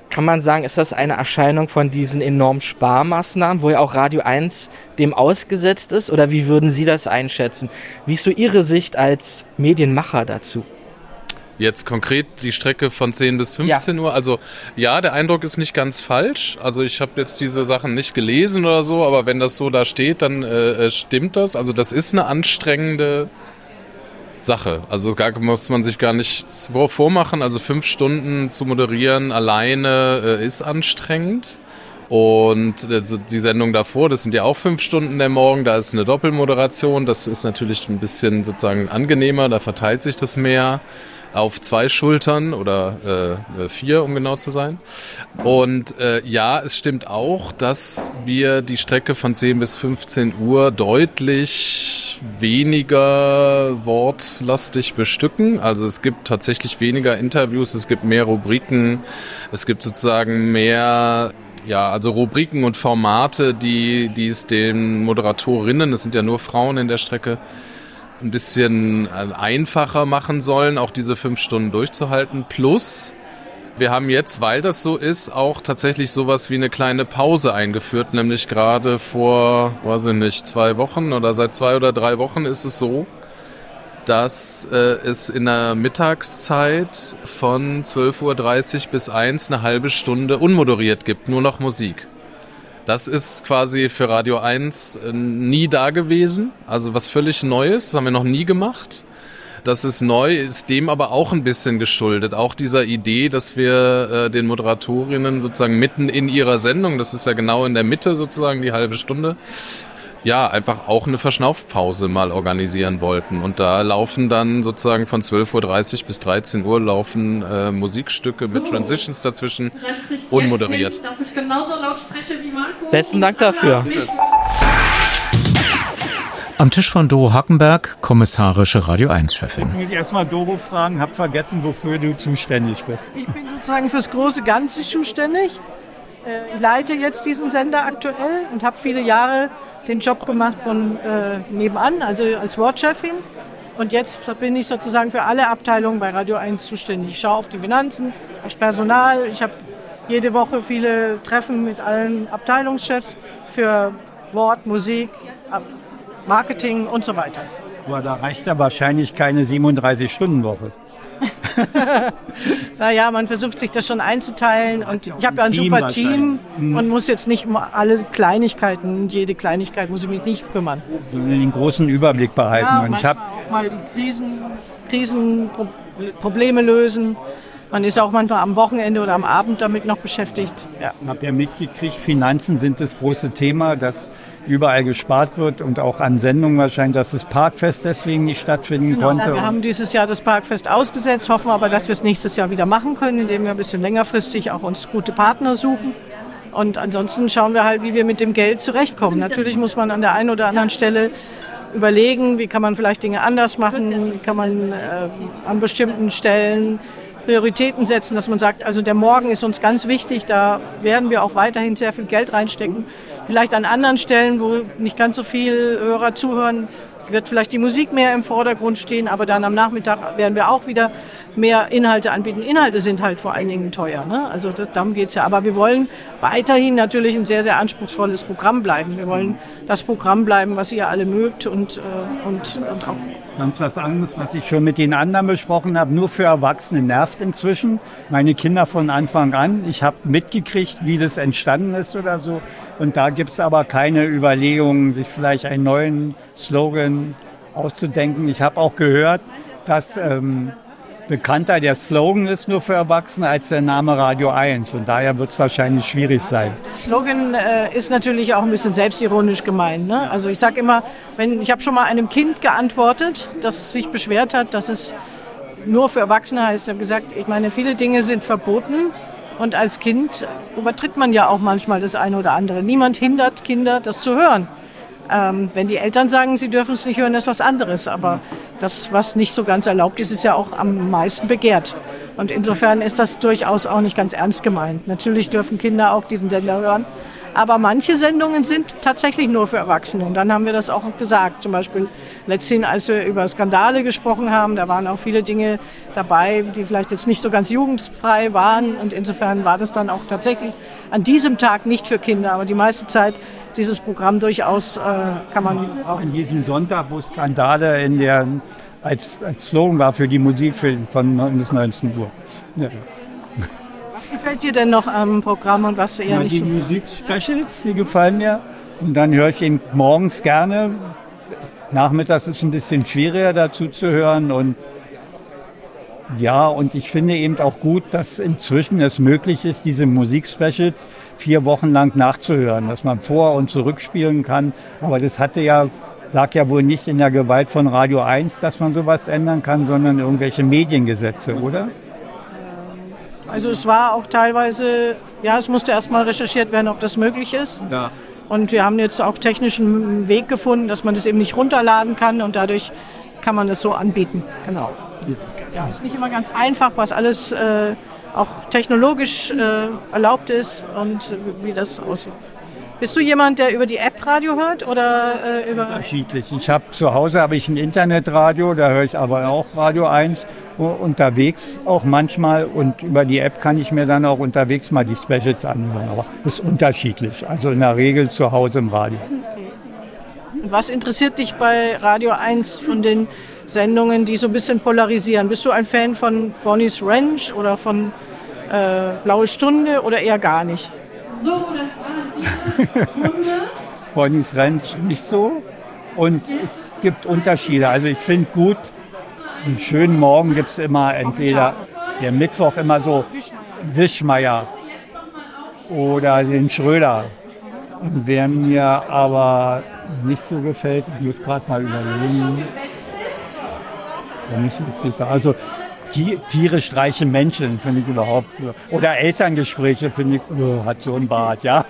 Kann man sagen, ist das eine Erscheinung von diesen enormen Sparmaßnahmen, wo ja auch Radio 1 dem ausgesetzt ist? Oder wie würden Sie das einschätzen? Wie ist so Ihre Sicht als Medienmacher dazu? Jetzt konkret die Strecke von 10 bis 15 Uhr. Also ja, der Eindruck ist nicht ganz falsch. Also ich habe jetzt diese Sachen nicht gelesen oder so, aber wenn das so da steht, dann äh, stimmt das. Also das ist eine anstrengende Sache. Also da muss man sich gar nichts vormachen. Also fünf Stunden zu moderieren alleine äh, ist anstrengend. Und also die Sendung davor, das sind ja auch fünf Stunden der Morgen, da ist eine Doppelmoderation. Das ist natürlich ein bisschen sozusagen angenehmer, da verteilt sich das mehr auf zwei Schultern oder äh, vier, um genau zu sein. Und äh, ja, es stimmt auch, dass wir die Strecke von 10 bis 15 Uhr deutlich weniger wortlastig bestücken. Also es gibt tatsächlich weniger Interviews, es gibt mehr Rubriken, es gibt sozusagen mehr ja, also Rubriken und Formate, die, die es den Moderatorinnen, es sind ja nur Frauen in der Strecke, ein bisschen äh, einfacher machen sollen, auch diese fünf Stunden durchzuhalten. Plus, wir haben jetzt, weil das so ist, auch tatsächlich sowas wie eine kleine Pause eingeführt, nämlich gerade vor, weiß ich nicht, zwei Wochen oder seit zwei oder drei Wochen ist es so, dass äh, es in der Mittagszeit von 12.30 Uhr bis 1 eine halbe Stunde unmoderiert gibt, nur noch Musik. Das ist quasi für Radio 1 äh, nie da gewesen. Also was völlig Neues, das haben wir noch nie gemacht. Das ist neu, ist dem aber auch ein bisschen geschuldet. Auch dieser Idee, dass wir äh, den Moderatorinnen sozusagen mitten in ihrer Sendung, das ist ja genau in der Mitte sozusagen die halbe Stunde, ja, einfach auch eine Verschnaufpause mal organisieren wollten. Und da laufen dann sozusagen von 12.30 Uhr bis 13 Uhr laufen äh, Musikstücke mit Transitions dazwischen unmoderiert. Dass ich genauso laut spreche wie Marco. Besten Dank dafür. Am Tisch von Doro Hackenberg, kommissarische Radio 1-Chefin. Ich muss erstmal Doro fragen, hab vergessen, wofür du zuständig bist. Ich bin sozusagen fürs große Ganze zuständig. Äh, Ich leite jetzt diesen Sender aktuell und habe viele Jahre den Job gemacht von äh, nebenan, also als Wortchefin. Und jetzt bin ich sozusagen für alle Abteilungen bei Radio 1 zuständig. Ich schaue auf die Finanzen, auf Personal. Ich habe jede Woche viele Treffen mit allen Abteilungschefs für Wort, Musik, Marketing und so weiter. Aber da reicht ja wahrscheinlich keine 37-Stunden-Woche. (laughs) Naja, man versucht sich das schon einzuteilen und ich habe ja ein Team super. Team Mhm. und muss jetzt nicht um alle Kleinigkeiten, jede Kleinigkeit muss ich mich nicht kümmern. Den großen Überblick behalten. Ja, Und ich habe auch mal Krisen, Krisenprobleme lösen. Man ist auch manchmal am Wochenende oder am Abend damit noch beschäftigt. Ja. Habt ihr mitgekriegt, Finanzen sind das große Thema, dass überall gespart wird und auch an Sendungen wahrscheinlich, dass das Parkfest deswegen nicht stattfinden Genau, konnte. wir haben dieses Jahr das Parkfest ausgesetzt, hoffen aber, dass wir es nächstes Jahr wieder machen können, indem wir ein bisschen längerfristig auch uns gute Partner suchen. Und ansonsten schauen wir halt, wie wir mit dem Geld zurechtkommen. Natürlich muss man an der einen oder anderen Stelle überlegen, wie kann man vielleicht Dinge anders machen, wie kann man äh, an bestimmten Stellen Prioritäten setzen, dass man sagt, also der Morgen ist uns ganz wichtig, da werden wir auch weiterhin sehr viel Geld reinstecken. Vielleicht an anderen Stellen, wo nicht ganz so viel Hörer zuhören, wird vielleicht die Musik mehr im Vordergrund stehen, aber dann am Nachmittag werden wir auch wieder mehr Inhalte anbieten. Inhalte sind halt vor allen Dingen teuer, ne? also das, darum geht's ja. Aber wir wollen weiterhin natürlich ein sehr, sehr anspruchsvolles Programm bleiben. Wir wollen das Programm bleiben, was ihr alle mögt und, äh, und, und auch Ganz was anderes, was ich schon mit den anderen besprochen habe, nur für Erwachsene nervt inzwischen. Meine Kinder von Anfang an. Ich habe mitgekriegt, wie das entstanden ist oder so. Und da gibt es aber keine Überlegungen, sich vielleicht einen neuen Slogan auszudenken. Ich habe auch gehört, dass ähm, bekannter der Slogan ist nur für Erwachsene als der Name Radio 1. Und daher wird es wahrscheinlich schwierig sein. Slogan äh, ist natürlich auch ein bisschen selbstironisch gemeint. Ne? Also ich sage immer, wenn ich habe schon mal einem Kind geantwortet, das sich beschwert hat, dass es nur für Erwachsene heißt. Ich habe gesagt, ich meine, viele Dinge sind verboten und als Kind übertritt man ja auch manchmal das eine oder andere. Niemand hindert Kinder, das zu hören. Ähm, wenn die Eltern sagen, sie dürfen es nicht hören, ist was anderes. Aber das, was nicht so ganz erlaubt ist, ist ja auch am meisten begehrt. Und insofern ist das durchaus auch nicht ganz ernst gemeint. Natürlich dürfen Kinder auch diesen Sender hören. Aber manche Sendungen sind tatsächlich nur für Erwachsene. Und dann haben wir das auch gesagt. Zum Beispiel letztens, als wir über Skandale gesprochen haben, da waren auch viele Dinge dabei, die vielleicht jetzt nicht so ganz jugendfrei waren. Und insofern war das dann auch tatsächlich an diesem Tag nicht für Kinder. Aber die meiste Zeit dieses Programm durchaus äh, kann man auch. An diesem Sonntag, wo Skandale in der, als, als Slogan war für die Musik für, von 9 bis 19 Uhr. Ja. Was gefällt dir denn noch am Programm und was eher Ja, nicht die so? Musikspecials, die gefallen mir. Und dann höre ich eben morgens gerne. Nachmittags ist es ein bisschen schwieriger dazu zu hören. Und ja, und ich finde eben auch gut, dass inzwischen es möglich ist, diese Musikspecials vier Wochen lang nachzuhören, dass man vor- und zurückspielen kann. Aber das hatte ja, lag ja wohl nicht in der Gewalt von Radio 1, dass man sowas ändern kann, sondern irgendwelche Mediengesetze, oder? Also es war auch teilweise, ja, es musste erst mal recherchiert werden, ob das möglich ist. Ja. Und wir haben jetzt auch technischen Weg gefunden, dass man das eben nicht runterladen kann und dadurch kann man das so anbieten. Genau. Ja, ist nicht immer ganz einfach, was alles äh, auch technologisch äh, erlaubt ist und wie das aussieht. Bist du jemand, der über die App Radio hört oder äh, über... unterschiedlich. Ich habe zu Hause habe ich ein Internetradio, da höre ich aber auch Radio 1 u- unterwegs auch manchmal und über die App kann ich mir dann auch unterwegs mal die Specials anhören. Aber das ist unterschiedlich. Also in der Regel zu Hause im Radio. Was interessiert dich bei Radio 1 von den Sendungen, die so ein bisschen polarisieren? Bist du ein Fan von Bonnie's Ranch oder von äh, Blaue Stunde oder eher gar nicht? So, das war Ponys (laughs) Ranch nicht so. Und es gibt Unterschiede. Also ich finde gut, einen schönen Morgen gibt es immer entweder der Mittwoch immer so Wischmeier oder den Schröder. Und wer mir aber nicht so gefällt, ich muss gerade mal überlegen, wenn ich jetzt nicht also Ti- Tiere streichen Menschen, finde ich überhaupt. Oder Elterngespräche, finde ich, oh, hat so ein Bart, ja.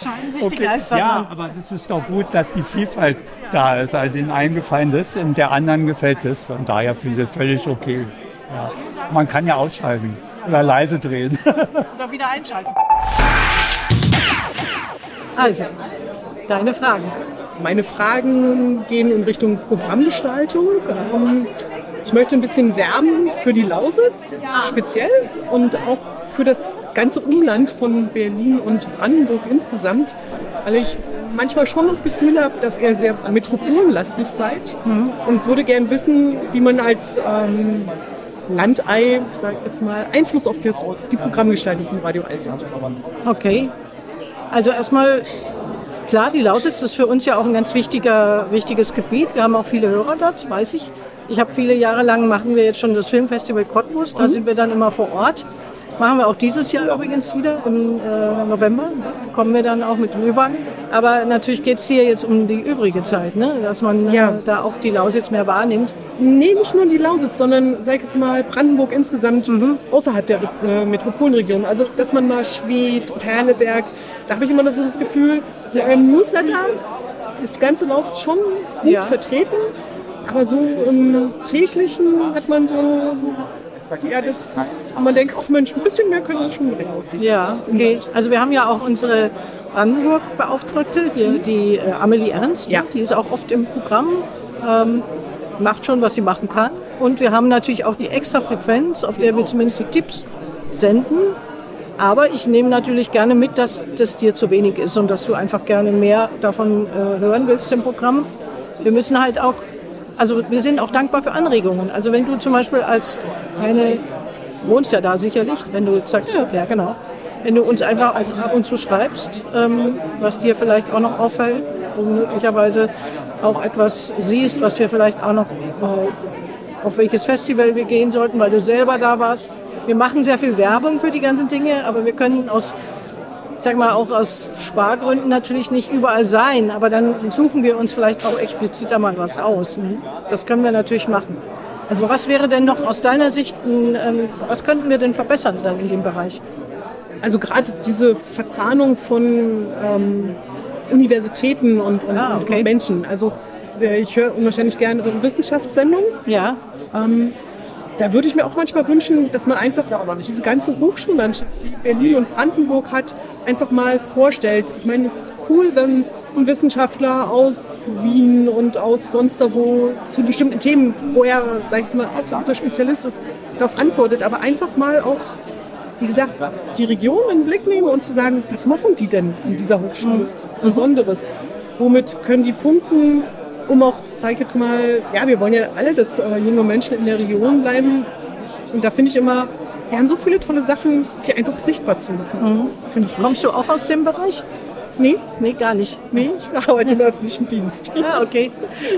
scheiden sich die Geister Ja, dran. aber das ist doch gut, dass die Vielfalt da ist. Also den einen gefallen das und der anderen gefällt das. Und daher finde ich das völlig okay. Ja. Man kann ja ausschalten oder leise drehen. (laughs) Oder wieder einschalten. Also, deine Fragen. Meine Fragen gehen in Richtung Programmgestaltung. Ähm, Ich möchte ein bisschen werben für die Lausitz speziell und auch für das ganze Umland von Berlin und Brandenburg insgesamt, weil ich manchmal schon das Gefühl habe, dass ihr sehr metropollastig seid und würde gern wissen, wie man als ähm, Landei, sag ich jetzt mal, Einfluss auf das, die Programmgestaltung von Radio 1 hat. Okay. Also erstmal, klar, die Lausitz ist für uns ja auch ein ganz wichtiges Gebiet. Wir haben auch viele Hörer dort, weiß ich. Ich habe viele Jahre lang, machen wir jetzt schon das Filmfestival Cottbus, da sind wir dann immer vor Ort. Machen wir auch dieses Jahr übrigens wieder im äh, November. Kommen wir dann auch mit dem Ü-Bahn. Aber natürlich geht es hier jetzt um die übrige Zeit, ne? dass man äh, da auch die Lausitz mehr wahrnimmt. Nee, nicht nur die Lausitz, sondern sag jetzt mal Brandenburg insgesamt außerhalb der äh, Metropolenregion. Also dass man mal Schwedt und Herleberg, da habe ich immer so das Gefühl, in eurem Newsletter ist die ganze Lausitz schon gut Ja. vertreten, aber so im täglichen hat man so, ja, das, man denkt, ach Mensch, ein bisschen mehr können sie schon bringen. Ja, okay. Also wir haben ja auch unsere Brandenburg-Beauftragte, hier die äh, Amelie Ernst, ne? die ist auch oft im Programm, ähm, macht schon, was sie machen kann. Und wir haben natürlich auch die extra Frequenz, auf der wir zumindest die Tipps senden. Aber ich nehme natürlich gerne mit, dass das dir zu wenig ist und dass du einfach gerne mehr davon äh, hören willst im Programm. Wir müssen halt auch, also wir sind auch dankbar für Anregungen. Also wenn du zum Beispiel als eine wohnst ja da sicherlich, wenn du jetzt sagst, ja, genau. Wenn du uns einfach ab und zu schreibst, ähm, was dir vielleicht auch noch auffällt, wo möglicherweise auch etwas siehst, was wir vielleicht auch noch, äh, auf welches Festival wir gehen sollten, weil du selber da warst. Wir machen sehr viel Werbung für die ganzen Dinge, aber wir können aus, sag mal, auch aus Spargründen natürlich nicht überall sein, aber dann suchen wir uns vielleicht auch expliziter mal was aus. Ne? Das können wir natürlich machen. Also was wäre denn noch aus deiner Sicht, ähm, was könnten wir denn verbessern dann in dem Bereich? Also gerade diese Verzahnung von ähm, Universitäten und, und, Ah, und Menschen. Also äh, ich höre unwahrscheinlich gerne Wissenschaftssendungen. Ja. Ähm, da würde ich mir auch manchmal wünschen, dass man einfach diese ganze Hochschullandschaft, die Berlin und Brandenburg hat, einfach mal vorstellt. Ich meine, es ist cool, wenn ein Wissenschaftler aus Wien und aus sonst wo zu bestimmten Themen, wo er, sag ich mal, absoluter Spezialist ist, darauf antwortet, aber einfach mal auch wie gesagt, die Region in den Blick nehmen und zu sagen, was machen die denn an dieser Hochschule Besonderes? Womit können die punkten, um auch, sag ich jetzt mal, ja, wir wollen ja alle, dass äh, junge Menschen in der Region bleiben. Und da finde ich immer, wir haben so viele tolle Sachen, die einfach sichtbar zu machen. Ich Kommst du auch aus dem Bereich? Nee. Nee, gar nicht. Nee, ich arbeite im öffentlichen Dienst. Ah, okay.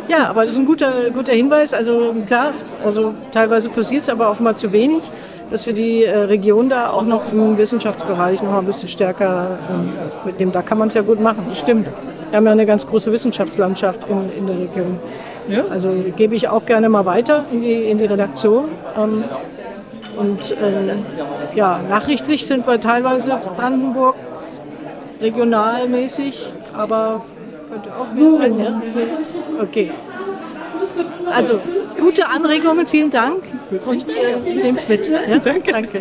Ja, aber das ist ein guter, guter Hinweis. Also klar, also teilweise passiert es aber offenbar zu wenig, dass wir die äh, Region da auch noch im Wissenschaftsbereich noch ein bisschen stärker ähm, mitnehmen. Da kann man es ja gut machen, das stimmt. Wir haben ja eine ganz große Wissenschaftslandschaft in, in der Region. Also gebe ich auch gerne mal weiter in die, in die Redaktion. Ähm, und äh, ja, nachrichtlich sind wir teilweise Brandenburg regionalmäßig, aber könnte auch mehr sein. Ja? So, Okay. Also, gute Anregungen, vielen Dank. Und äh, ich nehme es mit. Ja? (laughs) Danke. Danke.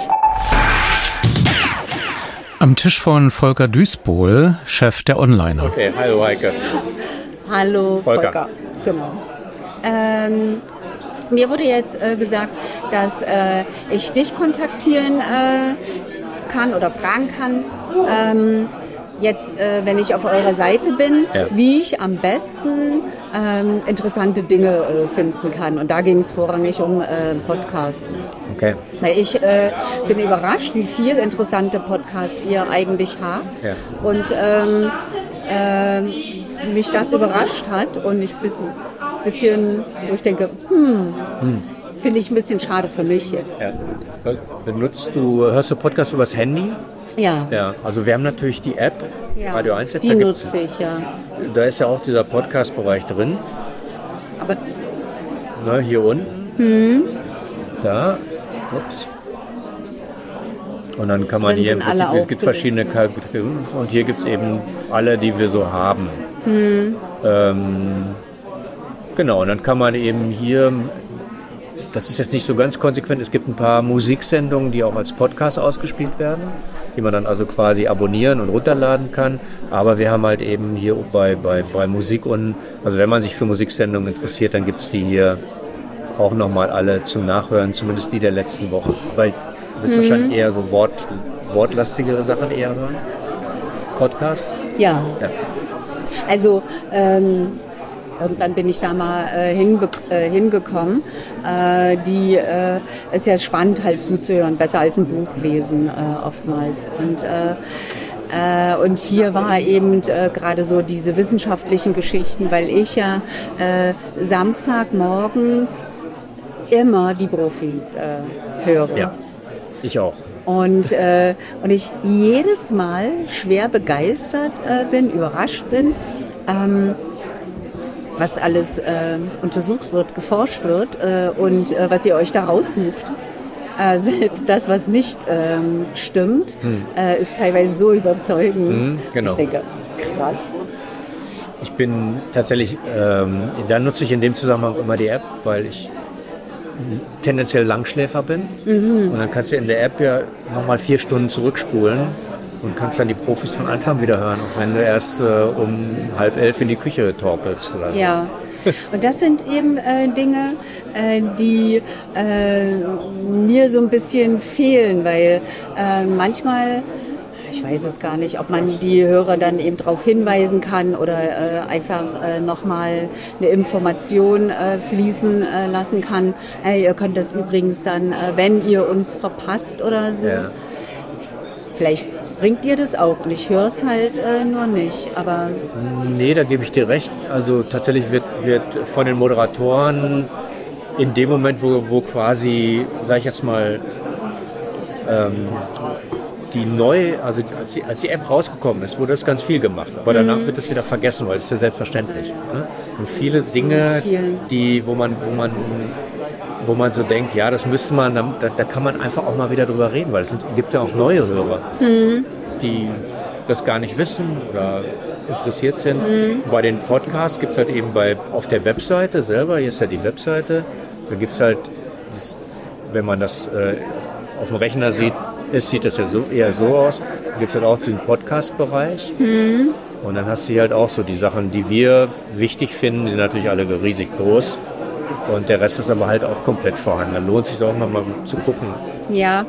Am Tisch von Volker Duisbohl, Chef der Onliner. Okay, hallo Heike. Hallo Volker. Volker. Genau. Ähm, mir wurde jetzt äh, gesagt, dass äh, ich dich kontaktieren äh, kann oder fragen kann. Ähm, jetzt, äh, wenn ich auf eurer Seite bin, Ja. wie ich am besten ähm, interessante Dinge äh, finden kann. Und da ging es vorrangig um äh, Podcast. Okay. Ich bin überrascht, wie viel interessante Podcasts ihr eigentlich habt. Ja. Und ähm, mich das überrascht hat und ich bisschen, bisschen wo ich denke, hm, Hm. finde ich ein bisschen schade für mich jetzt. Ja. Benutzt du, hörst du Podcast übers Handy? Ja. Ja, also wir haben natürlich die App, Ja, Radio 1 App, die nutze ich, ja. Da ist ja auch dieser Podcast-Bereich drin. Aber Ne, hier unten, hm, da. Ups. Und dann kann man Dann hier im Prinzip, es gibt verschiedene Kategorien und hier gibt es eben alle, die wir so haben. hm, Ähm, genau, und dann kann man eben hier, das ist jetzt nicht so ganz konsequent, es gibt ein paar Musiksendungen, die auch als Podcast ausgespielt werden, die man dann also quasi abonnieren und runterladen kann. Aber wir haben halt eben hier bei, bei, bei Musik und, also wenn man sich für Musiksendungen interessiert, dann gibt es die hier auch nochmal alle zum Nachhören, zumindest die der letzten Woche. Weil du wirst Mhm. wahrscheinlich eher so Wort, wortlastigere Sachen eher hören. Podcast? ja. Ja. Also ähm, irgendwann bin ich da mal äh, hinbe äh, hingekommen. Äh, die äh, ist ja spannend halt zuzuhören, besser als ein Buch lesen äh, oftmals. Und äh, äh, und hier war eben äh, gerade so diese wissenschaftlichen Geschichten, weil ich ja äh, Samstagmorgens immer die Profis äh, höre. Ja, ich auch. Und, äh, und ich jedes Mal schwer begeistert äh, bin, überrascht bin, ähm, was alles äh, untersucht wird, geforscht wird äh, und äh, was ihr euch da raussucht. Äh, selbst das, was nicht ähm, stimmt, Hm. äh, ist teilweise so überzeugend. Hm, genau. Ich denke, krass. Ich bin tatsächlich, ähm, da nutze ich in dem Zusammenhang immer die App, weil ich tendenziell Langschläfer bin. Mhm. Und dann kannst du in der App ja nochmal vier Stunden zurückspulen und kannst dann die Profis von Anfang wieder hören, auch wenn du erst äh, um halb elf in die Küche torkelst. Oder. Ja. Und das sind eben äh, Dinge, äh, die äh, mir so ein bisschen fehlen, weil äh, manchmal, ich weiß es gar nicht, ob man die Hörer dann eben darauf hinweisen kann oder äh, einfach äh, nochmal eine Information äh, fließen lassen kann. Ihr könnt das übrigens dann, wenn ihr uns verpasst oder so. Ja. Vielleicht bringt ihr das auch höre es halt äh, nur nicht. Aber Nee, da gebe ich dir recht. Also tatsächlich wird, wird von den Moderatoren in dem Moment, wo, wo quasi, sage ich jetzt mal, ähm, die neue, also als die, als die App rausgekommen ist, wurde das ganz viel gemacht. Aber danach Mhm. wird das wieder vergessen, weil es ist ja selbstverständlich. Ne? Und viele Dinge, die, wo man, wo man wo man so denkt, ja, das müsste man, da, da kann man einfach auch mal wieder drüber reden, weil es sind, gibt ja auch neue Hörer, hm, die das gar nicht wissen oder interessiert sind. Mhm. Bei den Podcasts gibt es halt eben bei, auf der Webseite selber, hier ist ja die Webseite, da gibt es halt, das, wenn man das äh, auf dem Rechner sieht, ist, sieht das ja so, eher so aus. Da gibt es halt auch den Podcast-Bereich. hm, Und dann hast du hier halt auch so die Sachen, die wir wichtig finden, die sind natürlich alle riesig groß. Und der Rest ist aber halt auch komplett vorhanden. Da lohnt es sich auch nochmal zu gucken. Ja,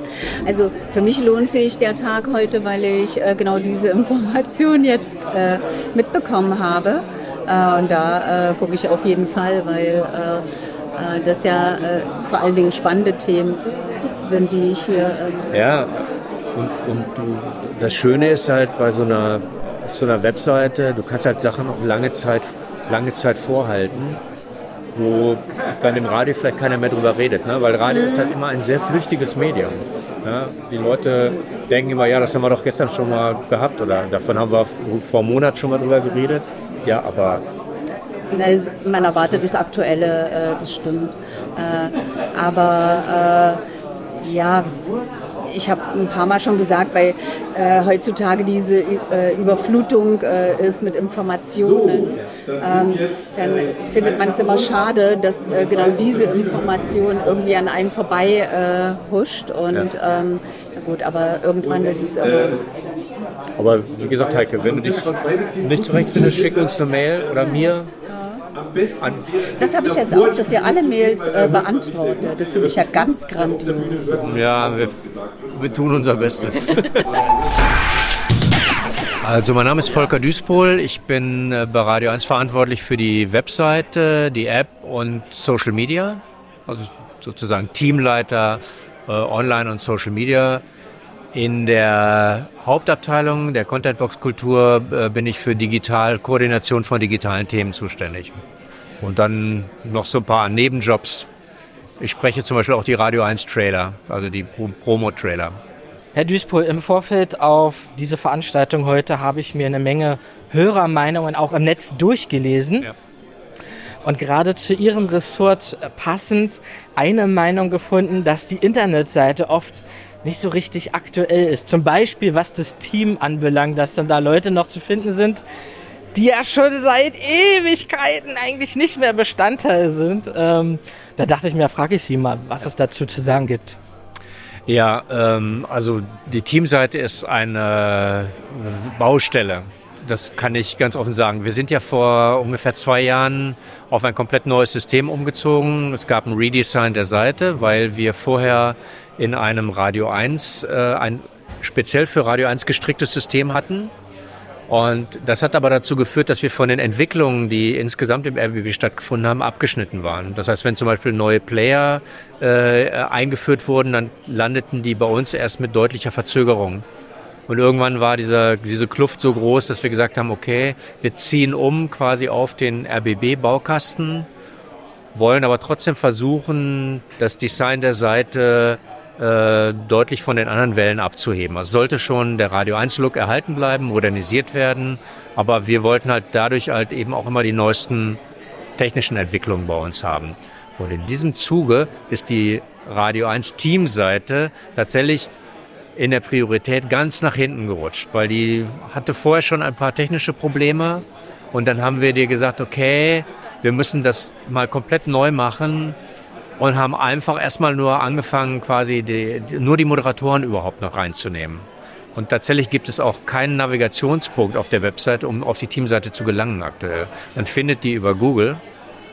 also für mich lohnt sich der Tag heute, weil ich äh, genau diese (laughs) Information jetzt äh, mitbekommen habe. Äh, und da äh, gucke ich auf jeden Fall, weil äh, äh, das ja vor allen Dingen spannende Themen sind, die ich hier. ähm, Ja, und, und du, das Schöne ist halt bei so einer, auf so einer Webseite, du kannst halt Sachen auch lange Zeit, lange Zeit vorhalten, wo dann im Radio vielleicht keiner mehr drüber redet, ne? weil Radio Mhm. ist halt immer ein sehr flüchtiges Medium. Ja? Die Leute denken immer, ja, das haben wir doch gestern schon mal gehabt oder davon haben wir vor einem Monat schon mal drüber geredet. Ja, aber Man erwartet das Aktuelle, äh, das stimmt. Äh, aber äh, ja, ich habe ein paar Mal schon gesagt, weil äh, heutzutage diese äh, Überflutung äh, ist mit Informationen, ähm, dann findet man es immer schade, dass äh, genau diese Information irgendwie an einem vorbei äh, huscht. Und ähm, na gut, aber irgendwann ist es Aber wie gesagt, Heike, wenn du dich nicht zurechtfindest, schick uns eine Mail oder mir. An, Das habe ich jetzt auch, dass ihr alle Mails äh, beantwortet. Das finde ich ja ganz grandios. ja, wir, wir tun unser Bestes. (laughs) Also mein Name ist Volker Duispohl, ich bin äh, bei Radio 1 verantwortlich für die Webseite, die App und Social Media. Also sozusagen Teamleiter äh, Online und Social Media. In der Hauptabteilung der Contentbox Kultur äh, bin ich für Digital, Koordination von digitalen Themen zuständig. Und dann noch so ein paar Nebenjobs. Ich spreche zum Beispiel auch die Radio 1 Trailer, also die Pro Promo-Trailer. Herr Duispohl, im Vorfeld auf diese Veranstaltung heute habe ich mir eine Menge Hörermeinungen auch im Netz durchgelesen. Ja. Und gerade zu Ihrem Ressort passend eine Meinung gefunden, dass die Internetseite oft nicht so richtig aktuell ist. Zum Beispiel, was das Team anbelangt, dass dann da Leute noch zu finden sind, die ja schon seit Ewigkeiten eigentlich nicht mehr Bestandteil sind. Ähm, da dachte ich mir, frage ich Sie mal, was es dazu zu sagen gibt. Ja, ähm, also die Teamseite ist eine Baustelle. Das kann ich ganz offen sagen. Wir sind ja vor ungefähr zwei Jahren auf ein komplett neues System umgezogen. Es gab ein Redesign der Seite, weil wir vorher in einem Radio 1 äh, ein speziell für Radio 1 gestricktes System hatten. Und das hat aber dazu geführt, dass wir von den Entwicklungen, die insgesamt im RBB stattgefunden haben, abgeschnitten waren. Das heißt, wenn zum Beispiel neue Player äh, eingeführt wurden, dann landeten die bei uns erst mit deutlicher Verzögerung. Und irgendwann war dieser, diese Kluft so groß, dass wir gesagt haben, okay, wir ziehen um quasi auf den RBB-Baukasten, wollen aber trotzdem versuchen, das Design der Seite äh, deutlich von den anderen Wellen abzuheben. Also sollte schon der Radio 1 Look erhalten bleiben, modernisiert werden, aber wir wollten halt dadurch halt eben auch immer die neuesten technischen Entwicklungen bei uns haben. Und in diesem Zuge ist die Radio 1 Teamseite tatsächlich in der Priorität ganz nach hinten gerutscht, weil die hatte vorher schon ein paar technische Probleme und dann haben wir dir gesagt, okay, wir müssen das mal komplett neu machen und haben einfach erstmal nur angefangen, quasi die, nur die Moderatoren überhaupt noch reinzunehmen. Und tatsächlich gibt es auch keinen Navigationspunkt auf der Website, um auf die Teamseite zu gelangen aktuell. Man findet die über Google,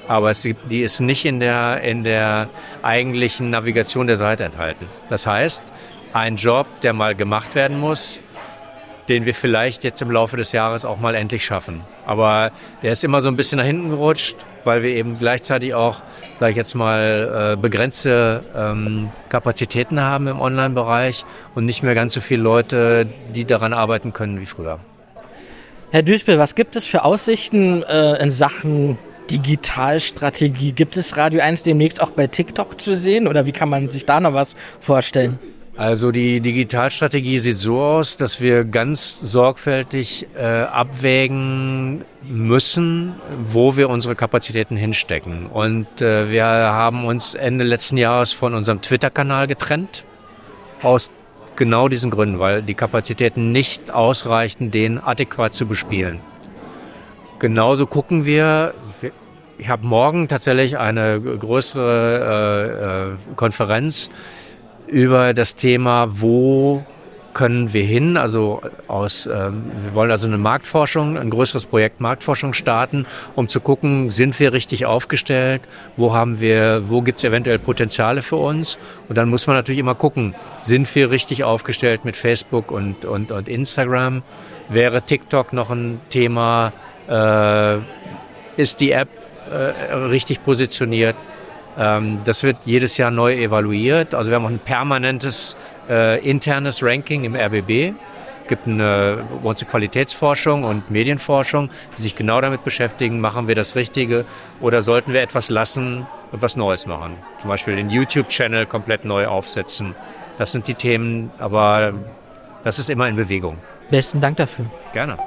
aber es, die ist nicht in der, in der eigentlichen Navigation der Seite enthalten. Das heißt, ein Job, der mal gemacht werden muss, den wir vielleicht jetzt im Laufe des Jahres auch mal endlich schaffen. Aber der ist immer so ein bisschen nach hinten gerutscht, weil wir eben gleichzeitig auch, sage ich jetzt mal, äh, begrenzte ähm, Kapazitäten haben im Online-Bereich und nicht mehr ganz so viele Leute, die daran arbeiten können wie früher. Herr Duisbel, was gibt es für Aussichten äh, in Sachen Digitalstrategie? Gibt es Radio 1 demnächst auch bei TikTok zu sehen oder wie kann man sich da noch was vorstellen? Also die Digitalstrategie sieht so aus, dass wir ganz sorgfältig äh, abwägen müssen, wo wir unsere Kapazitäten hinstecken. Und äh, wir haben uns Ende letzten Jahres von unserem Twitter-Kanal getrennt, aus genau diesen Gründen, weil die Kapazitäten nicht ausreichten, den adäquat zu bespielen. Genauso gucken wir, ich habe morgen tatsächlich eine größere äh, äh, Konferenz über das Thema, wo können wir hin? Also aus, ähm, wir wollen also eine Marktforschung, ein größeres Projekt Marktforschung starten, um zu gucken, sind wir richtig aufgestellt? Wo haben wir, wo gibt es eventuell Potenziale für uns? Und dann muss man natürlich immer gucken, sind wir richtig aufgestellt mit Facebook und, und, und Instagram? Wäre TikTok noch ein Thema? Äh, ist die App äh, richtig positioniert? Ähm, das wird jedes Jahr neu evaluiert. Also wir haben auch ein permanentes äh, internes Ranking im RBB. Es gibt eine, unsere Qualitätsforschung und Medienforschung, die sich genau damit beschäftigen, machen wir das Richtige oder sollten wir etwas lassen und was Neues machen. Zum Beispiel den YouTube-Channel komplett neu aufsetzen. Das sind die Themen, aber das ist immer in Bewegung. Besten Dank dafür. Gerne.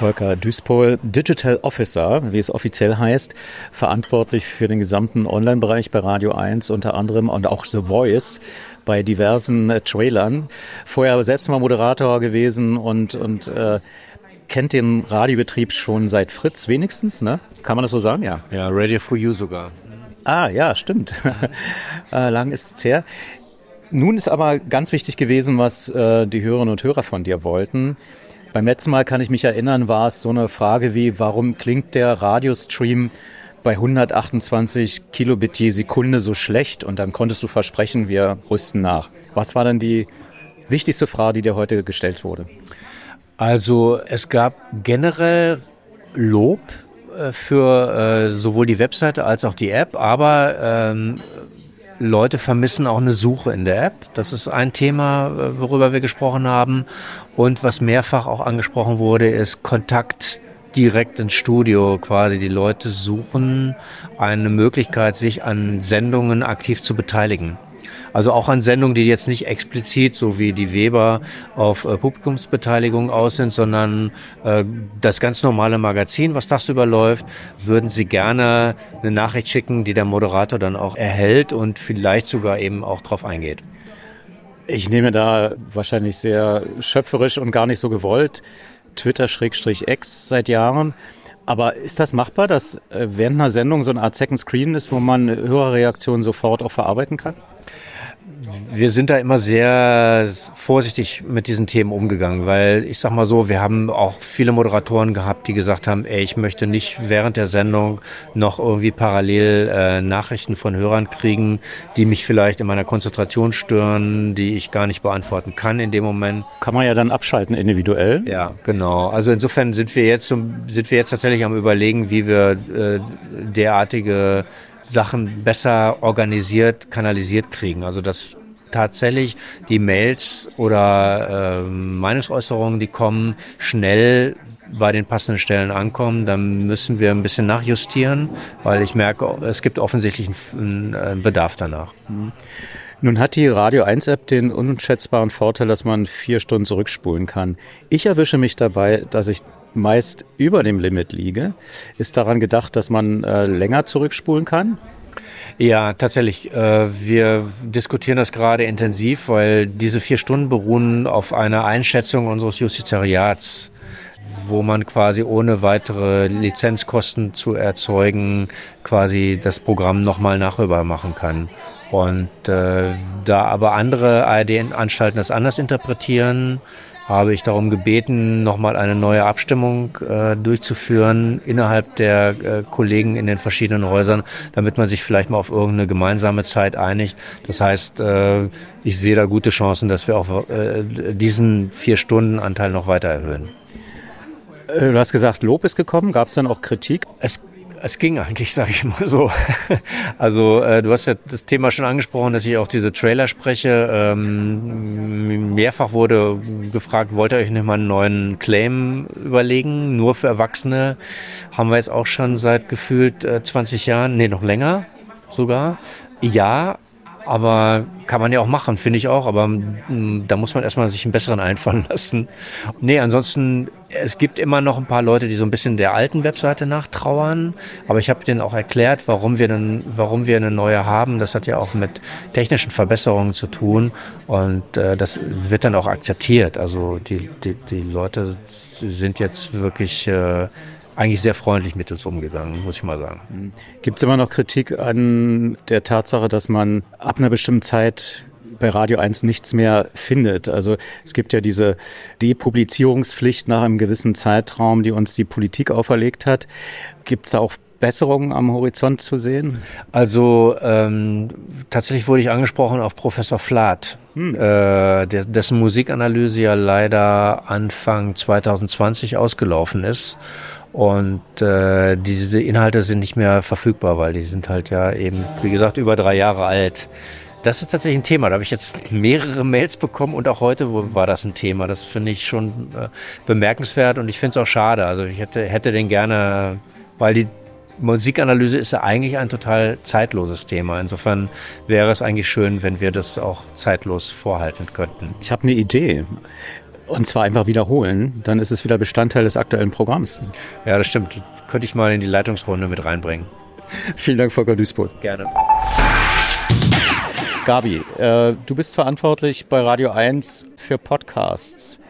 Volker Duispol, Digital Officer, wie es offiziell heißt, verantwortlich für den gesamten Online-Bereich bei Radio 1 unter anderem und auch The Voice bei diversen äh, Trailern. Vorher selbst mal Moderator gewesen und, und äh, kennt den Radiobetrieb schon seit Fritz wenigstens, ne? Kann man das so sagen? Ja. Ja, Radio for You sogar. Ah, ja, stimmt. (laughs) äh, lang ist es her. Nun ist aber ganz wichtig gewesen, was äh, die Hörerinnen und Hörer von dir wollten. Beim letzten Mal kann ich mich erinnern, war es so eine Frage wie, warum klingt der Radiostream bei 128 Kilobit je Sekunde so schlecht? Und dann konntest du versprechen, wir rüsten nach. Was war denn die wichtigste Frage, die dir heute gestellt wurde? Also es gab generell Lob äh, für äh, sowohl die Webseite als auch die App, aber ähm, Leute vermissen auch eine Suche in der App. Das ist ein Thema, äh, worüber wir gesprochen haben. Und was mehrfach auch angesprochen wurde, ist Kontakt direkt ins Studio quasi. Die Leute suchen eine Möglichkeit, sich an Sendungen aktiv zu beteiligen. Also auch an Sendungen, die jetzt nicht explizit, so wie die Weber, auf äh, Publikumsbeteiligung aus sind, sondern äh, das ganz normale Magazin, was tagsüber läuft, würden Sie gerne eine Nachricht schicken, die der Moderator dann auch erhält und vielleicht sogar eben auch drauf eingeht. Ich nehme da wahrscheinlich sehr schöpferisch und gar nicht so gewollt Twitter-X seit Jahren. Aber ist das machbar, dass äh, während einer Sendung so eine Art Second Screen ist, wo man höhere Reaktionen sofort auch verarbeiten kann? Wir sind da immer sehr vorsichtig mit diesen Themen umgegangen, weil ich sag mal so, wir haben auch viele Moderatoren gehabt, die gesagt haben, ey, ich möchte nicht während der Sendung noch irgendwie parallel äh, Nachrichten von Hörern kriegen, die mich vielleicht in meiner Konzentration stören, die ich gar nicht beantworten kann in dem Moment. Kann man ja dann abschalten individuell. Ja, genau. Also insofern sind wir jetzt sind wir jetzt tatsächlich am überlegen, wie wir äh, derartige Sachen besser organisiert, kanalisiert kriegen. Also dass tatsächlich die Mails oder äh, Meinungsäußerungen, die kommen, schnell bei den passenden Stellen ankommen, dann müssen wir ein bisschen nachjustieren, weil ich merke, es gibt offensichtlich einen Bedarf danach. Mhm. Nun hat die Radio 1 App den unschätzbaren Vorteil, dass man vier Stunden zurückspulen kann. Ich erwische mich dabei, dass ich meist über dem Limit liege. Ist daran gedacht, dass man äh, länger zurückspulen kann? Ja, tatsächlich. Äh, wir diskutieren das gerade intensiv, weil diese vier Stunden beruhen auf einer Einschätzung unseres Justizariats wo man quasi ohne weitere Lizenzkosten zu erzeugen quasi das Programm nochmal nachhörbar machen kann. Und äh, da aber andere ARD-Anstalten das anders interpretieren, habe ich darum gebeten, nochmal eine neue Abstimmung äh, durchzuführen innerhalb der äh, Kollegen in den verschiedenen Häusern, damit man sich vielleicht mal auf irgendeine gemeinsame Zeit einigt. Das heißt, äh, ich sehe da gute Chancen, dass wir auch äh, diesen vier Stunden Anteil noch weiter erhöhen. Äh, du hast gesagt, Lob ist gekommen. Gab es dann auch Kritik? Es es ging eigentlich, (laughs) sage ich mal so. Also äh, du hast ja das Thema schon angesprochen, dass ich auch diese Trailer spreche. Ähm, mehrfach wurde gefragt, wollt ihr euch nicht mal einen neuen Claim überlegen? Nur für Erwachsene haben wir jetzt auch schon seit gefühlt äh, 20 Jahren, nee, noch länger sogar. Ja, aber kann man ja auch machen, finde ich auch. Aber mh, da muss man erstmal sich einen besseren einfallen (laughs) lassen. Nee, ansonsten, es gibt immer noch ein paar Leute, die so ein bisschen der alten Webseite nachtrauern. Aber ich habe denen auch erklärt, warum wir, denn, warum wir eine neue haben. Das hat ja auch mit technischen Verbesserungen zu tun. Und äh, das wird dann auch akzeptiert. Also die, die, die Leute sind jetzt wirklich... Äh, eigentlich sehr freundlich mit uns umgegangen, muss ich mal sagen. Gibt es immer noch Kritik an der Tatsache, dass man ab einer bestimmten Zeit bei Radio 1 nichts mehr findet. Also es gibt ja diese Depublizierungspflicht nach einem gewissen Zeitraum, die uns die Politik auferlegt hat. Gibt es da auch Besserungen am Horizont zu sehen? Also ähm, tatsächlich wurde ich angesprochen auf Professor Flath, hm. äh, dessen Musikanalyse ja leider Anfang 2020 ausgelaufen ist. Und äh, diese Inhalte sind nicht mehr verfügbar, weil die sind halt ja eben, wie gesagt, über drei Jahre alt. Das ist tatsächlich ein Thema. Da habe ich jetzt mehrere Mails bekommen und auch heute war das ein Thema. Das finde ich schon äh, bemerkenswert und ich finde es auch schade. Also ich hätte, hätte den gerne, weil die Musikanalyse ist ja eigentlich ein total zeitloses Thema. Insofern wäre es eigentlich schön, wenn wir das auch zeitlos vorhalten könnten. Ich habe eine Idee. Und zwar einfach wiederholen, dann ist es wieder Bestandteil des aktuellen Programms. Ja, das stimmt. Könnte ich mal in die Leitungsrunde mit reinbringen. Vielen Dank, Volker Duisburg. Gerne. Gabi, äh, du bist verantwortlich bei Radio 1 für Podcasts.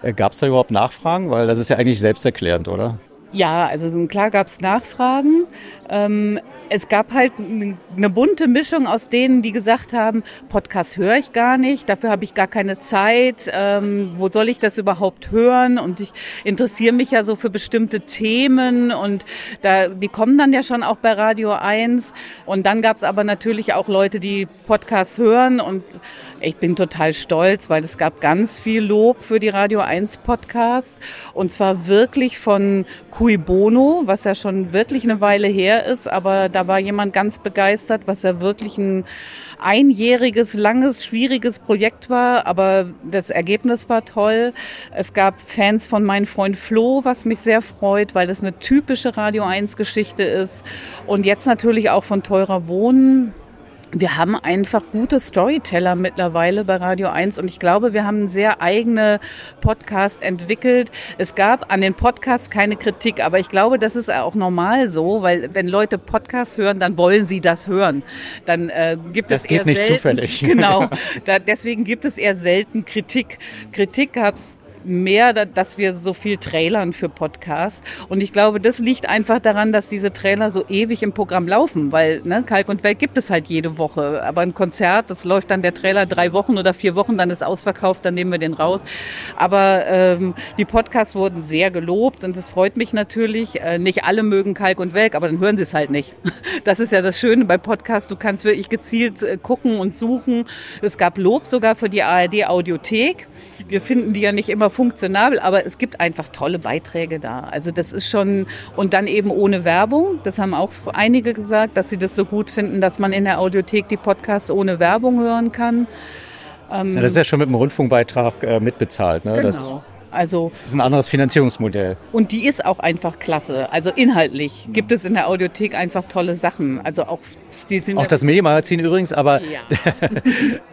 Äh, Gab es da überhaupt Nachfragen? Weil das ist ja eigentlich selbsterklärend, oder? Ja, also klar gab es Nachfragen. Ähm, es gab halt eine bunte Mischung aus denen, die gesagt haben, Podcast höre ich gar nicht, dafür habe ich gar keine Zeit, ähm, wo soll ich das überhaupt hören? Und ich interessiere mich ja so für bestimmte Themen und da, die kommen dann ja schon auch bei Radio 1. Und dann gab es aber natürlich auch Leute, die Podcasts hören und ich bin total stolz, weil es gab ganz viel Lob für die Radio 1 Podcast und zwar wirklich von Cui Bono, was ja schon wirklich eine Weile her ist, aber da Da war jemand ganz begeistert, was ja wirklich ein einjähriges, langes, schwieriges Projekt war, aber das Ergebnis war toll. Es gab Fans von meinem Freund Flo, was mich sehr freut, weil das eine typische Radio 1 Geschichte ist. Und jetzt natürlich auch von Teurer Wohnen wir haben einfach gute Storyteller mittlerweile bei Radio 1 und ich glaube, wir haben einen sehr eigene Podcast entwickelt. Es gab an den Podcasts keine Kritik, aber ich glaube, das ist auch normal so, weil wenn Leute Podcasts hören, dann wollen sie das hören. Dann äh, gibt das es geht eher nicht selten, zufällig. (laughs) Genau. (laughs) Da, deswegen gibt es eher selten Kritik. Kritik gab's mehr, da- dass wir so viel trailern für Podcasts. Und ich glaube, das liegt einfach daran, dass diese Trailer so ewig im Programm laufen, weil ne, Kalk und Welk gibt es halt jede Woche. Aber ein Konzert, das läuft dann der Trailer drei Wochen oder vier Wochen, dann ist ausverkauft, dann nehmen wir den raus. Aber ähm, die Podcasts wurden sehr gelobt und das freut mich natürlich. Äh, nicht alle mögen Kalk und Welk, aber dann hören sie es halt nicht. (laughs) Das ist ja das Schöne bei Podcasts, du kannst wirklich gezielt äh, gucken und suchen. Es gab Lob sogar für die ARD Audiothek. Wir finden die ja nicht immer funktionabel, aber es gibt einfach tolle Beiträge da. Also das ist schon, und dann eben ohne Werbung. Das haben auch einige gesagt, dass sie das so gut finden, dass man in der Audiothek die Podcasts ohne Werbung hören kann. Ja, das ist ja schon mit dem Rundfunkbeitrag äh, mitbezahlt. Ne? Das Also ist ein anderes Finanzierungsmodell. und die ist auch einfach klasse. Also inhaltlich gibt es in der Audiothek einfach tolle Sachen. Also auch die sind Auch ja- das Medienmagazin übrigens, aber Ja.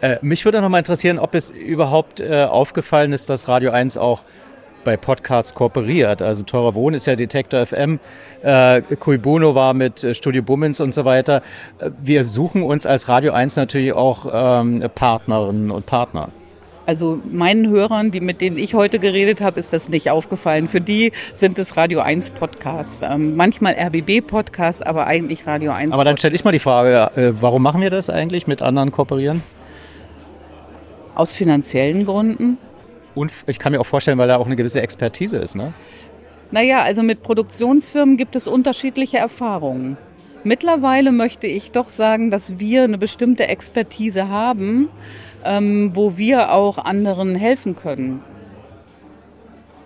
(laughs) äh, mich würde noch mal interessieren, ob es überhaupt äh, aufgefallen ist, dass Radio 1 auch bei Podcasts kooperiert. Also Teurer Wohnen ist ja Detektor FM, äh, Cui Bono war mit äh, Studio Bummens und so weiter. Äh, Wir suchen uns als Radio 1 natürlich auch ähm, Partnerinnen und Partner. Also meinen Hörern, die mit denen ich heute geredet habe, ist das nicht aufgefallen. Für die sind es Radio 1 Podcasts, ähm, manchmal RBB Podcasts, aber eigentlich Radio 1. Aber dann stelle ich mal die Frage, äh, warum machen wir das eigentlich, mit anderen kooperieren? Aus finanziellen Gründen. Und ich kann mir auch vorstellen, weil da auch eine gewisse Expertise ist, ne? Naja, also mit Produktionsfirmen gibt es unterschiedliche Erfahrungen. Mittlerweile möchte ich doch sagen, dass wir eine bestimmte Expertise haben, ähm, wo wir auch anderen helfen können.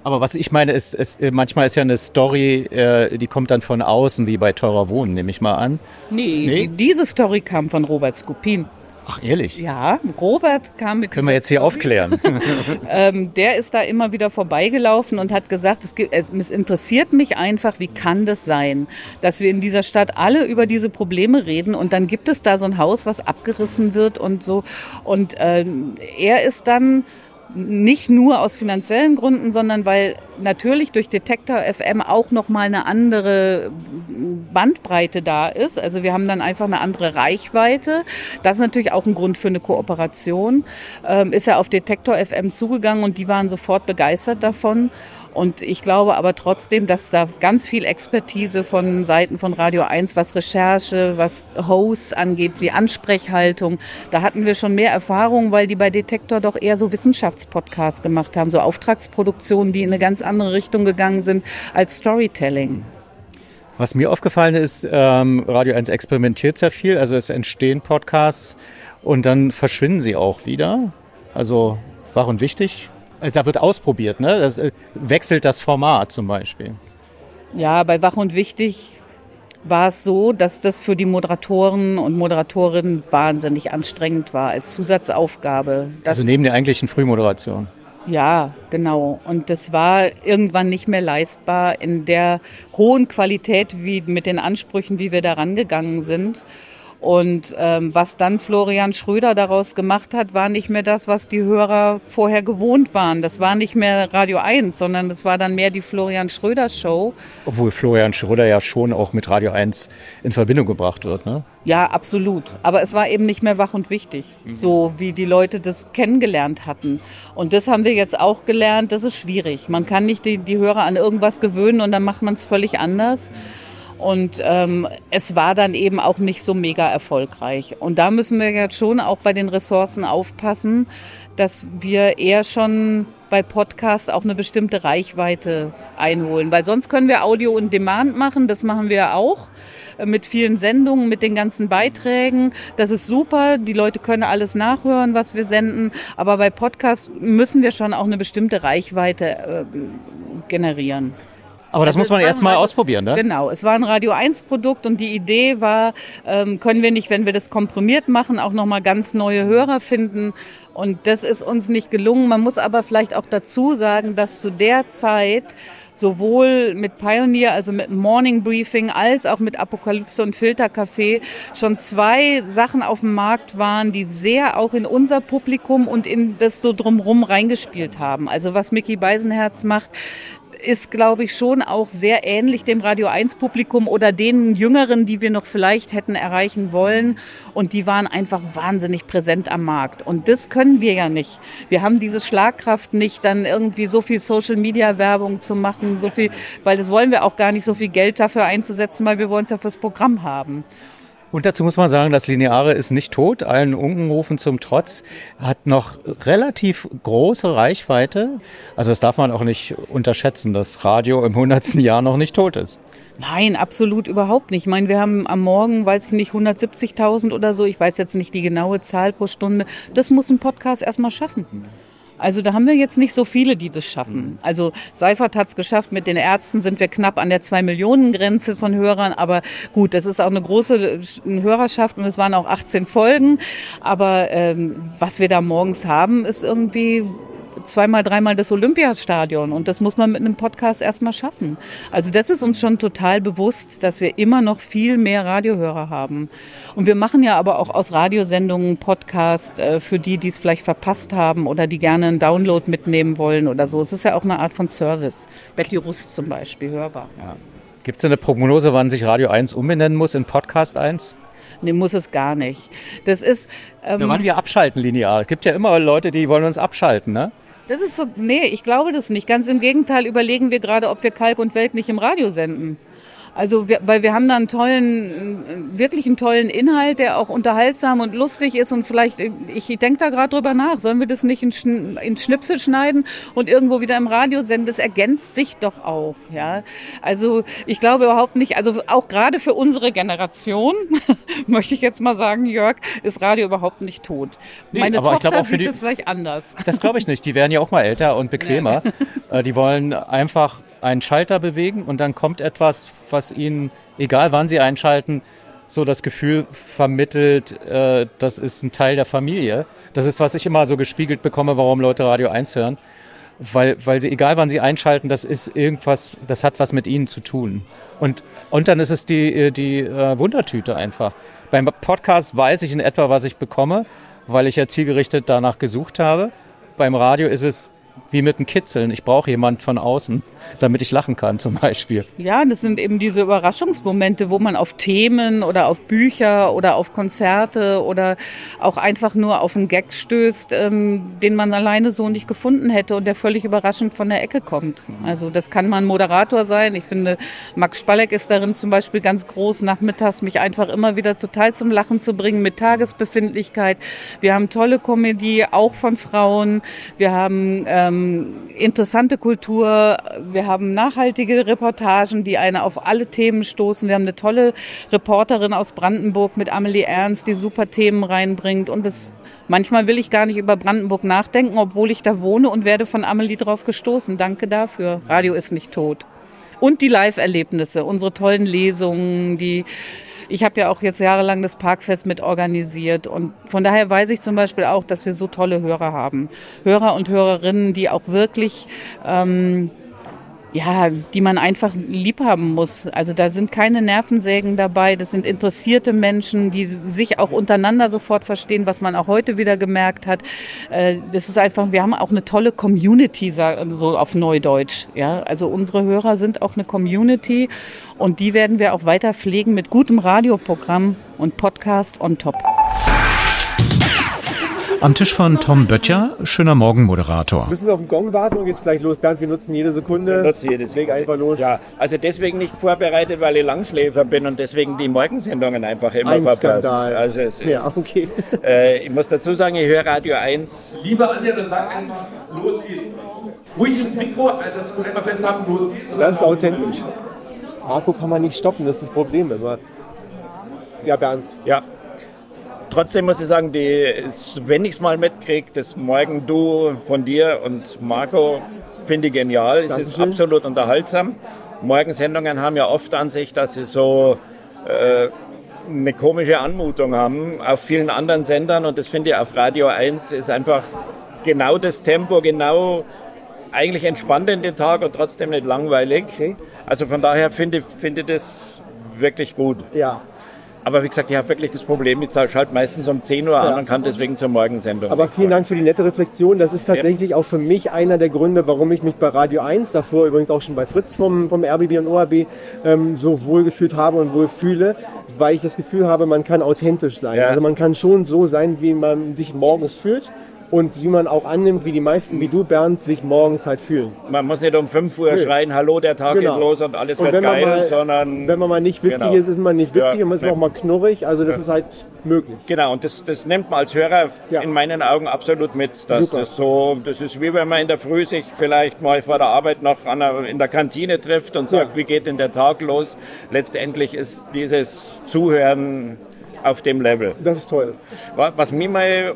Aber was ich meine, ist, ist äh, manchmal ist ja eine Story, äh, die kommt dann von außen, wie bei Teurer Wohnen, nehme ich mal an. Nee, Nee? Die, diese Story kam von Robert Skupin. Ach, ehrlich? Ja, Robert kam mit Können wir jetzt hier aufklären? (laughs) ähm, der ist da immer wieder vorbeigelaufen und hat gesagt, es, gibt, es interessiert mich einfach, wie kann das sein, dass wir in dieser Stadt alle über diese Probleme reden und dann gibt es da so ein Haus, was abgerissen wird und so. Und ähm, er ist dann nicht nur aus finanziellen Gründen, sondern weil natürlich durch Detektor FM auch noch mal eine andere Bandbreite da ist. Also wir haben dann einfach eine andere Reichweite. Das ist natürlich auch ein Grund für eine Kooperation. Ähm, ist er auf Detektor FM zugegangen und die waren sofort begeistert davon. Und ich glaube aber trotzdem, dass da ganz viel Expertise von Seiten von Radio 1, was Recherche, was Hosts angeht, die Ansprechhaltung, da hatten wir schon mehr Erfahrung, weil die bei Detektor doch eher so Wissenschaftspodcasts gemacht haben, so Auftragsproduktionen, die in eine ganz andere Richtung gegangen sind als Storytelling. Was mir aufgefallen ist, ähm, Radio 1 experimentiert sehr viel. Also es entstehen Podcasts und dann verschwinden sie auch wieder. Also war und wichtig. Also da wird ausprobiert, ne? Das äh, wechselt das Format zum Beispiel. Ja, bei Wach und Wichtig war es so, dass das für die Moderatoren und Moderatorinnen wahnsinnig anstrengend war als Zusatzaufgabe. Also neben der eigentlichen Frühmoderation. Ja, genau. Und das war irgendwann nicht mehr leistbar in der hohen Qualität, wie mit den Ansprüchen, wie wir da rangegangen sind. Und ähm, was dann Florian Schröder daraus gemacht hat, war nicht mehr das, was die Hörer vorher gewohnt waren. Das war nicht mehr Radio 1, sondern das war dann mehr die Florian Schröder Show. Obwohl Florian Schröder ja schon auch mit Radio 1 in Verbindung gebracht wird, ne? Ja, absolut. Aber es war eben nicht mehr wach und wichtig, so wie die Leute das kennengelernt hatten. Und das haben wir jetzt auch gelernt, das ist schwierig. Man kann nicht die, die Hörer an irgendwas gewöhnen und dann macht man es völlig anders. Und ähm, es war dann eben auch nicht so mega erfolgreich. Und da müssen wir jetzt schon auch bei den Ressourcen aufpassen, dass wir eher schon bei Podcasts auch eine bestimmte Reichweite einholen. Weil sonst können wir Audio und Demand machen, das machen wir auch äh, mit vielen Sendungen, mit den ganzen Beiträgen. Das ist super, die Leute können alles nachhören, was wir senden. Aber bei Podcasts müssen wir schon auch eine bestimmte Reichweite äh, generieren. Aber das Also muss man es war erst ein mal Radio- ausprobieren, ne? Genau, es war ein Radio 1 Produkt und die Idee war, ähm, können wir nicht, wenn wir das komprimiert machen, auch nochmal ganz neue Hörer finden. Und das ist uns nicht gelungen. Man muss aber vielleicht auch dazu sagen, dass zu der Zeit sowohl mit Pioneer, also mit Morning Briefing, als auch mit Apokalypse und Filtercafé schon zwei Sachen auf dem Markt waren, die sehr auch in unser Publikum und in das so drumrum reingespielt haben. Also was Mickey Beisenherz macht, ist, glaube ich, schon auch sehr ähnlich dem Radio 1 Publikum oder den Jüngeren, die wir noch vielleicht hätten erreichen wollen. Und die waren einfach wahnsinnig präsent am Markt. Und das können wir ja nicht. Wir haben diese Schlagkraft nicht, dann irgendwie so viel Social Media Werbung zu machen, so viel, weil das wollen wir auch gar nicht, so viel Geld dafür einzusetzen, weil wir wollen es ja fürs Programm haben. Und dazu muss man sagen, das Lineare ist nicht tot. Allen Unkenrufen zum Trotz hat noch relativ große Reichweite. Also das darf man auch nicht unterschätzen, dass Radio im 100. Jahr noch nicht tot ist. Nein, absolut überhaupt nicht. Ich meine, wir haben am Morgen, weiß ich nicht, 170.000 oder so. Ich weiß jetzt nicht die genaue Zahl pro Stunde. Das muss ein Podcast erstmal schaffen. Also da haben wir jetzt nicht so viele, die das schaffen. Also Seifert hat es geschafft, mit den Ärzten sind wir knapp an der 2-Millionen-Grenze von Hörern. Aber gut, das ist auch eine große Hörerschaft und es waren auch 18 Folgen. Aber ähm, was wir da morgens haben, ist irgendwie zweimal, dreimal das Olympiastadion und das muss man mit einem Podcast erstmal schaffen. Also das ist uns schon total bewusst, dass wir immer noch viel mehr Radiohörer haben. Und wir machen ja aber auch aus Radiosendungen Podcast äh, für die, die es vielleicht verpasst haben oder die gerne einen Download mitnehmen wollen oder so. Es ist ja auch eine Art von Service. Betty Rust zum Beispiel, hörbar. Ja. Gibt es eine Prognose, wann sich Radio 1 umbenennen muss in Podcast 1? Nee, muss es gar nicht. Das ist. Ähm, Ja, wann wir abschalten linear. Es gibt ja immer Leute, die wollen uns abschalten, ne? Das ist so, nee, ich glaube das nicht. Ganz im Gegenteil überlegen wir gerade, ob wir Kalk und Welt nicht im Radio senden. Also, wir, weil wir haben da einen tollen, wirklich einen tollen Inhalt, der auch unterhaltsam und lustig ist und vielleicht, ich denke da gerade drüber nach, sollen wir das nicht in, Schn- in Schnipsel schneiden und irgendwo wieder im Radio senden? Das ergänzt sich doch auch, ja. Also, ich glaube überhaupt nicht, also auch gerade für unsere Generation, (laughs) möchte ich jetzt mal sagen, Jörg, ist Radio überhaupt nicht tot. Nee, Meine aber ich Tochter glaube auch für sieht die- es vielleicht anders. Das glaube ich nicht. Die werden ja auch mal älter und (laughs) bequemer. Äh, Die wollen einfach einen Schalter bewegen und dann kommt etwas, was ihnen, egal wann sie einschalten, so das Gefühl vermittelt, äh, das ist ein Teil der Familie. Das ist, was ich immer so gespiegelt bekomme, warum Leute Radio 1 hören. Weil, weil sie, egal wann sie einschalten, das ist irgendwas, das hat was mit ihnen zu tun. Und, und dann ist es die, äh, die äh, Wundertüte einfach. Beim Podcast weiß ich in etwa, was ich bekomme, weil ich ja zielgerichtet danach gesucht habe. Beim Radio ist es wie mit einem Kitzeln. Ich brauche jemand von außen, damit ich lachen kann zum Beispiel. Ja, das sind eben diese Überraschungsmomente, wo man auf Themen oder auf Bücher oder auf Konzerte oder auch einfach nur auf einen Gag stößt, ähm, den man alleine so nicht gefunden hätte und der völlig überraschend von der Ecke kommt. Also das kann mal ein Moderator sein. Ich finde, Max Spalleck ist darin zum Beispiel ganz groß, nachmittags mich einfach immer wieder total zum Lachen zu bringen mit Tagesbefindlichkeit. Wir haben tolle Komödie, auch von Frauen. Wir haben ähm, interessante Kultur. Wir haben nachhaltige Reportagen, die eine auf alle Themen stoßen. Wir haben eine tolle Reporterin aus Brandenburg mit Amelie Ernst, die super Themen reinbringt. Und das, manchmal will ich gar nicht über Brandenburg nachdenken, obwohl ich da wohne und werde von Amelie drauf gestoßen. Danke dafür. Radio ist nicht tot. Und die Live-Erlebnisse, unsere tollen Lesungen, die ich habe ja auch jetzt jahrelang das Parkfest mit organisiert und von daher weiß ich zum Beispiel auch, dass wir so tolle Hörer haben. Hörer und Hörerinnen, die auch wirklich, ähm, ja, die man einfach lieb haben muss. Also da sind keine Nervensägen dabei, das sind interessierte Menschen, die sich auch untereinander sofort verstehen, was man auch heute wieder gemerkt hat. Äh, Das ist einfach, wir haben auch eine tolle Community, so auf Neudeutsch. Ja, also unsere Hörer sind auch eine Community und die werden wir auch weiter pflegen mit gutem Radioprogramm und Podcast on top. Am Tisch von Tom Böttcher, schöner Morgen-Moderator. Müssen wir auf den Gong warten und geht's gleich los? Bernd, wir nutzen jede Sekunde. Wir nutzen jedes Leg einfach los. Ja, also deswegen nicht vorbereitet, weil ich Langschläfer bin und deswegen die Morgensendungen einfach immer Ein verpasse. Skandal. Also es ist, Ja, okay. äh, ich muss dazu sagen, ich höre Radio 1. Liebe Anja, dann sag einfach, los geht's. Ruhig ins Mikro, äh, dass wir einmal festhalten, los geht's. Das ist authentisch. Marco kann man nicht stoppen, das ist das Problem immer. Ja, Bernd. Ja. Trotzdem muss ich sagen, die, wenn ich es mal mitkriege, das Morgen-Duo von dir und Marco finde ich genial. Es ist absolut unterhaltsam. Morgensendungen haben ja oft an sich, dass sie so äh, eine komische Anmutung haben auf vielen anderen Sendern und das finde ich auf Radio 1 ist einfach genau das Tempo, genau eigentlich entspannt in den Tag und trotzdem nicht langweilig. Also von daher finde ich finde das wirklich gut. Ja. Aber wie gesagt, ich habe wirklich das Problem, ich schalte meistens um 10 Uhr an Ja. und kann deswegen zur Morgensendung. Aber vielen Dank für die nette Reflexion. Das ist tatsächlich auch für mich einer der Gründe, warum ich mich bei Radio 1, davor übrigens auch schon bei Fritz vom, vom RBB und ORB, ähm, so wohlgefühlt habe und wohl fühle, weil ich das Gefühl habe, man kann authentisch sein. Ja. Also man kann schon so sein, wie man sich morgens fühlt und wie man auch annimmt, wie die meisten, wie du, Bernd, sich morgens halt fühlen. Man muss nicht um 5 Uhr Nö. schreien, hallo, der Tag Genau. geht los und alles Und wird geil, mal- sondern... Wenn man mal nicht witzig Genau. ist, ist man nicht witzig Ja, und man ist nee. auch mal knurrig. Also das Ja. ist halt möglich. Genau, und das, das nimmt man als Hörer in meinen Augen absolut mit. Dass Super. das, so, das ist wie wenn man in der Früh sich vielleicht mal vor der Arbeit noch der, in der Kantine trifft und sagt, wie geht denn der Tag los? Letztendlich ist dieses Zuhören auf dem Level. Das ist toll. Wa- Was mich mal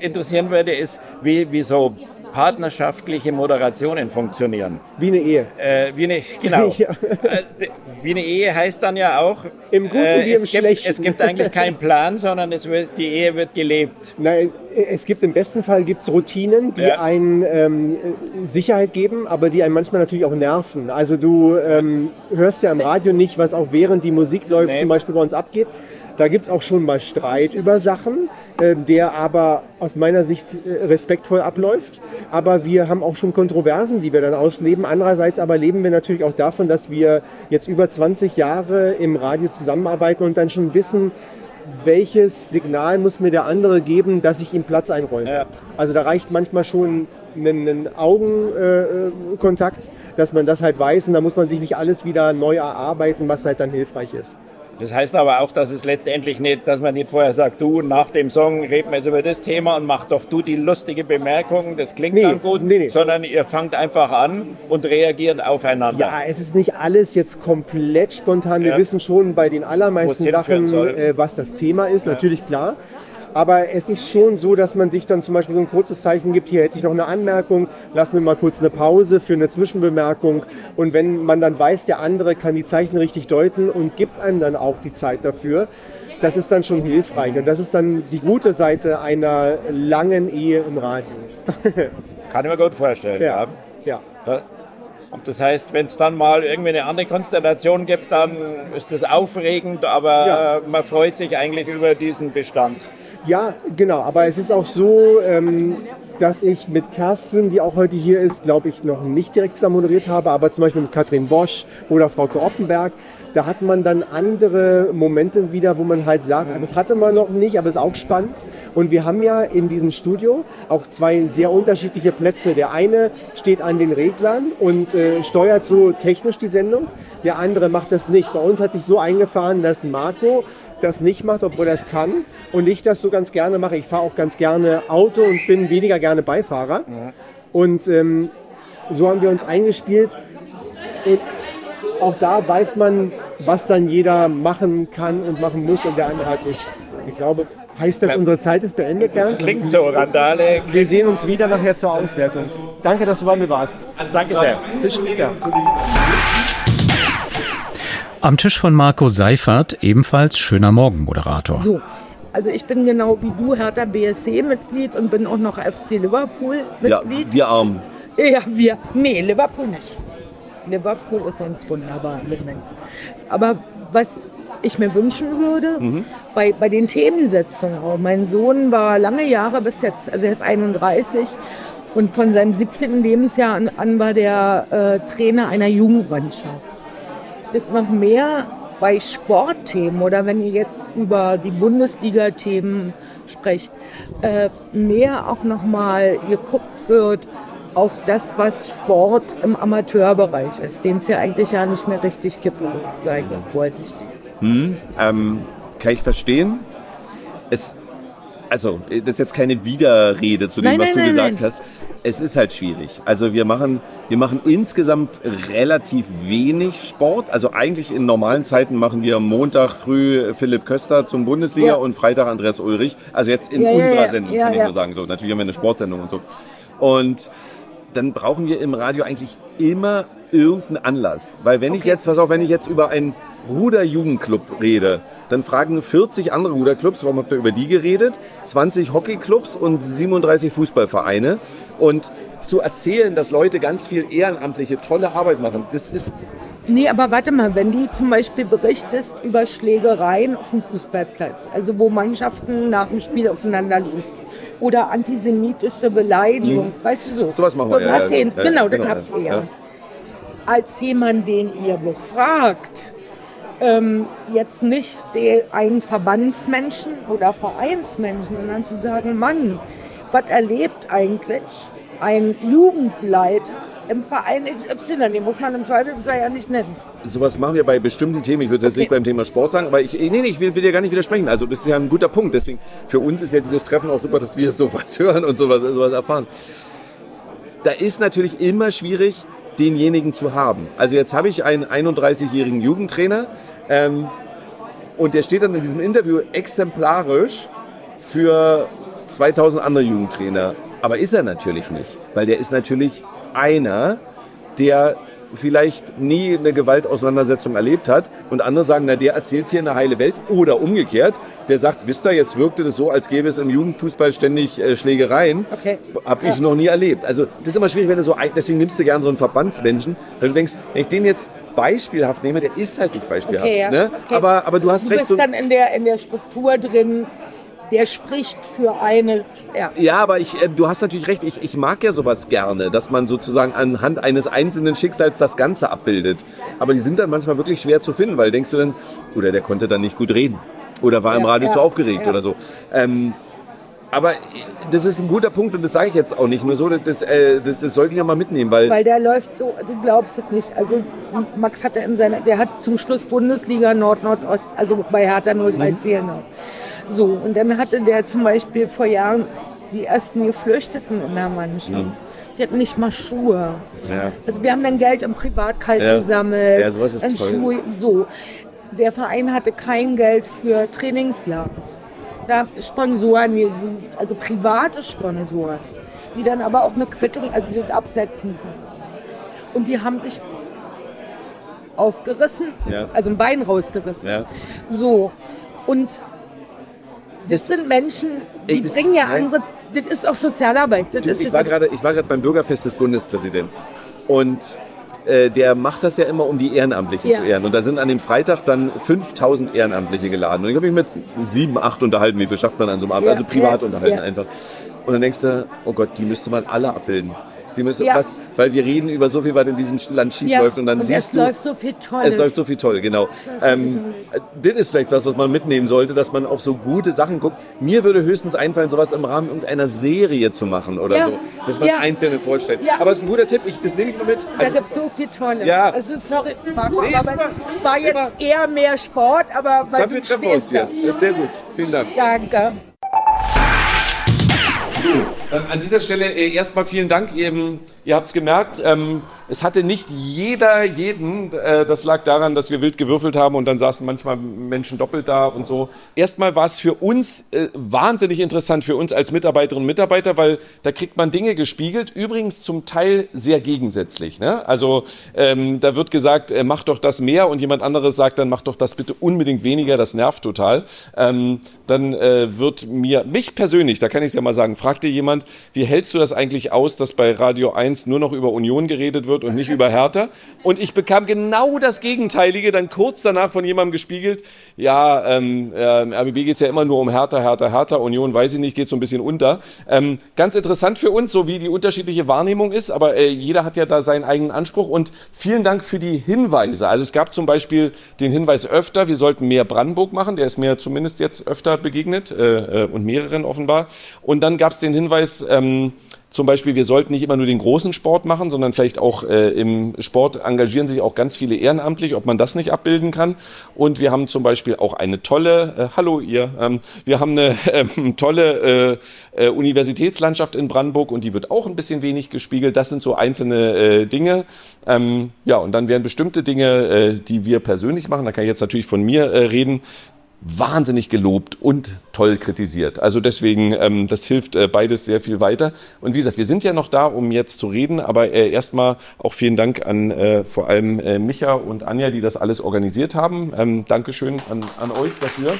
interessieren würde, ist, wie, wie so partnerschaftliche Moderationen funktionieren. Wie eine Ehe. Äh, wie eine, genau. (laughs) Ja. Äh, wie eine Ehe heißt dann ja auch, Im Guten äh, wie im es, gibt, Schlechten. es gibt eigentlich keinen (laughs) Plan, sondern es wird, die Ehe wird gelebt. Nein, es gibt im besten Fall gibt's Routinen, die Ja. einen ähm, Sicherheit geben, aber die einen manchmal natürlich auch nerven. Also du ähm, hörst ja im Radio nicht, was auch während die Musik läuft, Nee. zum Beispiel bei uns abgeht. Da gibt's auch schon mal Streit über Sachen, äh, der aber aus meiner Sicht äh, respektvoll abläuft. Aber wir haben auch schon Kontroversen, die wir dann ausleben. Andererseits aber leben wir natürlich auch davon, dass wir jetzt über 20 Jahre im Radio zusammenarbeiten und dann schon wissen, welches Signal muss mir der andere geben, dass ich ihm Platz einräume. Also da reicht manchmal schon ein, ein Augenkontakt, dass man das halt weiß und da muss man sich nicht alles wieder neu erarbeiten, was halt dann hilfreich ist. Das heißt aber auch, dass es letztendlich nicht, dass man nicht vorher sagt, du, nach dem Song reden wir jetzt über das Thema und mach doch du die lustige Bemerkung, das klingt dann gut, sondern ihr fangt einfach an und reagiert aufeinander. Ja, es ist nicht alles jetzt komplett spontan. Wir Ja. wissen schon bei den allermeisten Sachen, äh, was das Thema ist, natürlich klar. Aber es ist schon so, dass man sich dann zum Beispiel so ein kurzes Zeichen gibt, hier hätte ich noch eine Anmerkung, lass mir mal kurz eine Pause für eine Zwischenbemerkung. Und wenn man dann weiß, der andere kann die Zeichen richtig deuten und gibt einem dann auch die Zeit dafür, das ist dann schon hilfreich. Und das ist dann die gute Seite einer langen Ehe im Radio. (laughs) Kann ich mir gut vorstellen. Ja. Ja. Da- Und das heißt, wenn es dann mal irgendwie eine andere Konstellation gibt, dann ist das aufregend, aber Ja. man freut sich eigentlich über diesen Bestand. Ja, genau. Aber es ist auch so, ähm, dass ich mit Kerstin, die auch heute hier ist, glaube ich, noch nicht direkt zusammen moderiert habe, aber zum Beispiel mit Katrin Bosch oder Frau Oppenberg, da hat man dann andere Momente wieder, wo man halt sagt, das hatte man noch nicht, aber ist auch spannend. Und wir haben ja in diesem Studio auch zwei sehr unterschiedliche Plätze. Der eine steht an den Reglern und äh, steuert so technisch die Sendung, der andere macht das nicht. Bei uns hat sich so eingefahren, dass Marco das nicht macht, obwohl er es kann und ich das so ganz gerne mache. Ich fahre auch ganz gerne Auto und bin weniger gerne Beifahrer. Und ähm, so haben wir uns eingespielt. Auch da weiß man, was dann jeder machen kann und machen muss und der andere halt nicht. Ich glaube, heißt das, unsere Zeit ist beendet, Das Bernd? klingt so, Randale. Wir sehen uns wieder nachher zur Auswertung. Danke, dass du bei mir warst. Danke sehr. Bis später. Am Tisch von Marco Seifert, ebenfalls schöner Morgenmoderator. So, also ich bin genau wie du Hertha BSC-Mitglied und bin auch noch FC Ja, Liverpool-Mitglied. wir Armen. Ja, wir. Nee, Liverpool nicht. Liverpool ist sonst wunderbar. Aber was ich mir wünschen würde, Mhm. bei, bei den Themensetzungen auch. Mein Sohn war lange Jahre bis jetzt, also er ist 31 und von seinem 17. Lebensjahr an, an war der äh, Trainer einer Jugendmannschaft. Das noch mehr bei Sportthemen oder wenn ihr jetzt über die Bundesliga-Themen sprecht, äh, mehr auch nochmal geguckt wird auf das, was Sport im Amateurbereich ist, den es ja eigentlich ja nicht mehr richtig gibt, sage ich. Hm, ähm, kann ich verstehen. Es, also, das ist jetzt keine Widerrede zu dem, Nein, was nein, du nein, gesagt hast. Es ist halt schwierig. Also wir machen, wir machen insgesamt relativ wenig Sport. Also eigentlich in normalen Zeiten machen wir Montag früh Philipp Köster zum Bundesliga Ja. und Freitag Andreas Ulrich. Also jetzt in Ja, unserer ja. Sendung, kann ich nur sagen. So, natürlich haben wir eine Sportsendung und so. Und dann brauchen wir im Radio eigentlich immer irgendeinen Anlass. Weil wenn ich jetzt, pass auf, wenn ich jetzt über einen Ruder-Jugendclub rede, dann fragen 40 andere Ruderclubs, warum habt ihr über die geredet? 20 Hockeyclubs und 37 Fußballvereine. Und zu erzählen, dass Leute ganz viel ehrenamtliche, tolle Arbeit machen, das ist Nee, aber warte mal, wenn du zum Beispiel berichtest über Schlägereien auf dem Fußballplatz, also wo Mannschaften nach dem Spiel aufeinander los oder antisemitische Beleidigung, Mhm. weißt du so. Sowas machen wir, ja, ja, ja, genau, das genau, habt ihr ja. Als jemand, den ihr befragt, ähm, jetzt nicht den, einen Verbandsmenschen oder Vereinsmenschen, sondern zu sagen, Mann, was erlebt eigentlich ein Jugendleiter im Verein XY? Den muss man im Zweifelsfall ja nicht nennen. Sowas machen wir bei bestimmten Themen. Ich würde jetzt nicht beim Thema Sport sagen, aber ich, nee, nee, ich will, will dir gar nicht widersprechen. Also das ist ja ein guter Punkt. Deswegen, für uns ist ja dieses Treffen auch super, dass wir (laughs) sowas hören und sowas, sowas erfahren. Da ist natürlich immer schwierig, denjenigen zu haben. Also jetzt habe ich einen 31-jährigen Jugendtrainer ähm, und der steht dann in diesem Interview exemplarisch für 2000 andere Jugendtrainer. Aber ist er natürlich nicht, weil der ist natürlich einer, der vielleicht nie eine Gewaltauseinandersetzung erlebt hat und andere sagen, na der erzählt hier eine heile Welt oder umgekehrt, der sagt, wisst ihr, jetzt wirkte das so, als gäbe es im Jugendfußball ständig äh, Schlägereien. Okay. Hab ich Ja. noch nie erlebt. Also das ist immer schwierig, wenn du so, deswegen nimmst du gerne so einen Verbandsmenschen, weil du denkst, wenn ich den jetzt beispielhaft nehme, der ist halt nicht beispielhaft. Okay, ja. ne? okay. aber, aber du hast du recht. bist so- dann in der, in der Struktur drin, der spricht für eine. Ja. Ja, aber ich, äh, du hast natürlich recht, ich, ich mag ja sowas gerne, dass man sozusagen anhand eines einzelnen Schicksals das Ganze abbildet. Aber die sind dann manchmal wirklich schwer zu finden, weil denkst du dann, oder der konnte dann nicht gut reden. Oder war im Ja, Radio ja, zu aufgeregt ja. oder so. Ähm, aber das ist ein guter Punkt und das sage ich jetzt auch nicht nur so, das, das, äh, das, das sollten wir mal mitnehmen, weil, Weil der läuft so, du glaubst es nicht. Also Max hatte in seiner, der hat zum Schluss Bundesliga Nord-Nordost, also bei Hertha 03 Zählen. So, und dann hatte der zum Beispiel vor Jahren die ersten Geflüchteten in der Mannschaft. Mhm. Die hatten nicht mal Schuhe. ja. Also wir haben dann Geld im Privatkreis Ja. gesammelt. Ja, sowas ist toll. Schuhe, so. Der Verein hatte kein Geld für Trainingslager. Da Sponsoren gesucht, also private Sponsoren, die dann aber auch eine Quittung, also das absetzen können. Und die haben sich aufgerissen, Ja. also ein Bein rausgerissen. So. Und das sind Menschen, die das- bringen ja nein. andere, das ist auch Sozialarbeit. Du, ist ich war gerade ich war gerade beim Bürgerfest des Bundespräsidenten und äh, der macht das ja immer, um die Ehrenamtlichen Ja. zu ehren. Und da sind an dem Freitag dann 5000 Ehrenamtliche geladen. Und ich habe mich mit sieben, acht unterhalten. Wie viel schafft man an so einem Abend? Ja, Also privat ja, unterhalten einfach. Und dann denkst du, oh Gott, die müsste man alle abbilden. Die müsste, Ja. was, weil wir reden über so viel, was in diesem Land schief Ja, läuft. Und dann und siehst es du, läuft so viel toll. es läuft so viel toll, genau. Ähm, äh, das ist vielleicht was, was man mitnehmen sollte, dass man auf so gute Sachen guckt. Mir würde höchstens einfallen, sowas im Rahmen irgendeiner Serie zu machen oder Ja. so. Dass man einzelne vorstellt. Aber es ist ein guter Tipp, ich, das nehme ich mal mit. Da Also, gibt es so viel Tolle. Ja. Also sorry, Marco, Nee, aber war jetzt eher mehr Sport, aber weil dafür treffen wir uns hier. Das ist sehr gut. Vielen Dank. da. Danke. Dann an dieser Stelle äh, erstmal vielen Dank. Eben, ihr habt es gemerkt, ähm, es hatte nicht jeder jeden. Äh, das lag daran, dass wir wild gewürfelt haben und dann saßen manchmal Menschen doppelt da und so. Erstmal war es für uns äh, wahnsinnig interessant, für uns als Mitarbeiterinnen und Mitarbeiter, weil da kriegt man Dinge gespiegelt, übrigens zum Teil sehr gegensätzlich. Ne? Also ähm, da wird gesagt, äh, mach doch das mehr und jemand anderes sagt dann, mach doch das bitte unbedingt weniger, das nervt total. Ähm, dann äh, wird mir, mich persönlich, da kann ich es ja mal sagen, fragte jemand, wie hältst du das eigentlich aus, dass bei Radio 1 nur noch über Union geredet wird und nicht (laughs) über Hertha? Und ich bekam genau das Gegenteilige, dann kurz danach von jemandem gespiegelt, ja, ähm, äh, RBB geht es ja immer nur um Hertha, Hertha, Hertha, Union, weiß ich nicht, geht so ein bisschen unter. Ähm, ganz interessant für uns, so wie die unterschiedliche Wahrnehmung ist, aber äh, jeder hat ja da seinen eigenen Anspruch und vielen Dank für die Hinweise. Also es gab zum Beispiel den Hinweis öfter, wir sollten mehr Brandenburg machen, der ist mir zumindest jetzt öfter begegnet äh, äh, und mehreren offenbar. Und dann gab es den Hinweis, ähm, zum Beispiel, wir sollten nicht immer nur den großen Sport machen, sondern vielleicht auch äh, im Sport engagieren sich auch ganz viele ehrenamtlich, ob man das nicht abbilden kann. Und wir haben zum Beispiel auch eine tolle, äh, hallo ihr, ähm, wir haben eine (laughs) ähm, tolle äh, äh, Universitätslandschaft in Brandenburg und die wird auch ein bisschen wenig gespiegelt. Das sind so einzelne äh, Dinge. Ähm, ja, und dann werden bestimmte Dinge, äh, die wir persönlich machen, da kann ich jetzt natürlich von mir reden, wahnsinnig gelobt und toll kritisiert. Also deswegen, ähm, das hilft äh, beides sehr viel weiter. Und wie gesagt, wir sind ja noch da, um jetzt zu reden, aber äh, erstmal auch vielen Dank an äh, vor allem äh, Micha und Anja, die das alles organisiert haben. Ähm, Dankeschön an, an euch dafür.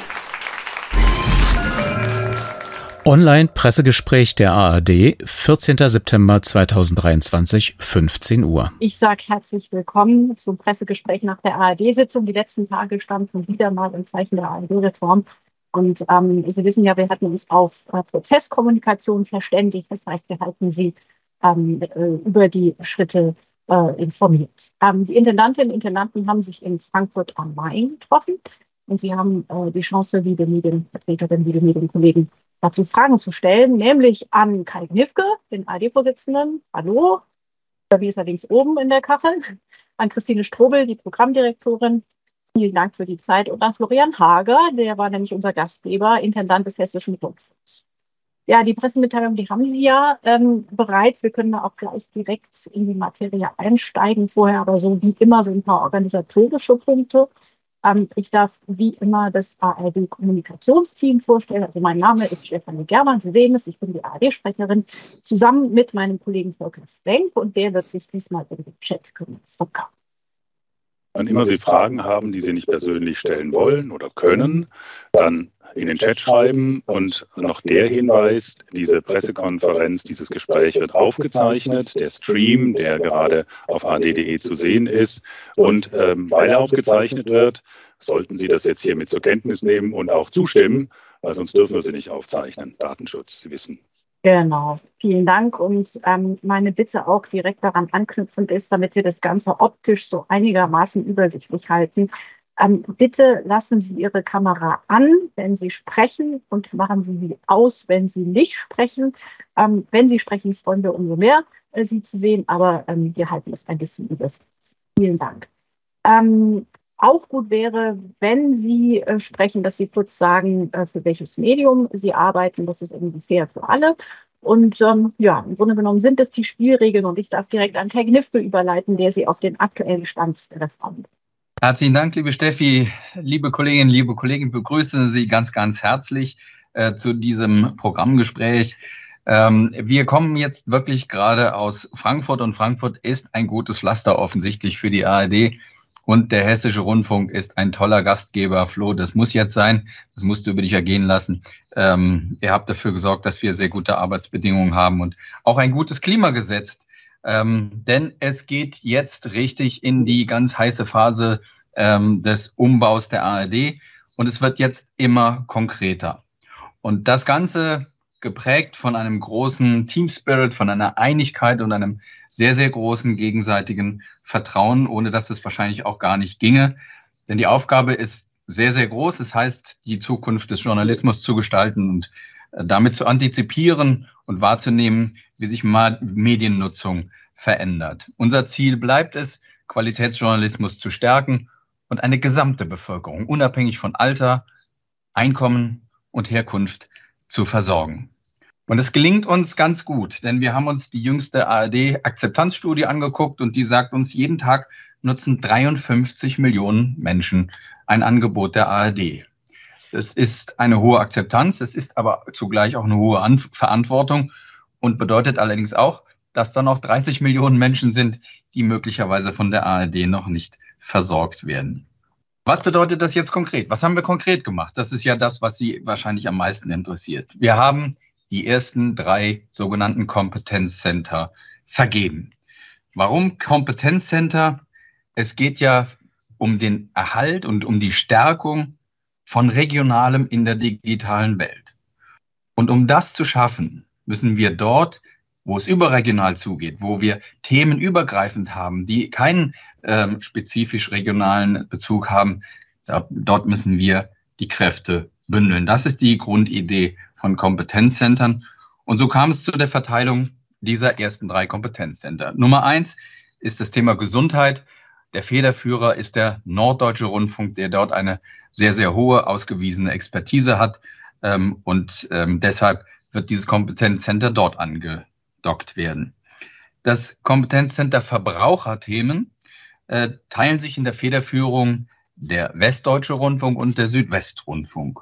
Online-Pressegespräch der ARD, 14. September 2023, 15 Uhr. Ich sage herzlich willkommen zum Pressegespräch nach der ARD-Sitzung. Die letzten Tage standen wieder mal im Zeichen der ARD-Reform. Und ähm, Sie wissen ja, wir hatten uns auf äh, Prozesskommunikation verständigt. Das heißt, wir halten Sie ähm, äh, über die Schritte äh, informiert. Ähm, die Intendantinnen und Intendanten haben sich in Frankfurt am Main getroffen und sie haben äh, die Chance, liebe Medienvertreterinnen, liebe Medienkollegen, dazu Fragen zu stellen, nämlich an Kai Knifke, den AD-Vorsitzenden. Hallo, wie ist er links oben in der Kachel? An Christine Strobel, die Programmdirektorin. Vielen Dank für die Zeit. Und an Florian Hager, der war nämlich unser Gastgeber, Intendant des Hessischen Rundfunks. Ja, die Pressemitteilung, die haben Sie ja ähm, bereits. Wir können da auch gleich direkt in die Materie einsteigen. Vorher aber so wie immer so ein paar organisatorische Punkte. Ähm, ich darf wie immer das ARD-Kommunikationsteam vorstellen. Also mein Name ist Stefanie Germann. Sie sehen es, ich bin die ARD-Sprecherin, zusammen mit meinem Kollegen Volker Schwenk und der wird sich diesmal um den Chat kümmern. Volker. Wann immer Sie Fragen haben, die Sie nicht persönlich stellen wollen oder können, dann in den Chat schreiben. Und noch der Hinweis, diese Pressekonferenz, dieses Gespräch wird aufgezeichnet. Der Stream, der gerade auf ad.de zu sehen ist. Und ähm, weil er aufgezeichnet wird, sollten Sie das jetzt hiermit zur Kenntnis nehmen und auch zustimmen, weil sonst dürfen wir sie nicht aufzeichnen. Datenschutz, Sie wissen. Genau, vielen Dank. Und ähm, meine Bitte auch direkt daran anknüpfend ist, damit wir das Ganze optisch so einigermaßen übersichtlich halten. Ähm, bitte lassen Sie Ihre Kamera an, wenn Sie sprechen und machen Sie sie aus, wenn Sie nicht sprechen. Ähm, wenn Sie sprechen, freuen wir umso mehr, äh, Sie zu sehen, aber ähm, wir halten es ein bisschen übersichtlich. Vielen Dank. Ähm, auch gut wäre, wenn Sie äh, sprechen, dass Sie kurz sagen, äh, für welches Medium Sie arbeiten. Das ist irgendwie fair für alle. Und ähm, ja, im Grunde genommen sind es die Spielregeln und ich darf direkt an Herrn Gnifke überleiten, der Sie auf den aktuellen Stand der Reform Herzlichen Dank, liebe Steffi. Liebe Kolleginnen, liebe Kollegen, begrüße Sie ganz, ganz herzlich äh, zu diesem Programmgespräch. Ähm, wir kommen jetzt wirklich gerade aus Frankfurt und Frankfurt ist ein gutes Pflaster offensichtlich für die ARD. Und der Hessische Rundfunk ist ein toller Gastgeber. Flo, das muss jetzt sein. Das musst du über dich ergehen lassen. Ähm, ihr habt dafür gesorgt, dass wir sehr gute Arbeitsbedingungen haben und auch ein gutes Klima gesetzt. Ähm, denn es geht jetzt richtig in die ganz heiße Phase ähm, des Umbaus der ARD und es wird jetzt immer konkreter. Und das Ganze geprägt von einem großen Team Spirit, von einer Einigkeit und einem sehr, sehr großen gegenseitigen Vertrauen, ohne dass es wahrscheinlich auch gar nicht ginge. Denn die Aufgabe ist sehr, sehr groß. Das heißt, die Zukunft des Journalismus zu gestalten und damit zu antizipieren und wahrzunehmen, wie sich Mediennutzung verändert. Unser Ziel bleibt es, Qualitätsjournalismus zu stärken und eine gesamte Bevölkerung, unabhängig von Alter, Einkommen und Herkunft, zu versorgen. Und es gelingt uns ganz gut, denn wir haben uns die jüngste ARD-Akzeptanzstudie angeguckt und die sagt uns, jeden Tag nutzen 53 Millionen Menschen ein Angebot der ARD. Das ist eine hohe Akzeptanz, es ist aber zugleich auch eine hohe An Verantwortung und bedeutet allerdings auch, dass da noch 30 Millionen Menschen sind, die möglicherweise von der ARD noch nicht versorgt werden. Was bedeutet das jetzt konkret? Was haben wir konkret gemacht? Das ist ja das, was Sie wahrscheinlich am meisten interessiert. Wir haben die ersten drei sogenannten Kompetenzcenter vergeben. Warum Kompetenzcenter? Es geht ja um den Erhalt und um die Stärkung von regionalem in der digitalen Welt. Und um das zu schaffen, müssen wir dort, wo es überregional zugeht, wo wir Themen übergreifend haben, die keinen ähm, spezifisch regionalen Bezug haben, da, dort müssen wir die Kräfte bündeln. Das ist die Grundidee von Kompetenzcentern. Und so kam es zu der Verteilung dieser ersten drei Kompetenzcenter. Nummer eins ist das Thema Gesundheit. Der Federführer ist der Norddeutsche Rundfunk, der dort eine sehr, sehr hohe ausgewiesene Expertise hat. Ähm, und ähm, deshalb wird dieses Kompetenzcenter dort angedockt werden. Das Kompetenzcenter Verbraucherthemen äh, teilen sich in der Federführung der Westdeutsche Rundfunk und der Südwestrundfunk.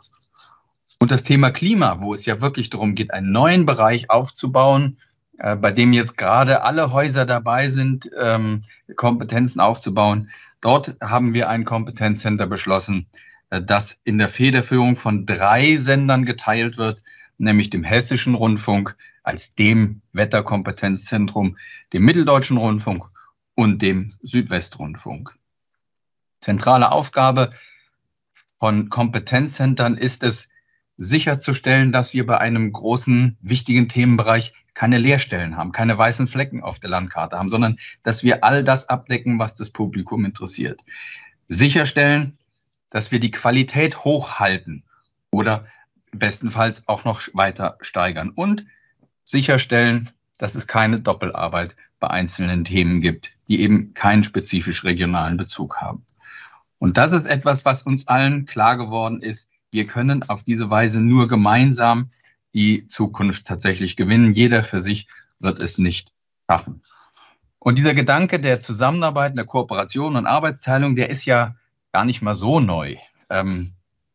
Und das Thema Klima, wo es ja wirklich darum geht, einen neuen Bereich aufzubauen, äh, bei dem jetzt gerade alle Häuser dabei sind, ähm, Kompetenzen aufzubauen. Dort haben wir ein Kompetenzcenter beschlossen, äh, das in der Federführung von drei Sendern geteilt wird, nämlich dem Hessischen Rundfunk als dem Wetterkompetenzzentrum, dem Mitteldeutschen Rundfunk und dem Südwestrundfunk. Zentrale Aufgabe von Kompetenzzentren ist es, sicherzustellen, dass wir bei einem großen, wichtigen Themenbereich keine Leerstellen haben, keine weißen Flecken auf der Landkarte haben, sondern dass wir all das abdecken, was das Publikum interessiert. Sicherstellen, dass wir die Qualität hochhalten oder bestenfalls auch noch weiter steigern und sicherstellen, dass es keine Doppelarbeit bei einzelnen Themen gibt, die eben keinen spezifisch regionalen Bezug haben. Und das ist etwas, was uns allen klar geworden ist. Wir können auf diese Weise nur gemeinsam die Zukunft tatsächlich gewinnen. Jeder für sich wird es nicht schaffen. Und dieser Gedanke der Zusammenarbeit, der Kooperation und Arbeitsteilung, der ist ja gar nicht mal so neu. Ähm,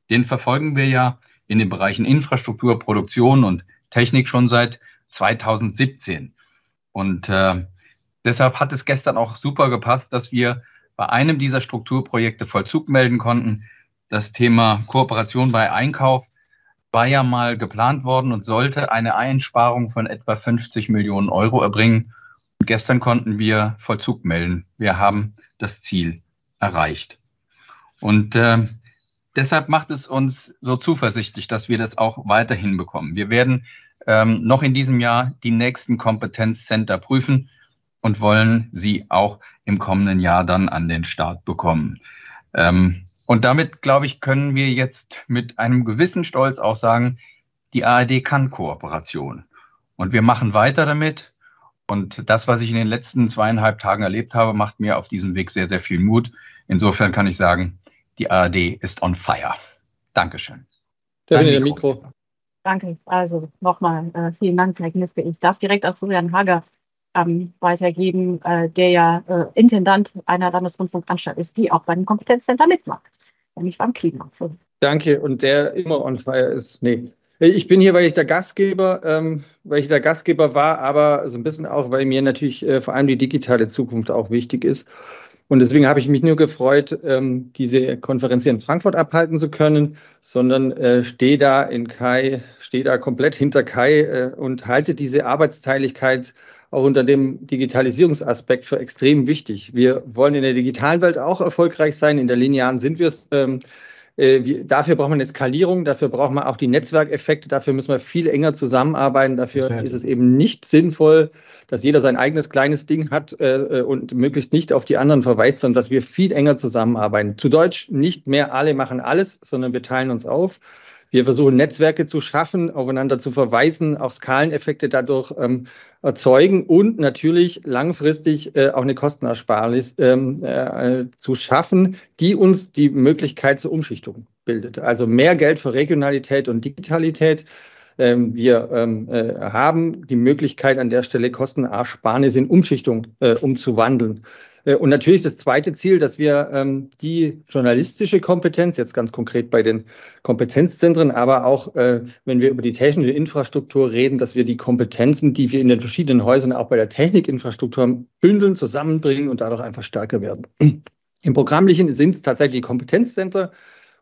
den verfolgen wir ja in den Bereichen Infrastruktur, Produktion und Technik schon seit 2017. Und äh, deshalb hat es gestern auch super gepasst, dass wir bei einem dieser Strukturprojekte Vollzug melden konnten. Das Thema Kooperation bei Einkauf war ja mal geplant worden und sollte eine Einsparung von etwa 50 Millionen Euro erbringen. Und gestern konnten wir Vollzug melden. Wir haben das Ziel erreicht. Und äh, deshalb macht es uns so zuversichtlich, dass wir das auch weiterhin bekommen. Wir werden ähm, noch in diesem Jahr die nächsten Kompetenzcenter prüfen und wollen sie auch im kommenden Jahr dann an den Start bekommen. Ähm, und damit, glaube ich, können wir jetzt mit einem gewissen Stolz auch sagen, die ARD kann Kooperation. Und wir machen weiter damit. Und das, was ich in den letzten zweieinhalb Tagen erlebt habe, macht mir auf diesem Weg sehr, sehr viel Mut. Insofern kann ich sagen, die ARD ist on fire. Dankeschön. Der Mikro. Mikro. Danke. Also nochmal äh, vielen Dank, Herr Kniske. Ich darf direkt auf Florian Hager ähm, weitergeben, äh, der ja äh, Intendant einer Landesrundfunkanstalt ist, die auch beim Kompetenzcenter mitmacht, nämlich beim Klima. Danke und der immer on fire ist. Nee. Ich bin hier, weil ich der Gastgeber, ähm, weil ich der Gastgeber war, aber so ein bisschen auch, weil mir natürlich äh, vor allem die digitale Zukunft auch wichtig ist. Und deswegen habe ich mich nur gefreut, ähm, diese Konferenz hier in Frankfurt abhalten zu können, sondern äh, stehe da in Kai, stehe da komplett hinter Kai äh, und halte diese Arbeitsteiligkeit auch unter dem Digitalisierungsaspekt für extrem wichtig. Wir wollen in der digitalen Welt auch erfolgreich sein. In der linearen sind wir es. Ähm, äh, dafür braucht man eine Skalierung, dafür braucht man auch die Netzwerkeffekte, dafür müssen wir viel enger zusammenarbeiten. Dafür ist es eben nicht sinnvoll, dass jeder sein eigenes kleines Ding hat äh, äh, und möglichst nicht auf die anderen verweist, sondern dass wir viel enger zusammenarbeiten. Zu Deutsch nicht mehr alle machen alles, sondern wir teilen uns auf. Wir versuchen Netzwerke zu schaffen, aufeinander zu verweisen, auch Skaleneffekte dadurch ähm, erzeugen und natürlich langfristig äh, auch eine Kostenersparnis ähm, äh, zu schaffen, die uns die Möglichkeit zur Umschichtung bildet. Also mehr Geld für Regionalität und Digitalität. Ähm, wir ähm, äh, haben die Möglichkeit, an der Stelle Kostenersparnis in Umschichtung äh, umzuwandeln. Äh, und natürlich das zweite Ziel, dass wir ähm, die journalistische Kompetenz, jetzt ganz konkret bei den Kompetenzzentren, aber auch, äh, wenn wir über die technische Infrastruktur reden, dass wir die Kompetenzen, die wir in den verschiedenen Häusern auch bei der Technikinfrastruktur bündeln, zusammenbringen und dadurch einfach stärker werden. (clears throat) Im Programmlichen sind es tatsächlich Kompetenzzentren.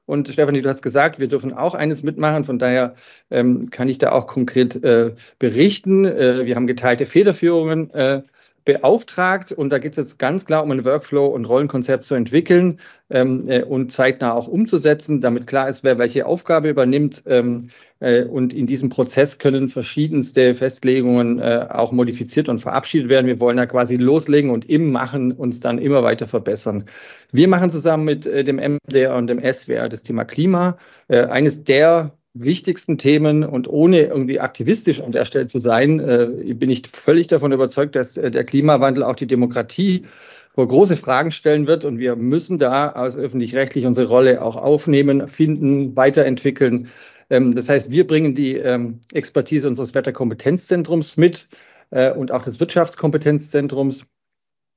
Und Stefanie, du hast gesagt, wir dürfen auch eines mitmachen. Von daher ähm, kann ich da auch konkret äh, berichten. Äh, wir haben geteilte Federführungen äh, beauftragt und da geht es jetzt ganz klar um ein Workflow und Rollenkonzept zu entwickeln ähm, äh, und zeitnah auch umzusetzen, damit klar ist, wer welche Aufgabe übernimmt. Ähm, äh, und in diesem Prozess können verschiedenste Festlegungen äh, auch modifiziert und verabschiedet werden. Wir wollen ja quasi loslegen und im Machen uns dann immer weiter verbessern. Wir machen zusammen mit äh, dem MDR und dem SWR das Thema Klima, äh, eines der wichtigsten Themen und ohne irgendwie aktivistisch an der Stelle zu sein, äh, bin ich völlig davon überzeugt, dass äh, der Klimawandel auch die Demokratie vor große Fragen stellen wird und wir müssen da aus öffentlich-rechtlich unsere Rolle auch aufnehmen, finden, weiterentwickeln. Ähm, das heißt, wir bringen die ähm, Expertise unseres Wetterkompetenzzentrums mit äh, und auch des Wirtschaftskompetenzzentrums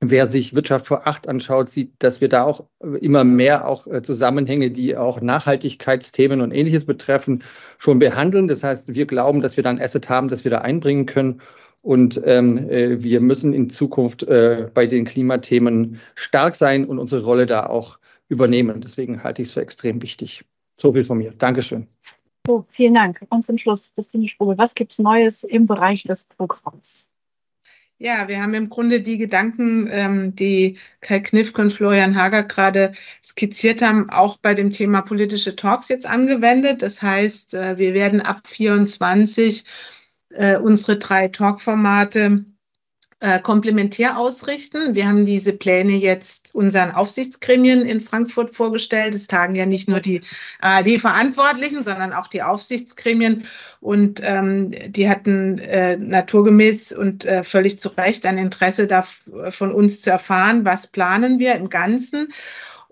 wer sich Wirtschaft vor acht anschaut, sieht, dass wir da auch immer mehr auch äh, Zusammenhänge, die auch Nachhaltigkeitsthemen und ähnliches betreffen, schon behandeln. Das heißt, wir glauben, dass wir da ein Asset haben, das wir da einbringen können. Und ähm, äh, wir müssen in Zukunft äh, bei den Klimathemen stark sein und unsere Rolle da auch übernehmen. Deswegen halte ich es für extrem wichtig. So viel von mir. Dankeschön. So, vielen Dank. Und zum Schluss, Christine Strobel, was gibt es Neues im Bereich des Programms? Ja, wir haben im Grunde die Gedanken, ähm, die Kai Knifke und Florian Hager gerade skizziert haben, auch bei dem Thema politische Talks jetzt angewendet. Das heißt, äh, wir werden ab 24 äh, unsere drei Talkformate äh, komplementär ausrichten. Wir haben diese Pläne jetzt unseren Aufsichtsgremien in Frankfurt vorgestellt. Es tagen ja nicht nur die ARD-Verantwortlichen, sondern auch die Aufsichtsgremien. Und ähm, die hatten äh, naturgemäß und äh, völlig zu Recht ein Interesse da von uns zu erfahren, was planen wir im Ganzen.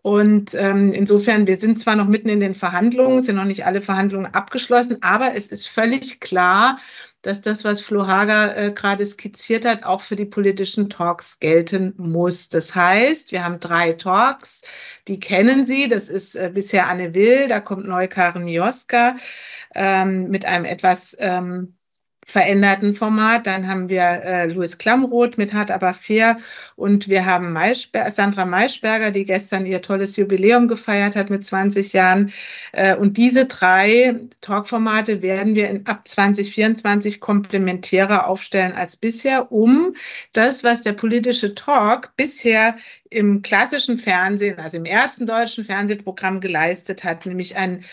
Und ähm, insofern, wir sind zwar noch mitten in den Verhandlungen, sind noch nicht alle Verhandlungen abgeschlossen, aber es ist völlig klar, dass das, was Flo Hager äh, gerade skizziert hat, auch für die politischen Talks gelten muss. Das heißt, wir haben drei Talks, die kennen Sie. Das ist äh, bisher Anne Will, da kommt neu Karin Mioska ähm, mit einem etwas ähm, veränderten Format. Dann haben wir äh, Louis Klamroth mit Hart aber fair und wir haben Maischber Sandra Maischberger, die gestern ihr tolles Jubiläum gefeiert hat mit 20 Jahren. Äh, und diese drei Talkformate werden wir in, ab 2024 komplementärer aufstellen als bisher, um das, was der politische Talk bisher im klassischen Fernsehen, also im ersten deutschen Fernsehprogramm geleistet hat, nämlich ein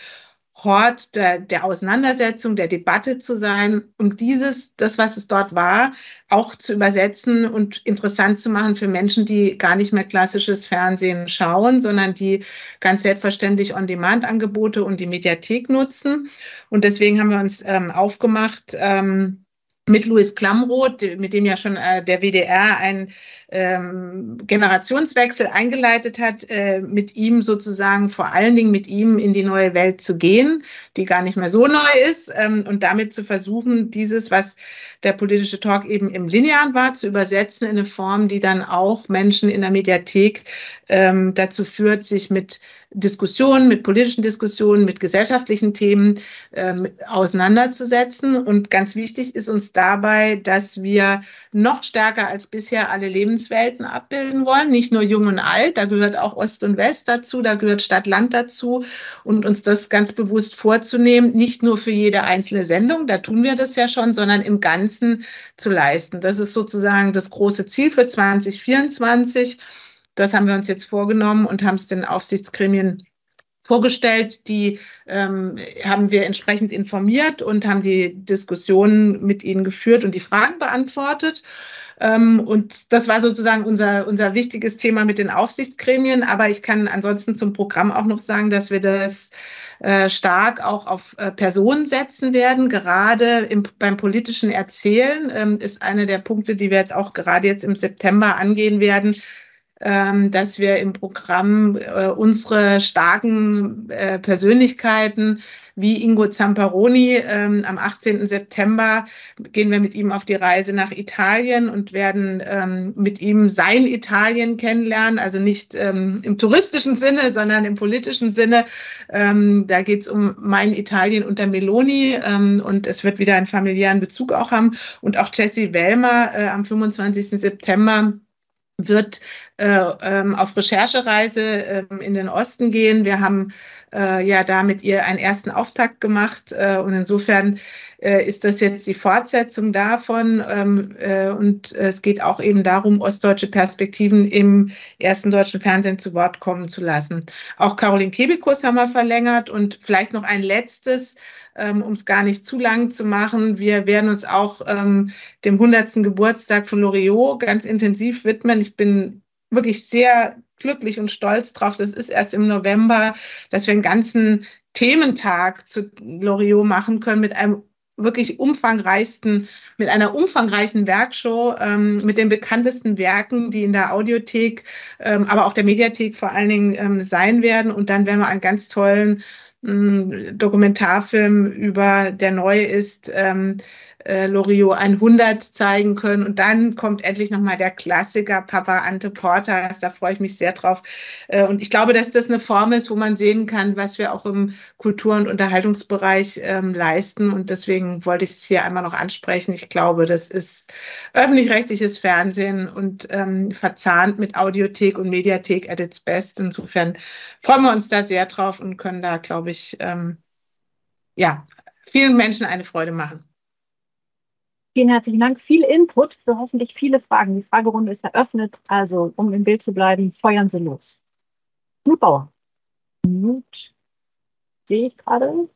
Hort der, der Auseinandersetzung, der Debatte zu sein, um dieses, das, was es dort war, auch zu übersetzen und interessant zu machen für Menschen, die gar nicht mehr klassisches Fernsehen schauen, sondern die ganz selbstverständlich On-Demand-Angebote und die Mediathek nutzen. Und deswegen haben wir uns ähm, aufgemacht, ähm, mit Louis Klamroth, mit dem ja schon äh, der WDR ein ähm, Generationswechsel eingeleitet hat, äh, mit ihm sozusagen vor allen Dingen mit ihm in die neue Welt zu gehen, die gar nicht mehr so neu ist, ähm, und damit zu versuchen, dieses, was der politische Talk eben im Linearen war, zu übersetzen in eine Form, die dann auch Menschen in der Mediathek ähm, dazu führt, sich mit Diskussionen, mit politischen Diskussionen, mit gesellschaftlichen Themen ähm, auseinanderzusetzen. Und ganz wichtig ist uns dabei, dass wir noch stärker als bisher alle Lebenswelten abbilden wollen, nicht nur jung und alt, da gehört auch Ost und West dazu, da gehört Stadt-Land dazu und uns das ganz bewusst vorzunehmen, nicht nur für jede einzelne Sendung, da tun wir das ja schon, sondern im Ganzen zu leisten. Das ist sozusagen das große Ziel für 2024. Das haben wir uns jetzt vorgenommen und haben es den Aufsichtsgremien vorgestellt. Die ähm, haben wir entsprechend informiert und haben die Diskussionen mit ihnen geführt und die Fragen beantwortet. Ähm, und das war sozusagen unser, unser wichtiges Thema mit den Aufsichtsgremien. Aber ich kann ansonsten zum Programm auch noch sagen, dass wir das äh, stark auch auf äh, Personen setzen werden. Gerade im, beim politischen Erzählen ähm, ist einer der Punkte, die wir jetzt auch gerade jetzt im September angehen werden, dass wir im Programm äh, unsere starken äh, Persönlichkeiten wie Ingo Zamparoni ähm, am 18. September gehen wir mit ihm auf die Reise nach Italien und werden ähm, mit ihm sein Italien kennenlernen, also nicht im touristischen Sinne, sondern im politischen Sinne. da geht es um mein Italien unter Meloni und es wird wieder einen familiären Bezug auch haben. Und auch Jessie Wellmer äh, am 25. September wird äh, ähm, auf Recherchereise äh, in den Osten gehen. Wir haben äh, ja da mit ihr einen ersten Auftakt gemacht äh, und insofern äh, ist das jetzt die Fortsetzung davon ähm, äh, und es geht auch eben darum, ostdeutsche Perspektiven im ersten deutschen Fernsehen zu Wort kommen zu lassen. Auch Caroline Kebikus haben wir verlängert und vielleicht noch ein letztes ähm, um es gar nicht zu lang zu machen. Wir werden uns auch ähm, dem 100. Geburtstag von Loriot ganz intensiv widmen. Ich bin wirklich sehr glücklich und stolz drauf. Das ist erst im November, dass wir einen ganzen Thementag zu Loriot machen können mit einem wirklich umfangreichsten, mit einer umfangreichen Werkshow, ähm, mit den bekanntesten Werken, die in der Audiothek, ähm, aber auch der Mediathek vor allen Dingen ähm, sein werden. Und dann werden wir einen ganz tollen Dokumentarfilm über, der neu ist, ähm, äh, Loriot 100 zeigen können. Und dann kommt endlich nochmal der Klassiker Papa Ante Portas. Da freue ich mich sehr drauf. Äh, und ich glaube, dass das eine Form ist, wo man sehen kann, was wir auch im Kultur- und Unterhaltungsbereich ähm, leisten. Und deswegen wollte ich es hier einmal noch ansprechen. Ich glaube, das ist öffentlich-rechtliches Fernsehen und ähm, verzahnt mit Audiothek und Mediathek at its best. Insofern freuen wir uns da sehr drauf und können da, glaube ich, ähm, ja, vielen Menschen eine Freude machen. Vielen herzlichen Dank. Viel Input für hoffentlich viele Fragen. Die Fragerunde ist eröffnet. Also, um im Bild zu bleiben, feuern Sie los. Knut Bauer. Knut. Sehe ich gerade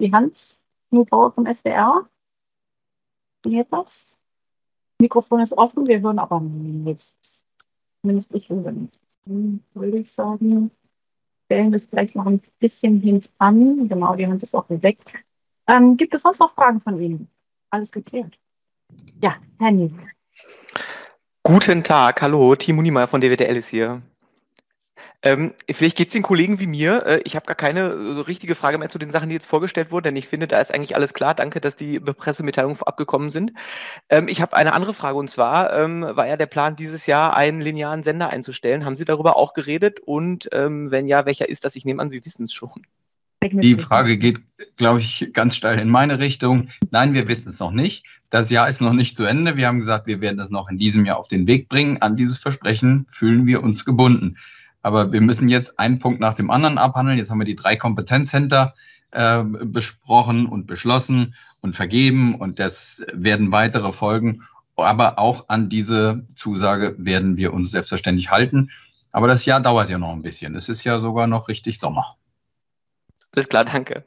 die Hand. Knut Bauer vom SWR. Wie etwas? Mikrofon ist offen. Wir hören aber nichts. Zumindest ich höre nichts. Dann würde ich sagen, stellen das vielleicht noch ein bisschen hintan. Genau, die Hand ist auch weg. Ähm, gibt es sonst noch Fragen von Ihnen? Alles geklärt. Ja, Herr Nies. Guten Tag, hallo, Timo Niemeyer von DWDL ist hier. Ähm, vielleicht geht es den Kollegen wie mir. Äh, ich habe gar keine so richtige Frage mehr zu den Sachen, die jetzt vorgestellt wurden, denn ich finde, da ist eigentlich alles klar. Danke, dass die Pressemitteilungen vorab gekommen sind. Ähm, ich habe eine andere Frage und zwar ähm, war ja der Plan, dieses Jahr einen linearen Sender einzustellen. Haben Sie darüber auch geredet? Und ähm, wenn ja, welcher ist das? Ich nehme an, Sie wissen es schon. Die Frage geht, glaube ich, ganz steil in meine Richtung. Nein, wir wissen es noch nicht. Das Jahr ist noch nicht zu Ende. Wir haben gesagt, wir werden das noch in diesem Jahr auf den Weg bringen. An dieses Versprechen fühlen wir uns gebunden. Aber wir müssen jetzt einen Punkt nach dem anderen abhandeln. Jetzt haben wir die drei Kompetenzcenter äh, besprochen und beschlossen und vergeben und das werden weitere folgen. Aber auch an diese Zusage werden wir uns selbstverständlich halten. Aber das Jahr dauert ja noch ein bisschen. Es ist ja sogar noch richtig Sommer. Alles klar, danke.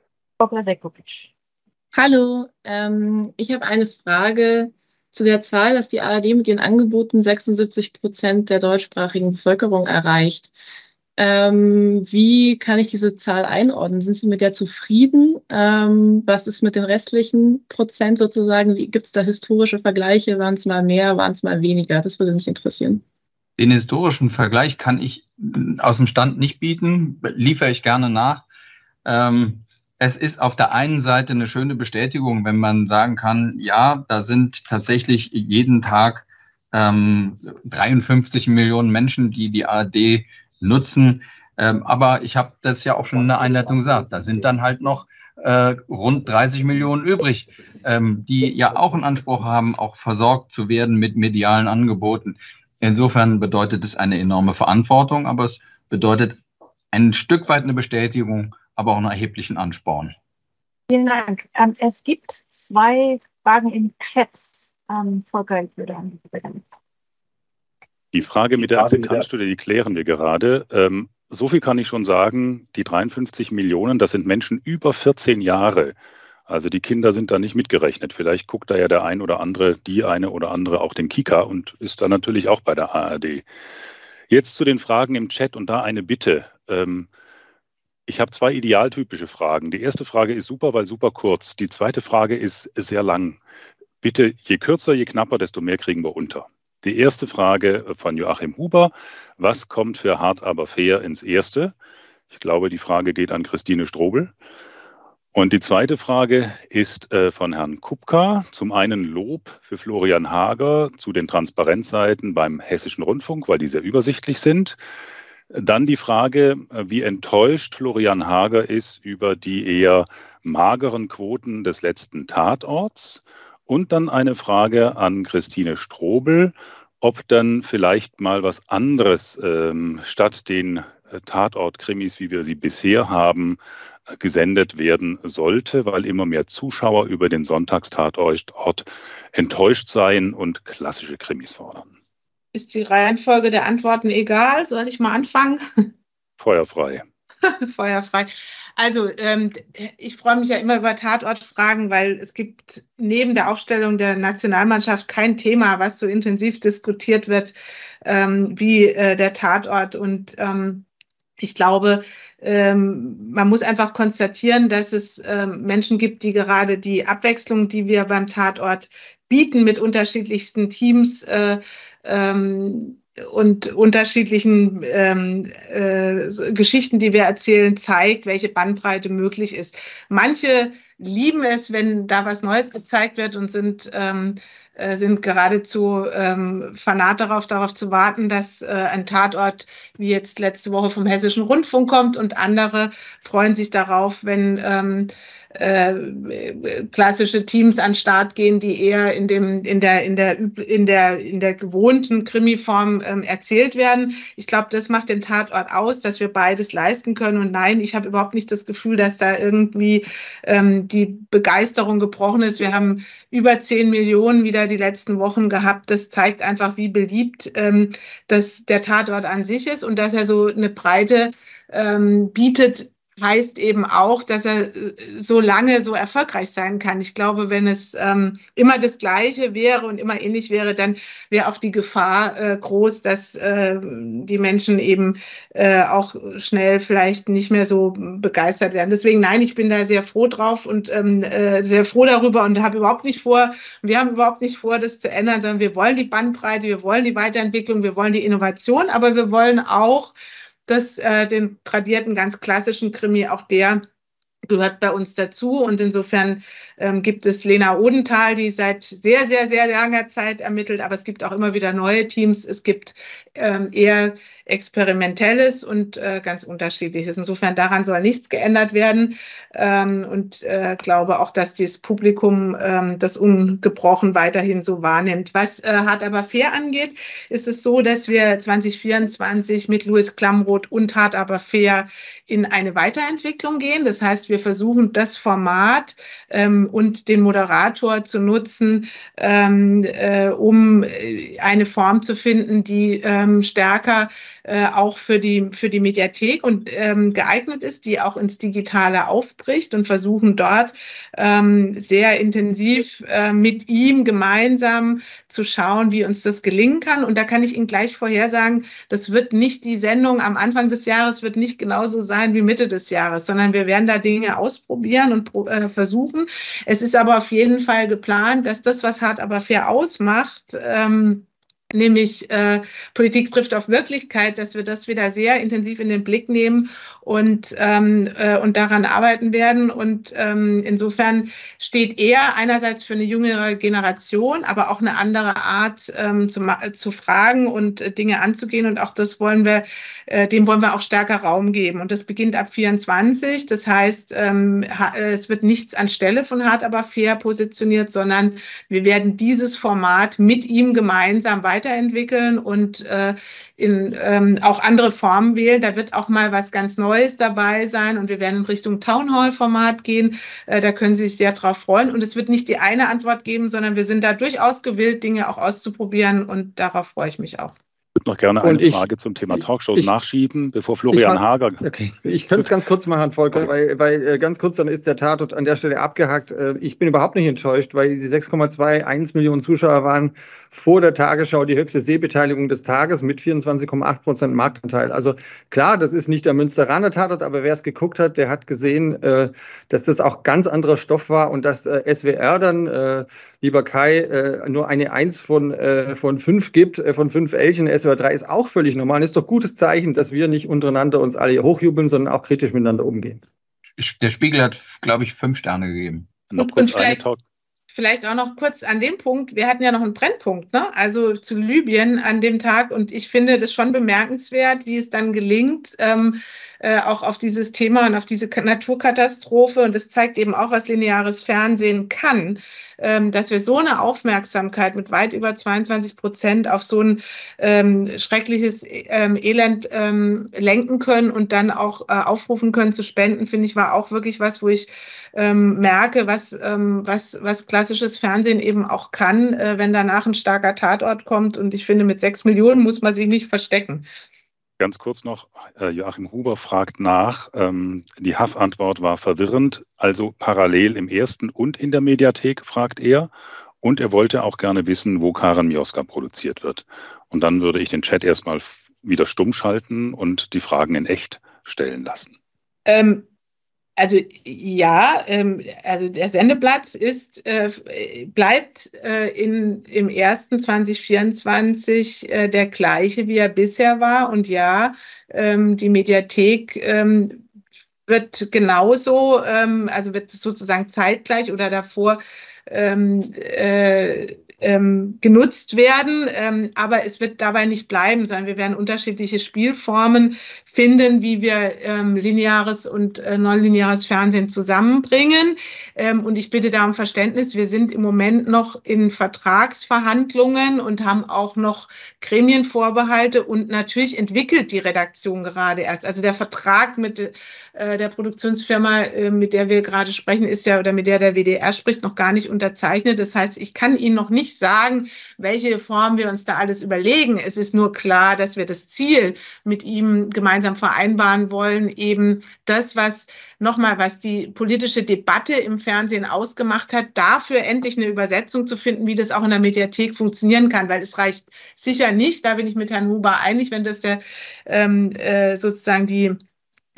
Hallo, ähm, ich habe eine Frage zu der Zahl, dass die ARD mit ihren Angeboten 76 Prozent der deutschsprachigen Bevölkerung erreicht. Ähm, wie kann ich diese Zahl einordnen? Sind Sie mit der zufrieden? Ähm, was ist mit den restlichen Prozent sozusagen? Gibt es da historische Vergleiche? Waren es mal mehr, waren es mal weniger? Das würde mich interessieren. Den historischen Vergleich kann ich aus dem Stand nicht bieten, liefere ich gerne nach. Ähm, es ist auf der einen Seite eine schöne Bestätigung, wenn man sagen kann, ja, da sind tatsächlich jeden Tag ähm, 53 Millionen Menschen, die die ARD nutzen. Ähm, aber ich habe das ja auch schon in der Einleitung gesagt, da sind dann halt noch äh, rund 30 Millionen übrig, ähm, die ja auch einen Anspruch haben, auch versorgt zu werden mit medialen Angeboten. Insofern bedeutet es eine enorme Verantwortung, aber es bedeutet ein Stück weit eine Bestätigung, aber auch einen erheblichen Ansporn. Vielen Dank. Ähm, es gibt zwei Fragen im Chat. Ähm, Volker, ich würde Die Frage mit der Akzeptanzstudie, die klären wir gerade. Ähm, so viel kann ich schon sagen, die 53 Millionen, das sind Menschen über 14 Jahre. Also die Kinder sind da nicht mitgerechnet. Vielleicht guckt da ja der ein oder andere, die eine oder andere auch den Kika und ist da natürlich auch bei der ARD. Jetzt zu den Fragen im Chat und da eine Bitte. Ähm, ich habe zwei idealtypische Fragen. Die erste Frage ist super, weil super kurz. Die zweite Frage ist sehr lang. Bitte, je kürzer, je knapper, desto mehr kriegen wir unter. Die erste Frage von Joachim Huber. Was kommt für hart aber fair ins Erste? Ich glaube, die Frage geht an Christine Strobel. Und die zweite Frage ist äh, von Herrn Kupka. Zum einen Lob für Florian Hager zu den Transparenzseiten beim Hessischen Rundfunk, weil die sehr übersichtlich sind. Dann die Frage, wie enttäuscht Florian Hager ist über die eher mageren Quoten des letzten Tatorts. Und dann eine Frage an Christine Strobel, ob dann vielleicht mal was anderes ähm, statt den äh, Tatort-Krimis, wie wir sie bisher haben, äh, gesendet werden sollte, weil immer mehr Zuschauer über den Sonntagstatort enttäuscht seien und klassische Krimis fordern. Ist die Reihenfolge der Antworten egal? Soll ich mal anfangen? Feuerfrei. (laughs) Feuerfrei. Also ähm, ich freue mich ja immer über Tatortfragen, weil es gibt neben der Aufstellung der Nationalmannschaft kein Thema, was so intensiv diskutiert wird ähm, wie äh, der Tatort. Und ähm, ich glaube, ähm, man muss einfach konstatieren, dass es ähm, Menschen gibt, die gerade die Abwechslung, die wir beim Tatort bieten mit unterschiedlichsten Teams, äh, ähm, und unterschiedlichen ähm, äh, Geschichten, die wir erzählen, zeigt, welche Bandbreite möglich ist. Manche lieben es, wenn da was Neues gezeigt wird und sind ähm, äh, sind geradezu ähm, fanat darauf, darauf zu warten, dass äh, ein Tatort wie jetzt letzte Woche vom Hessischen Rundfunk kommt und andere freuen sich darauf, wenn ähm, äh, klassische Teams an Start gehen, die eher in dem in der in der in der in der gewohnten Krimiform ähm, erzählt werden. Ich glaube, das macht den Tatort aus, dass wir beides leisten können. Und nein, ich habe überhaupt nicht das Gefühl, dass da irgendwie ähm, die Begeisterung gebrochen ist. Wir haben über 10 Millionen wieder die letzten Wochen gehabt. Das zeigt einfach, wie beliebt ähm, das, der Tatort an sich ist und dass er so eine Breite ähm, bietet, heißt eben auch, dass er äh, so lange so erfolgreich sein kann. Ich glaube, wenn es ähm, immer das Gleiche wäre und immer ähnlich wäre, dann wäre auch die Gefahr äh, groß, dass äh, die Menschen eben äh, auch schnell vielleicht nicht mehr so begeistert werden. Deswegen nein, ich bin da sehr froh drauf und ähm, äh, sehr froh darüber und habe überhaupt nicht vor, wir haben überhaupt nicht vor, das zu ändern, sondern wir wollen die Bandbreite, wir wollen die Weiterentwicklung, wir wollen die Innovation, aber wir wollen auch das, äh, den tradierten, ganz klassischen Krimi, auch der gehört bei uns dazu. Und insofern ähm, gibt es Lena Odenthal, die seit sehr, sehr, sehr langer Zeit ermittelt, aber es gibt auch immer wieder neue Teams. Es gibt ähm, eher experimentelles und äh, ganz unterschiedliches. Insofern daran soll nichts geändert werden ähm, und äh, glaube auch, dass das Publikum ähm, das ungebrochen weiterhin so wahrnimmt. Was äh, Hart aber fair angeht, ist es so, dass wir 2024 mit Louis Klamroth und Hart aber fair in eine Weiterentwicklung gehen. Das heißt, wir versuchen das Format ähm, und den Moderator zu nutzen, ähm, äh, um äh, eine Form zu finden, die ähm, stärker äh, auch für die, für die Mediathek und ähm, geeignet ist, die auch ins Digitale aufbricht und versuchen dort ähm, sehr intensiv äh, mit ihm gemeinsam zu schauen, wie uns das gelingen kann. Und da kann ich Ihnen gleich vorhersagen, das wird nicht die Sendung am Anfang des Jahres, wird nicht genauso sein wie Mitte des Jahres, sondern wir werden da Dinge ausprobieren und äh, versuchen. Es ist aber auf jeden Fall geplant, dass das, was hart aber fair ausmacht, ähm, nämlich äh, Politik trifft auf Wirklichkeit, dass wir das wieder sehr intensiv in den Blick nehmen und, ähm, äh, und daran arbeiten werden. Und ähm, insofern steht er einerseits für eine jüngere Generation, aber auch eine andere Art ähm, zu, zu fragen und äh, Dinge anzugehen. Und auch das wollen wir, äh, dem wollen wir auch stärker Raum geben. Und das beginnt ab 24. Das heißt, ähm, es wird nichts anstelle von Hart aber fair positioniert, sondern wir werden dieses Format mit ihm gemeinsam weiter weiterentwickeln und äh, in, ähm, auch andere Formen wählen. Da wird auch mal was ganz Neues dabei sein und wir werden in Richtung Town Hall Format gehen. Äh, da können Sie sich sehr drauf freuen. Und es wird nicht die eine Antwort geben, sondern wir sind da durchaus gewillt, Dinge auch auszuprobieren und darauf freue ich mich auch. Ich würde noch gerne eine ich, Frage zum Thema Talkshows ich, nachschieben, bevor Florian ich, Hager. Okay. Ich könnte es ganz kurz machen, Volker, weil, weil äh, ganz kurz, dann ist der Tatort an der Stelle abgehakt. Äh, ich bin überhaupt nicht enttäuscht, weil die 6,21 Millionen Zuschauer waren vor der Tagesschau die höchste Sehbeteiligung des Tages mit 24,8 Prozent Marktanteil. Also klar, das ist nicht der Münsteraner Tatort, aber wer es geguckt hat, der hat gesehen, äh, dass das auch ganz anderer Stoff war und dass äh, SWR dann, äh, lieber Kai, äh, nur eine Eins von, äh, von fünf gibt, äh, von fünf Elchen. SWR 3 ist auch völlig normal. Das ist doch gutes Zeichen, dass wir nicht untereinander uns alle hochjubeln, sondern auch kritisch miteinander umgehen. Der Spiegel hat, glaube ich, fünf Sterne gegeben. Noch kurz eine Talk vielleicht auch noch kurz an dem Punkt, wir hatten ja noch einen Brennpunkt, ne? also zu Libyen an dem Tag und ich finde das schon bemerkenswert, wie es dann gelingt, ähm, äh, auch auf dieses Thema und auf diese Naturkatastrophe und das zeigt eben auch, was lineares Fernsehen kann, ähm, dass wir so eine Aufmerksamkeit mit weit über 22 Prozent auf so ein ähm, schreckliches ähm, Elend ähm, lenken können und dann auch äh, aufrufen können zu spenden, finde ich, war auch wirklich was, wo ich ähm, merke, was, ähm, was, was klassisches Fernsehen eben auch kann, äh, wenn danach ein starker Tatort kommt. Und ich finde, mit sechs Millionen muss man sich nicht verstecken. Ganz kurz noch, äh, Joachim Huber fragt nach. Ähm, die Haff-Antwort war verwirrend, also parallel im ersten und in der Mediathek, fragt er. Und er wollte auch gerne wissen, wo Karen Mioska produziert wird. Und dann würde ich den Chat erstmal wieder stumm schalten und die Fragen in echt stellen lassen. Ähm, also ja, ähm, also der Sendeplatz ist, äh, bleibt äh, in, im ersten 2024 äh, der gleiche, wie er bisher war. Und ja, ähm, die Mediathek ähm, wird genauso, ähm, also wird sozusagen zeitgleich oder davor ähm, äh, ähm, genutzt werden. Ähm, aber es wird dabei nicht bleiben, sondern wir werden unterschiedliche Spielformen finden, wie wir ähm, lineares und äh, nonlineares Fernsehen zusammenbringen. Ähm, und ich bitte da um Verständnis. Wir sind im Moment noch in Vertragsverhandlungen und haben auch noch Gremienvorbehalte und natürlich entwickelt die Redaktion gerade erst. Also der Vertrag mit äh, der Produktionsfirma, äh, mit der wir gerade sprechen, ist ja oder mit der der WDR spricht, noch gar nicht unterzeichnet. Das heißt, ich kann Ihnen noch nicht sagen, welche Form wir uns da alles überlegen. Es ist nur klar, dass wir das Ziel mit ihm gemeinsam vereinbaren wollen, eben das, was nochmal, was die politische Debatte im Fernsehen ausgemacht hat, dafür endlich eine Übersetzung zu finden, wie das auch in der Mediathek funktionieren kann, weil es reicht sicher nicht, da bin ich mit Herrn Huber einig, wenn das der ähm, äh, sozusagen die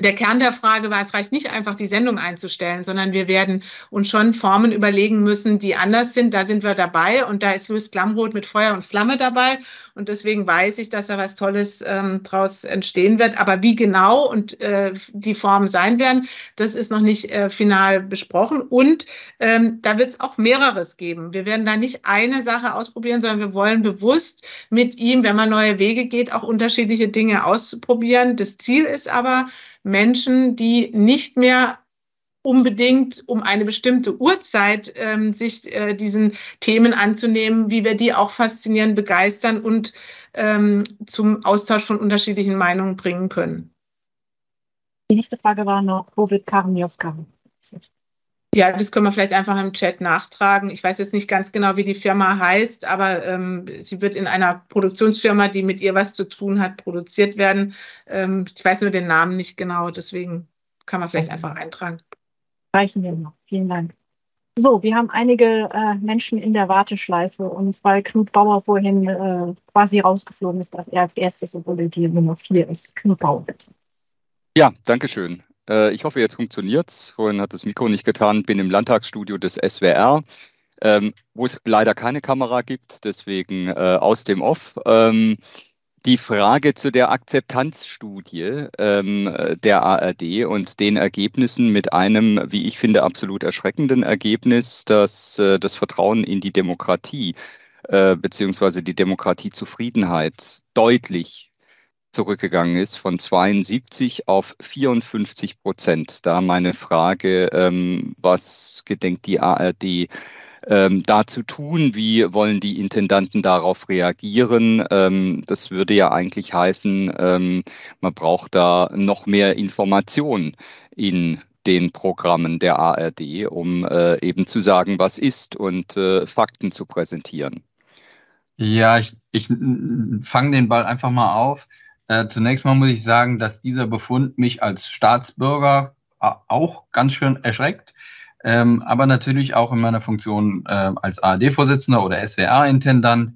der Kern der Frage war, es reicht nicht einfach, die Sendung einzustellen, sondern wir werden uns schon Formen überlegen müssen, die anders sind. Da sind wir dabei und da ist Louis Glamroth mit Feuer und Flamme dabei. Und deswegen weiß ich, dass da was Tolles ähm, draus entstehen wird. Aber wie genau und äh, die Formen sein werden, das ist noch nicht äh, final besprochen. Und ähm, da wird es auch mehreres geben. Wir werden da nicht eine Sache ausprobieren, sondern wir wollen bewusst mit ihm, wenn man neue Wege geht, auch unterschiedliche Dinge ausprobieren. Das Ziel ist aber, Menschen, die nicht mehr unbedingt um eine bestimmte Uhrzeit ähm, sich äh, diesen Themen anzunehmen, wie wir die auch faszinieren, begeistern und ähm, zum Austausch von unterschiedlichen Meinungen bringen können. Die nächste Frage war noch, wo wird Karin Joska? Ja, das können wir vielleicht einfach im Chat nachtragen. Ich weiß jetzt nicht ganz genau, wie die Firma heißt, aber ähm, sie wird in einer Produktionsfirma, die mit ihr was zu tun hat, produziert werden. Ähm, ich weiß nur den Namen nicht genau, deswegen kann man vielleicht einfach eintragen. Reichen wir noch. Vielen Dank. So, wir haben einige äh, Menschen in der Warteschleife und weil Knut Bauer vorhin äh, quasi rausgeflogen ist, dass er als erstes, obwohl er die Nummer 4 ist. Knut Bauer, bitte. Ja, danke schön. Äh, ich hoffe, jetzt funktioniert's. Vorhin hat das Mikro nicht getan. Bin im Landtagsstudio des SWR, ähm, wo es leider keine Kamera gibt, deswegen äh, aus dem Off. Ähm, die Frage zu der Akzeptanzstudie ähm, der ARD und den Ergebnissen mit einem, wie ich finde, absolut erschreckenden Ergebnis, dass äh, das Vertrauen in die Demokratie äh, beziehungsweise die Demokratiezufriedenheit deutlich zurückgegangen ist von 72 auf 54 Prozent. Da meine Frage, ähm, was gedenkt die ARD ähm, da zu tun? Wie wollen die Intendanten darauf reagieren? Ähm, das würde ja eigentlich heißen, ähm, man braucht da noch mehr Informationen in den Programmen der ARD, um äh, eben zu sagen, was ist und äh, Fakten zu präsentieren. Ja, ich, ich fange den Ball einfach mal auf. Äh, zunächst mal muss ich sagen, dass dieser Befund mich als Staatsbürger äh, auch ganz schön erschreckt, ähm, aber natürlich auch in meiner Funktion äh, als ARD-Vorsitzender oder SWR-Intendant,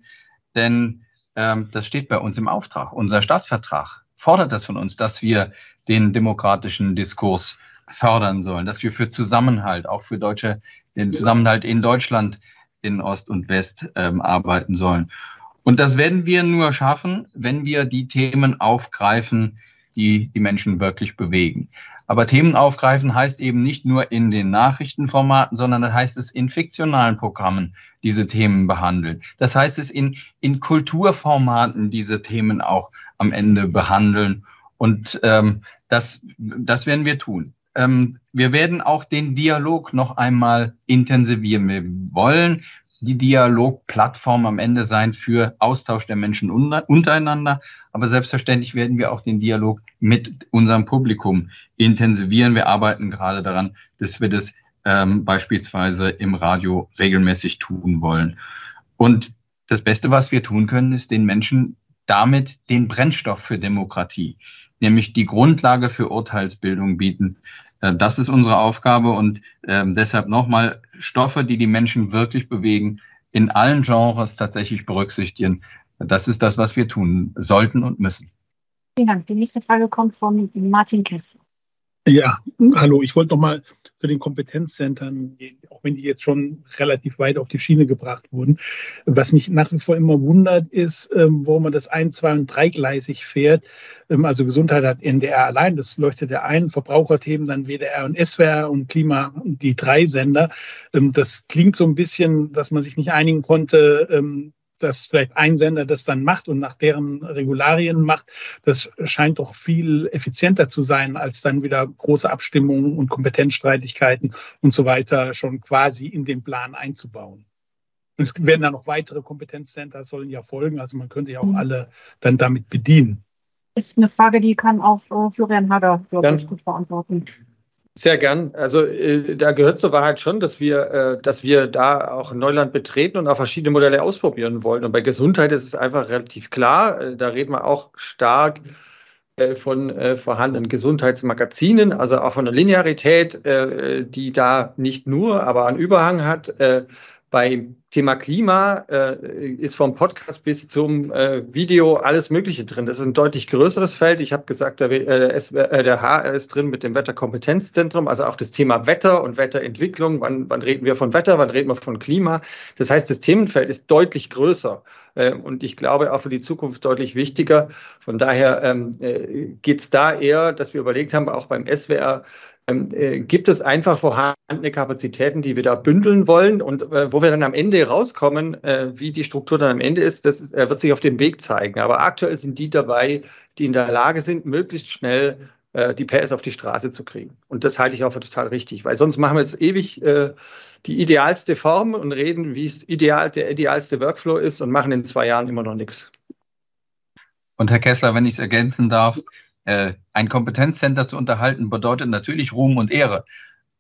denn ähm, das steht bei uns im Auftrag. Unser Staatsvertrag fordert das von uns, dass wir den demokratischen Diskurs fördern sollen, dass wir für Zusammenhalt, auch für Deutsche, den Zusammenhalt in Deutschland in Ost und West ähm, arbeiten sollen. Und das werden wir nur schaffen, wenn wir die Themen aufgreifen, die die Menschen wirklich bewegen. Aber Themen aufgreifen heißt eben nicht nur in den Nachrichtenformaten, sondern das heißt es in fiktionalen Programmen diese Themen behandeln. Das heißt es in, in Kulturformaten diese Themen auch am Ende behandeln. Und ähm, das, das werden wir tun. Ähm, wir werden auch den Dialog noch einmal intensivieren. Wir wollen die Dialogplattform am Ende sein für Austausch der Menschen untereinander. Aber selbstverständlich werden wir auch den Dialog mit unserem Publikum intensivieren. Wir arbeiten gerade daran, dass wir das ähm, beispielsweise im Radio regelmäßig tun wollen. Und das Beste, was wir tun können, ist den Menschen damit den Brennstoff für Demokratie, nämlich die Grundlage für Urteilsbildung bieten. Äh, das ist unsere Aufgabe und äh, deshalb nochmal Stoffe, die die Menschen wirklich bewegen, in allen Genres tatsächlich berücksichtigen. Das ist das, was wir tun sollten und müssen. Vielen Dank. Die nächste Frage kommt von Martin Kessler. Ja, hallo, ich wollte noch mal zu den Kompetenzzentren auch wenn die jetzt schon relativ weit auf die Schiene gebracht wurden. Was mich nach wie vor immer wundert, ist, ähm, warum man das ein-, zwei- und dreigleisig fährt. Ähm, also Gesundheit hat NDR allein, das leuchtet ja ein, Verbraucherthemen dann WDR und SWR und Klima die drei Sender. Ähm, das klingt so ein bisschen, dass man sich nicht einigen konnte, dass vielleicht ein Sender das dann macht und nach deren Regularien macht, das scheint doch viel effizienter zu sein, als dann wieder große Abstimmungen und Kompetenzstreitigkeiten und so weiter schon quasi in den Plan einzubauen. Und es werden dann noch weitere Kompetenzcenter, sollen ja folgen, also man könnte ja auch alle dann damit bedienen. Das ist eine Frage, die kann auch äh, Florian Hager, glaube ich, gut beantworten. Sehr gern. Also äh, da gehört zur Wahrheit schon, dass wir, äh, dass wir da auch Neuland betreten und auch verschiedene Modelle ausprobieren wollen. Und bei Gesundheit ist es einfach relativ klar. Äh, da reden wir auch stark äh, von äh, vorhandenen Gesundheitsmagazinen, also auch von der Linearität, äh, die da nicht nur, aber einen Überhang hat. Beim Thema Klima äh, ist vom Podcast bis zum äh, Video alles Mögliche drin. Das ist ein deutlich größeres Feld. Ich habe gesagt, der, äh, der HR ist drin mit dem Wetterkompetenzzentrum, also auch das Thema Wetter und Wetterentwicklung. Wann, wann reden wir von Wetter, wann reden wir von Klima? Das heißt, das Themenfeld ist deutlich größer äh, und ich glaube auch für die Zukunft deutlich wichtiger. Von daher ähm, äh, geht es da eher, dass wir überlegt haben, auch beim SWR, ähm, äh, gibt es einfach vorhandene Kapazitäten, die wir da bündeln wollen und äh, wo wir dann am Ende rauskommen, äh, wie die Struktur dann am Ende ist, das äh, wird sich auf dem Weg zeigen. Aber aktuell sind die dabei, die in der Lage sind, möglichst schnell äh, die PS auf die Straße zu kriegen. Und das halte ich auch für total richtig, weil sonst machen wir jetzt ewig äh, die idealste Form und reden, wie es ideal, der idealste Workflow ist und machen in zwei Jahren immer noch nichts. Und Herr Kessler, wenn ich es ergänzen darf, äh, ein Kompetenzcenter zu unterhalten bedeutet natürlich Ruhm und Ehre,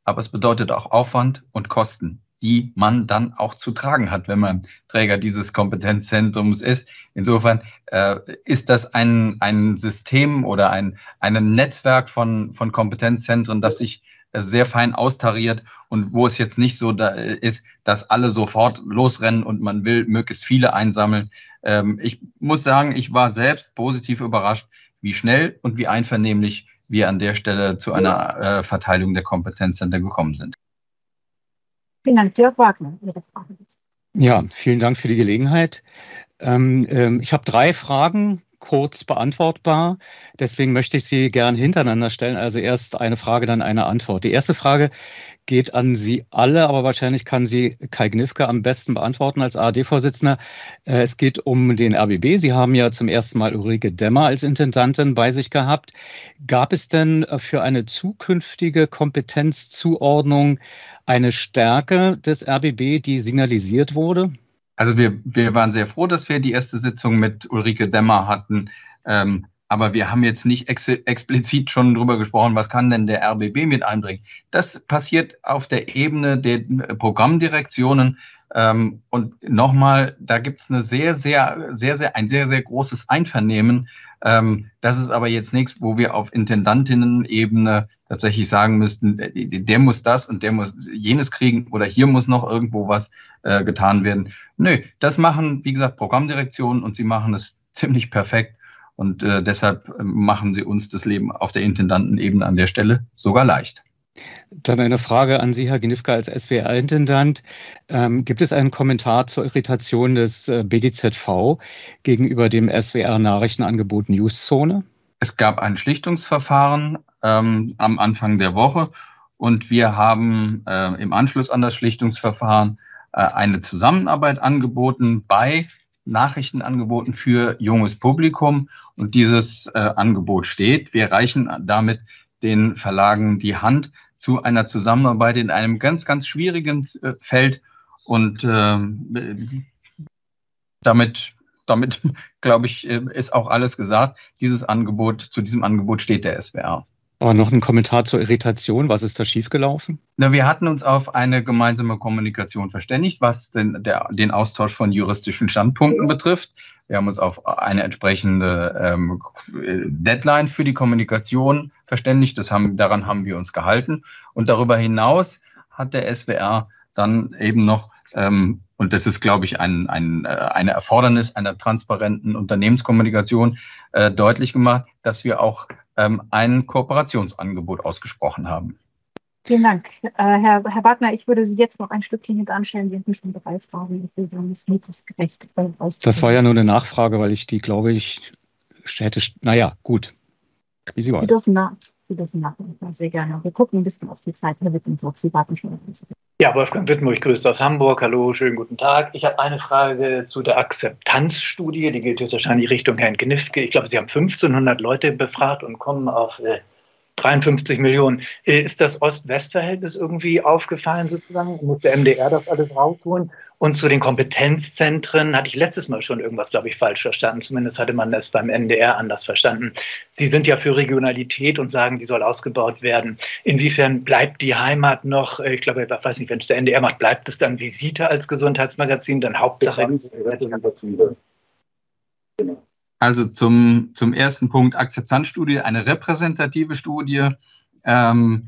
aber es bedeutet auch Aufwand und Kosten, die man dann auch zu tragen hat, wenn man Träger dieses Kompetenzzentrums ist. Insofern äh, ist das ein, ein System oder ein, ein Netzwerk von, von Kompetenzzentren, das sich sehr fein austariert und wo es jetzt nicht so da ist, dass alle sofort losrennen und man will möglichst viele einsammeln. Ähm, ich muss sagen, ich war selbst positiv überrascht, wie schnell und wie einvernehmlich wir an der Stelle zu einer äh, Verteilung der Kompetenzzentren gekommen sind. Vielen Dank, Dirk Wagner. Ja, vielen Dank für die Gelegenheit. Ähm, ähm, ich habe drei Fragen kurz beantwortbar. Deswegen möchte ich sie gern hintereinander stellen. Also erst eine Frage, dann eine Antwort. Die erste Frage geht an Sie alle, aber wahrscheinlich kann sie Kai Gnifke am besten beantworten als ARD-Vorsitzender. Äh, es geht um den RBB. Sie haben ja zum ersten Mal Ulrike Demmer als Intendantin bei sich gehabt. Gab es denn für eine zukünftige Kompetenzzuordnung eine Stärke des RBB, die signalisiert wurde? Also wir, wir waren sehr froh, dass wir die erste Sitzung mit Ulrike Demmer hatten. Ähm, aber wir haben jetzt nicht ex explizit schon drüber gesprochen, was kann denn der RBB mit einbringen. Das passiert auf der Ebene der Programmdirektionen. Ähm, und nochmal, da gibt es eine sehr, sehr, sehr, sehr, ein sehr, sehr großes Einvernehmen. Ähm, das ist aber jetzt nichts, wo wir auf Intendantinnen-Ebene tatsächlich sagen müssten, äh, der muss das und der muss jenes kriegen oder hier muss noch irgendwo was äh, getan werden. Nö, das machen, wie gesagt, Programmdirektionen und sie machen es ziemlich perfekt. Und äh, deshalb äh, machen sie uns das Leben auf der Intendantenebene an der Stelle sogar leicht. Dann eine Frage an Sie, Herr Gnifka, als SWR-Intendant. Ähm, gibt es einen Kommentar zur Irritation des äh, BDZV gegenüber dem SWR-Nachrichtenangebot Newszone? Es gab ein Schlichtungsverfahren ähm, am Anfang der Woche und wir haben äh, im Anschluss an das Schlichtungsverfahren äh, eine Zusammenarbeit angeboten bei Nachrichtenangeboten für junges Publikum und dieses äh, Angebot steht. Wir reichen damit den Verlagen die Hand zu einer Zusammenarbeit in einem ganz, ganz schwierigen äh, Feld und äh, damit, damit (laughs) glaube ich, äh, ist auch alles gesagt. Dieses Angebot, zu diesem Angebot steht der SWR. Aber noch ein Kommentar zur Irritation. Was ist da schiefgelaufen? Na, wir hatten uns auf eine gemeinsame Kommunikation verständigt, was den, der, den Austausch von juristischen Standpunkten betrifft. Wir haben uns auf eine entsprechende ähm, Deadline für die Kommunikation verständigt. Das haben, daran haben wir uns gehalten. Und darüber hinaus hat der SWR dann eben noch, ähm, und das ist, glaube ich, ein, ein, äh, eine Erfordernis einer transparenten Unternehmenskommunikation, äh, deutlich gemacht, dass wir auch ähm, ein Kooperationsangebot ausgesprochen haben. Vielen Dank. Äh, Herr, Herr Wagner, ich würde Sie jetzt noch ein Stückchen hintanstellen. Wir sind schon drei Fragen. Gerecht äh, Das war ja nur eine Nachfrage, weil ich die, glaube ich, hätte. Naja, gut. Wie Sie wollen. Sie dürfen nach. Sie dürfen nachdenken. Sehr gerne. Wir gucken ein bisschen auf die Zeit. Herr Wittenburg, Sie warten schon. Ja, Wolfgang Wittenburg, grüßt aus Hamburg. Hallo, schönen guten Tag. Ich habe eine Frage zu der Akzeptanzstudie. Die geht jetzt wahrscheinlich Richtung Herrn Knifke. Ich glaube, Sie haben 1500 Leute befragt und kommen auf äh, 53 Millionen. Äh, ist das Ost-West-Verhältnis irgendwie aufgefallen sozusagen? Muss der MDR das alles rausholen? Und zu den Kompetenzzentren hatte ich letztes Mal schon irgendwas, glaube ich, falsch verstanden. Zumindest hatte man das beim NDR anders verstanden. Sie sind ja für Regionalität und sagen, die soll ausgebaut werden. Inwiefern bleibt die Heimat noch, äh, ich glaube, ich weiß nicht, wenn es der NDR macht, bleibt es dann Visite als Gesundheitsmagazin, dann Hauptsache. Also zum, zum ersten Punkt Akzeptanzstudie, eine repräsentative Studie, ähm,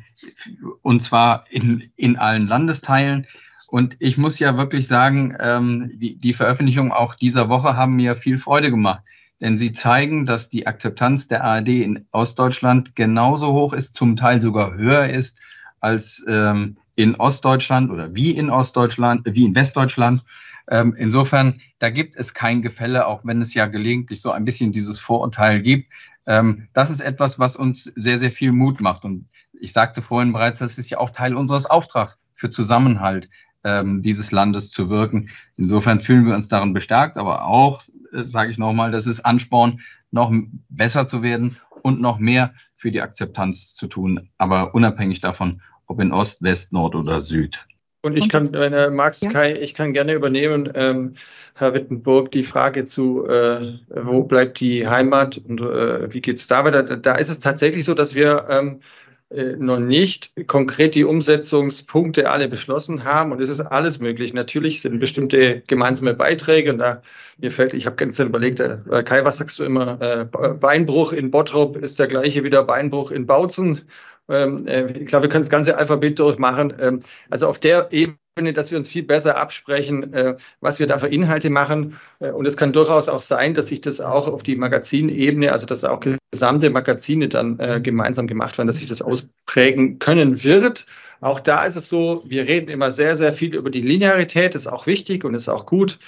und zwar in, in allen Landesteilen. Und ich muss ja wirklich sagen, ähm, die, die Veröffentlichungen auch dieser Woche haben mir viel Freude gemacht. Denn sie zeigen, dass die Akzeptanz der ARD in Ostdeutschland genauso hoch ist, zum Teil sogar höher ist als ähm, in Ostdeutschland oder wie in Ostdeutschland, wie in Westdeutschland. Ähm, insofern, da gibt es kein Gefälle, auch wenn es ja gelegentlich so ein bisschen dieses Vorurteil gibt. Ähm, das ist etwas, was uns sehr, sehr viel Mut macht. Und ich sagte vorhin bereits, das ist ja auch Teil unseres Auftrags für Zusammenhalt ähm, dieses Landes zu wirken. Insofern fühlen wir uns darin bestärkt, aber auch, äh, sage ich nochmal, das ist Ansporn, noch besser zu werden und noch mehr für die Akzeptanz zu tun, aber unabhängig davon, ob in Ost, West, Nord oder Süd. Und ich kann, wenn er magst, ja. Kai, ich kann gerne übernehmen, ähm, Herr Wittenburg, die Frage zu, äh, wo bleibt die Heimat und äh, wie geht es da weiter? Da ist es tatsächlich so, dass wir ähm, äh, noch nicht konkret die Umsetzungspunkte alle beschlossen haben und es ist alles möglich. Natürlich sind bestimmte gemeinsame Beiträge und da mir fällt, ich habe gestern überlegt, äh, Kai, was sagst du immer? Äh, Beinbruch in Bottrop ist der gleiche wie der Beinbruch in Bautzen ich glaube, wir können das ganze Alphabet durchmachen. Ähm, also auf der Ebene, dass wir uns viel besser absprechen, äh, was wir da für Inhalte machen. Äh, und es kann durchaus auch sein, dass sich das auch auf die Magazinebene, also dass auch gesamte Magazine dann gemeinsam gemacht werden, dass sich das ausprägen können wird. Auch da ist es so, wir reden immer sehr, sehr viel über die Linearität, ist auch wichtig und ist auch gut.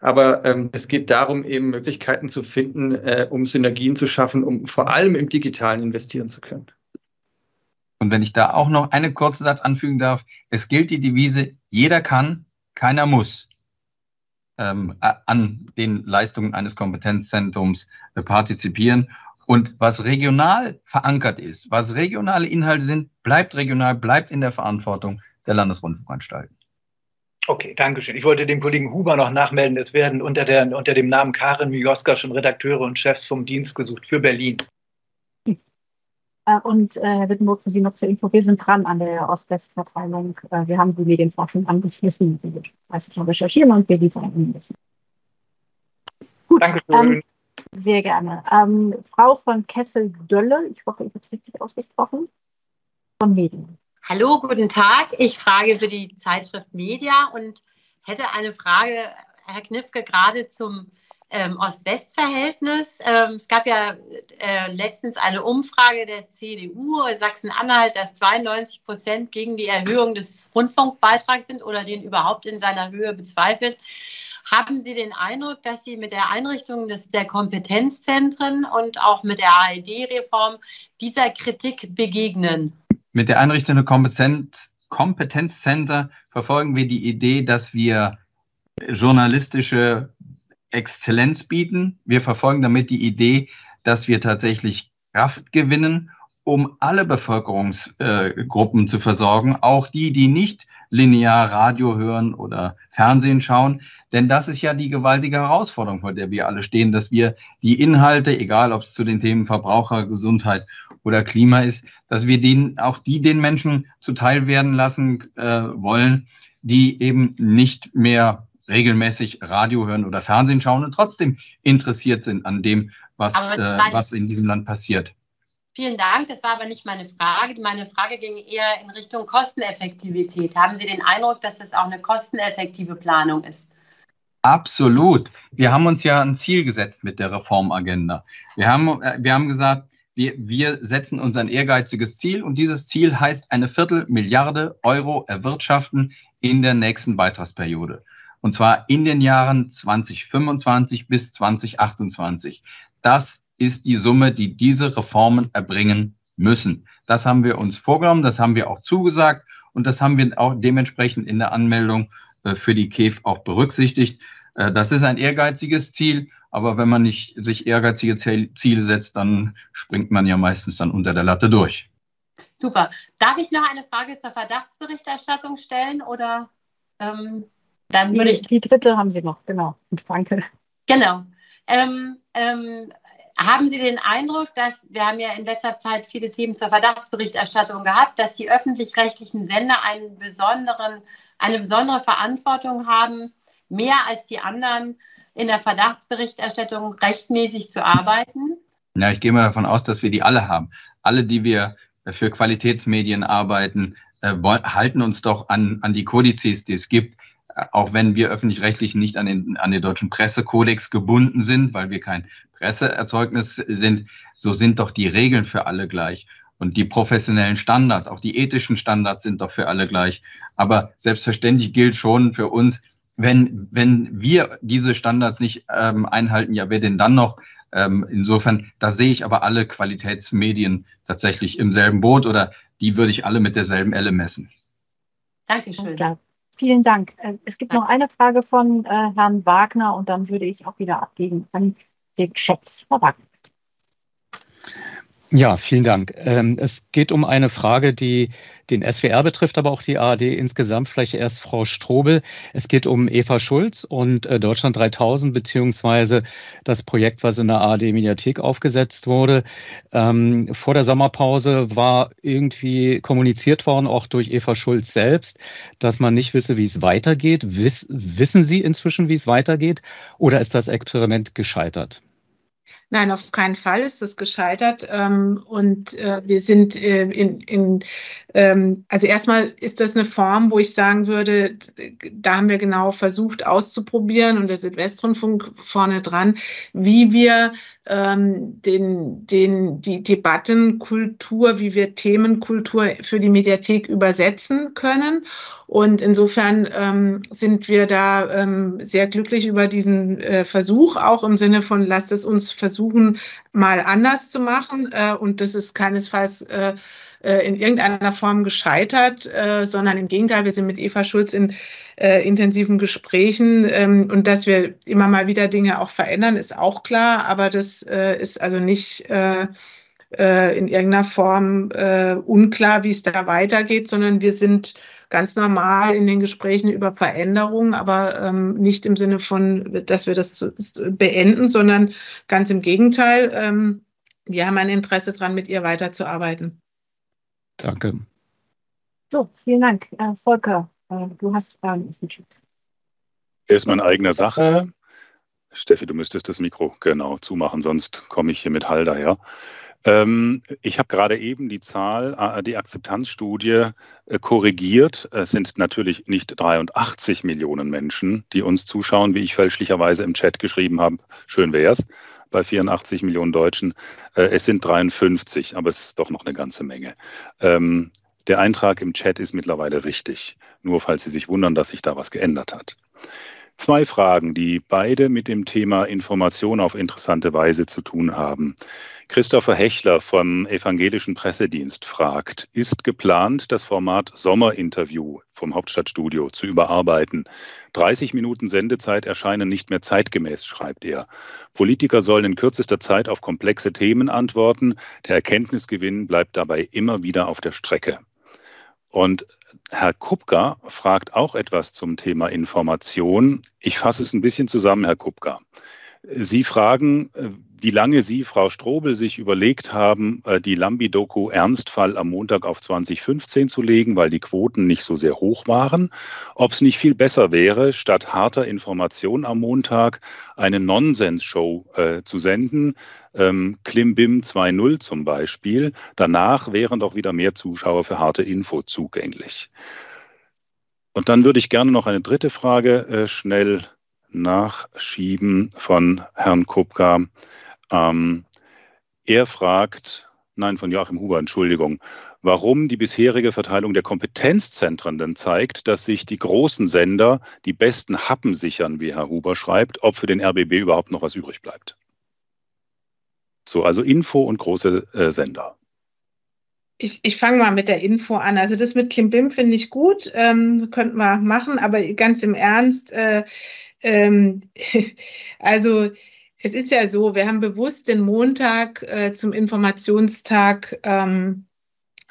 Aber ähm, es geht darum, eben Möglichkeiten zu finden, äh, um Synergien zu schaffen, um vor allem im Digitalen investieren zu können. Und wenn ich da auch noch einen kurzen Satz anfügen darf, es gilt die Devise, jeder kann, keiner muss ähm, an den Leistungen eines Kompetenzzentrums äh, partizipieren. Und was regional verankert ist, was regionale Inhalte sind, bleibt regional, bleibt in der Verantwortung der Landesrundfunkanstalten. Okay, danke schön. Ich wollte dem Kollegen Huber noch nachmelden. Es werden unter, der, unter dem Namen Karin Mioska schon Redakteure und Chefs vom Dienst gesucht für Berlin. Äh, und äh, Herr Wittenburg, für Sie noch zur Info, wir sind dran an der Ost-West-Verteilung. Äh, wir haben die Medienforschung angeschlossen. Wir weiß ich noch recherchieren und wir liefern Ihnen das. Gut, ähm, sehr gerne. Ähm, Frau von Kessel-Dölle, ich hoffe, ich habe es richtig ausgesprochen, von Medien. Hallo, guten Tag. Ich frage für die Zeitschrift Media und hätte eine Frage, Herr Knifke, gerade zum ähm, Ost-West-Verhältnis. Ähm, es gab ja äh, letztens eine Umfrage der CDU Sachsen-Anhalt, dass 92 Prozent gegen die Erhöhung des Rundfunkbeitrags sind oder den überhaupt in seiner Höhe bezweifelt. Haben Sie den Eindruck, dass Sie mit der Einrichtung des, der Kompetenzzentren und auch mit der ARD-Reform dieser Kritik begegnen? Mit der Einrichtung der Kompetenz, Kompetenzcenter verfolgen wir die Idee, dass wir journalistische Exzellenz bieten. Wir verfolgen damit die Idee, dass wir tatsächlich Kraft gewinnen, um alle Bevölkerungsgruppen äh, zu versorgen, auch die, die nicht linear Radio hören oder Fernsehen schauen. Denn das ist ja die gewaltige Herausforderung, vor der wir alle stehen, dass wir die Inhalte, egal ob es zu den Themen Verbraucher, Gesundheit oder Klima ist, dass wir den, auch die den Menschen zuteil werden lassen äh, wollen, die eben nicht mehr regelmäßig Radio hören oder Fernsehen schauen und trotzdem interessiert sind an dem, was, äh, was in diesem Land passiert. Vielen Dank. Das war aber nicht meine Frage. Meine Frage ging eher in Richtung Kosteneffektivität. Haben Sie den Eindruck, dass das auch eine kosteneffektive Planung ist? Absolut. Wir haben uns ja ein Ziel gesetzt mit der Reformagenda. Wir haben, äh, wir haben gesagt, Wir, wir setzen uns ein ehrgeiziges Ziel und dieses Ziel heißt eine Viertelmilliarde Euro erwirtschaften in der nächsten Beitragsperiode. Und zwar in den Jahren 2025 bis 2028. Das ist die Summe, die diese Reformen erbringen müssen. Das haben wir uns vorgenommen, das haben wir auch zugesagt und das haben wir auch dementsprechend in der Anmeldung äh, für die KEF auch berücksichtigt. Äh, das ist ein ehrgeiziges Ziel, aber wenn man nicht sich ehrgeizige Ziele setzt, dann springt man ja meistens dann unter der Latte durch. Super. Darf ich noch eine Frage zur Verdachtsberichterstattung stellen oder ähm, dann würde ich. Die dritte haben Sie noch, genau. Und danke. Genau. Ähm, ähm, haben Sie den Eindruck, dass wir haben ja in letzter Zeit viele Themen zur Verdachtsberichterstattung gehabt, dass die öffentlich-rechtlichen Sender einen besonderen, eine besondere Verantwortung haben, mehr als die anderen in der Verdachtsberichterstattung rechtmäßig zu arbeiten? Ja, ich gehe mal davon aus, dass wir die alle haben. Alle, die wir für Qualitätsmedien arbeiten, äh, halten uns doch an, an die Kodizes, die es gibt auch wenn wir öffentlich-rechtlich nicht an den, an den deutschen Pressekodex gebunden sind, weil wir kein Presseerzeugnis sind, so sind doch die Regeln für alle gleich. Und die professionellen Standards, auch die ethischen Standards sind doch für alle gleich. Aber selbstverständlich gilt schon für uns, wenn, wenn wir diese Standards nicht ähm, einhalten, ja, wer denn dann noch? Ähm, insofern, da sehe ich aber alle Qualitätsmedien tatsächlich im selben Boot oder die würde ich alle mit derselben Elle messen. Dankeschön. Vielen Dank. Äh, es gibt noch eine Frage von äh, Herrn Wagner und dann würde ich auch wieder abgeben an den Chat. Herr Wagner. Ja, vielen Dank. Ähm, es geht um eine Frage, die den SWR betrifft, aber auch die ARD insgesamt. Vielleicht erst Frau Strobel. Es geht um Eva Schulz und äh, Deutschland 3000 beziehungsweise das Projekt, was in der ARD Mediathek aufgesetzt wurde. Ähm, vor der Sommerpause war irgendwie kommuniziert worden, auch durch Eva Schulz selbst, dass man nicht wisse, wie es weitergeht. wissen Sie inzwischen, wie es weitergeht? Oder ist das Experiment gescheitert? Nein, auf keinen Fall ist das gescheitert. Ähm, und äh, wir sind äh, in, in ähm, also erstmal ist das eine Form, wo ich sagen würde, da haben wir genau versucht auszuprobieren und der Südwestrundfunk vorne dran, wie wir ähm, den, den, die Debattenkultur, wie wir Themenkultur für die Mediathek übersetzen können. Und insofern ähm, sind wir da ähm, sehr glücklich über diesen äh, Versuch, auch im Sinne von, lasst es uns versuchen, mal anders zu machen. Äh, und das ist keinesfalls äh, äh in irgendeiner Form gescheitert, äh, sondern im Gegenteil, wir sind mit Eva Schulz in äh, intensiven Gesprächen ähm, und dass wir immer mal wieder Dinge auch verändern, ist auch klar, aber das äh, ist also nicht äh, in irgendeiner Form unklar, wie es da weitergeht, sondern wir sind ganz normal in den Gesprächen über Veränderungen, aber ähm, nicht im Sinne von, dass wir das beenden, sondern ganz im Gegenteil. Ähm, wir haben ein Interesse daran, mit ihr weiterzuarbeiten. Danke. So, vielen Dank. Äh, Volker, äh, du hast Fragen aus dem Chat. Erstmal in eigener Sache. Steffi, du müsstest das Mikro genau zumachen, sonst komme ich hier mit Hall daher. Ähm, ich habe gerade eben die Zahl, äh, die Akzeptanzstudie äh, korrigiert. Es sind natürlich nicht 83 Millionen Menschen, die uns zuschauen, wie ich fälschlicherweise im Chat geschrieben habe. Schön wäre es bei 84 Millionen Deutschen. Äh, es sind 53, aber es ist doch noch eine ganze Menge. Ähm, der Eintrag im Chat ist mittlerweile richtig, nur falls Sie sich wundern, dass sich da was geändert hat. Zwei Fragen, die beide mit dem Thema Information auf interessante Weise zu tun haben. Christopher Hechler vom Evangelischen Pressedienst fragt, ist geplant, das Format Sommerinterview vom Hauptstadtstudio zu überarbeiten? 30 Minuten Sendezeit erscheinen nicht mehr zeitgemäß, schreibt er. Politiker sollen in kürzester Zeit auf komplexe Themen antworten. Der Erkenntnisgewinn bleibt dabei immer wieder auf der Strecke. Und Herr Kupka fragt auch etwas zum Thema Information. Ich fasse es ein bisschen zusammen, Herr Kupka. Sie fragen, äh, wie lange Sie, Frau Strobel, sich überlegt haben, äh, die Lambi-Doku Ernstfall am Montag auf 2015 zu legen, weil die Quoten nicht so sehr hoch waren. Ob es nicht viel besser wäre, statt harter Information am Montag eine Nonsens-Show äh, zu senden, ähm, Klimbim 2.0 zum Beispiel. Danach wären doch wieder mehr Zuschauer für harte Info zugänglich. Und dann würde ich gerne noch eine dritte Frage äh, schnell nachschieben von Herrn Kupka. Ähm, er fragt, nein, von Joachim Huber, Entschuldigung, warum die bisherige Verteilung der Kompetenzzentren denn zeigt, dass sich die großen Sender die besten Happen sichern, wie Herr Huber schreibt, ob für den RBB überhaupt noch was übrig bleibt. So, also Info und große äh, Sender. Ich, ich fange mal mit der Info an. Also das mit Klimbim finde ich gut, ähm, könnten wir machen, aber ganz im Ernst, äh, ähm, (laughs) also es ist ja so, wir haben bewusst den Montag äh, zum Informationstag ähm,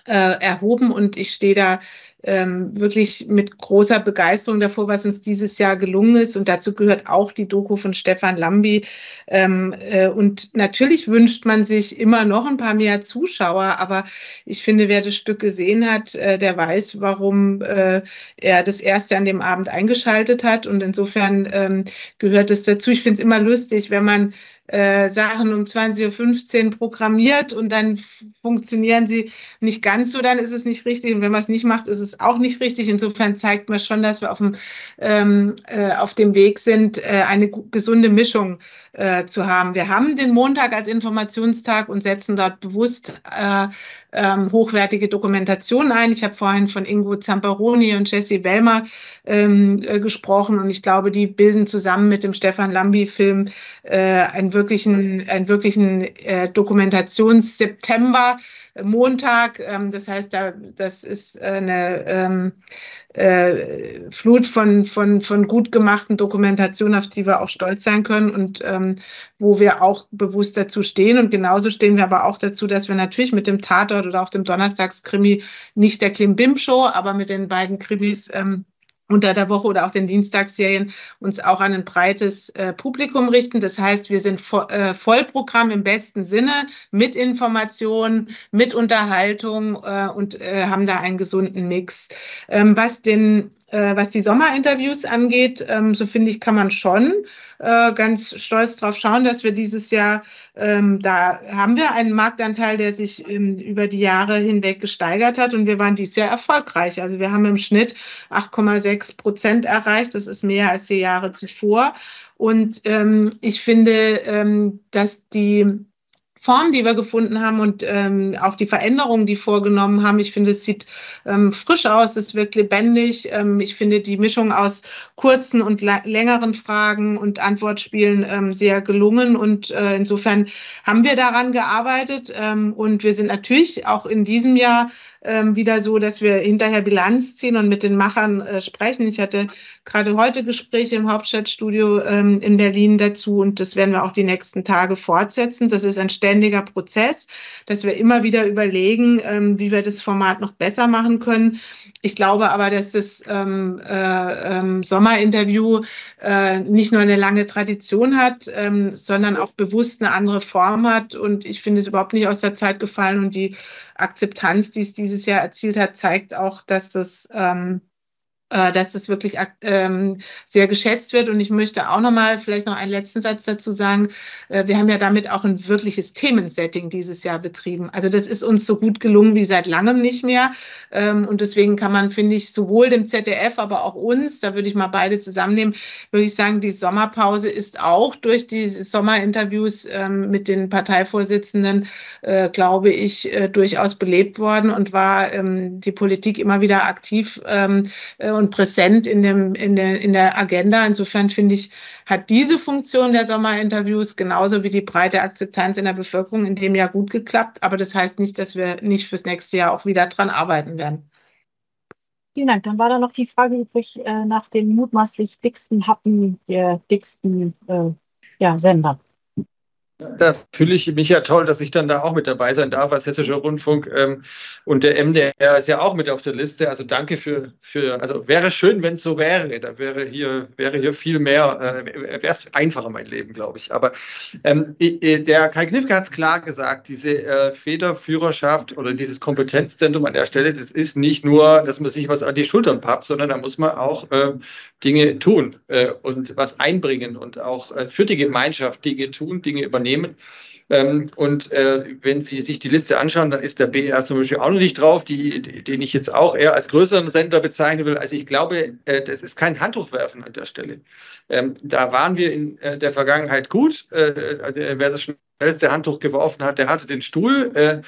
äh, erhoben und ich stehe da ähm, wirklich mit großer Begeisterung davor, was uns dieses Jahr gelungen ist. Und dazu gehört auch die Doku von Stefan Lambi. Ähm, äh, und natürlich wünscht man sich immer noch ein paar mehr Zuschauer, aber ich finde, wer das Stück gesehen hat, äh, der weiß, warum äh, er das erste an dem Abend eingeschaltet hat. Und insofern ähm, gehört es dazu. Ich finde es immer lustig, wenn man äh, Sachen um 20.15 Uhr programmiert und dann funktionieren sie nicht ganz so, dann ist es nicht richtig. Und wenn man es nicht macht, ist es auch nicht richtig. Insofern zeigt man schon, dass wir auf dem, ähm, äh, auf dem Weg sind, äh, eine gesunde Mischung äh, zu haben. Wir haben den Montag als Informationstag und setzen dort bewusst äh, ähm, hochwertige Dokumentation ein. Ich habe vorhin von Ingo Zamperoni und Jesse Wellmer ähm, äh, gesprochen und ich glaube, die bilden zusammen mit dem Stefan Lambi-Film äh, einen wirklichen, einen wirklichen äh, Dokumentations-September. Montag, ähm, das heißt, da, das ist eine ähm, äh, Flut von, von, von gut gemachten Dokumentationen, auf die wir auch stolz sein können und ähm, wo wir auch bewusst dazu stehen. Und genauso stehen wir aber auch dazu, dass wir natürlich mit dem Tatort oder auch dem Donnerstagskrimi nicht der Klimbim-Show, aber mit den beiden Krimis ähm, unter der Woche oder auch den Dienstagsserien uns auch an ein breites äh, Publikum richten. Das heißt, wir sind vo äh, Vollprogramm im besten Sinne mit Informationen, mit Unterhaltung äh, und äh, haben da einen gesunden Mix. Ähm, was den was die Sommerinterviews angeht, ähm, so finde ich, kann man schon äh, ganz stolz darauf schauen, dass wir dieses Jahr, ähm, da haben wir einen Marktanteil, der sich ähm, über die Jahre hinweg gesteigert hat und wir waren dieses Jahr erfolgreich. Also wir haben im Schnitt 8,6 Prozent erreicht. Das ist mehr als die Jahre zuvor. Und ich finde, dass die Form, die wir gefunden haben und ähm, auch die Veränderungen, die vorgenommen haben. Ich finde, es sieht ähm, frisch aus, es wirkt lebendig. Ähm, ich finde die Mischung aus kurzen und längeren Fragen und Antwortspielen ähm, sehr gelungen und äh, insofern haben wir daran gearbeitet ähm, und wir sind natürlich auch in diesem Jahr ähm, wieder so, dass wir hinterher Bilanz ziehen und mit den Machern äh, sprechen. Ich hatte gerade heute Gespräche im Hauptstadtstudio ähm, in Berlin dazu und das werden wir auch die nächsten Tage fortsetzen. Das ist ein ständiger Prozess, dass wir immer wieder überlegen, ähm, wie wir das Format noch besser machen können. Ich glaube aber, dass das ähm, äh, ähm, Sommerinterview äh, nicht nur eine lange Tradition hat, ähm, sondern auch bewusst eine andere Form hat. Und ich finde es überhaupt nicht aus der Zeit gefallen. Und die Akzeptanz, die es dieses Jahr erzielt hat, zeigt auch, dass das ähm, äh, dass das wirklich ähm, sehr geschätzt wird. Und ich möchte auch noch mal vielleicht noch einen letzten Satz dazu sagen. Äh, wir haben ja damit auch ein wirkliches Themensetting dieses Jahr betrieben. Also das ist uns so gut gelungen wie seit langem nicht mehr. Ähm, und deswegen kann man, finde ich, sowohl dem ZDF, aber auch uns, da würde ich mal beide zusammennehmen, würde ich sagen, die Sommerpause ist auch durch die Sommerinterviews ähm, mit den Parteivorsitzenden, äh, glaube ich, äh, durchaus belebt worden und war ähm, die Politik immer wieder aktiv äh, und präsent in, dem, in, der, in der Agenda. Insofern finde ich, hat diese Funktion der Sommerinterviews genauso wie die breite Akzeptanz in der Bevölkerung in dem Jahr gut geklappt. Aber das heißt nicht, dass wir nicht fürs nächste Jahr auch wieder dran arbeiten werden. Vielen Dank. Dann war da noch die Frage übrig äh, nach den mutmaßlich dicksten Happen der dicksten äh, ja, Sender. Da fühle ich mich ja toll, dass ich dann da auch mit dabei sein darf als Hessischer Rundfunk. Ähm, und der MDR ist ja auch mit auf der Liste. Also danke für, für also wäre schön, wenn es so wäre. Da wäre hier, wäre hier viel mehr, äh, wäre es einfacher, mein Leben, glaube ich. Aber ähm, der Kai Knifke hat es klar gesagt, diese äh, Federführerschaft oder dieses Kompetenzzentrum an der Stelle, das ist nicht nur, dass man sich was an die Schultern pappt, sondern da muss man auch äh, Dinge tun äh, und was einbringen und auch äh, für die Gemeinschaft Dinge tun, Dinge übernehmen Unternehmen. Ähm, und äh, wenn Sie sich die Liste anschauen, dann ist der BR zum Beispiel auch noch nicht drauf, die, den ich jetzt auch eher als größeren Sender bezeichnen will. Also ich glaube, äh, das ist kein Handtuchwerfen an der Stelle. Ähm, da waren wir in äh, der Vergangenheit gut. Äh, also, wer das schnellste Handtuch geworfen hat, der hatte den Stuhl.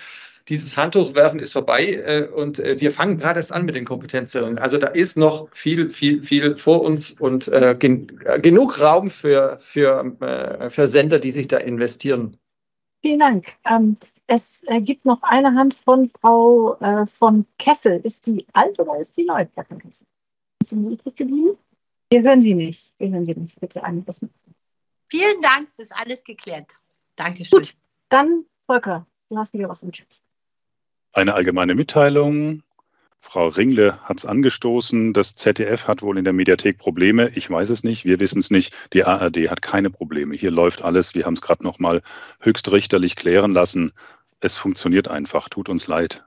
Dieses Handtuch werfen ist vorbei äh, und äh, wir fangen gerade erst an mit den Kompetenzzentren. Also da ist noch viel, viel, viel vor uns und äh, gen genug Raum für, für, äh, für Sender, die sich da investieren. Vielen Dank. Ähm, es äh, gibt noch eine Hand von Frau äh, von Kessel. Ist die alt oder ist die neu, Frau von Kessel? Ist sie übrig geblieben? Wir hören Sie nicht. Wir hören Sie nicht. Bitte mit. Vielen Dank, es ist alles geklärt. Dankeschön. Gut, dann Volker, du hast wieder was im Chat. Eine allgemeine Mitteilung. Frau Ringle hat es angestoßen. Das ZDF hat wohl in der Mediathek Probleme. Ich weiß es nicht. Wir wissen es nicht. Die ARD hat keine Probleme. Hier läuft alles. Wir haben es gerade noch mal höchstrichterlich klären lassen. Es funktioniert einfach. Tut uns leid.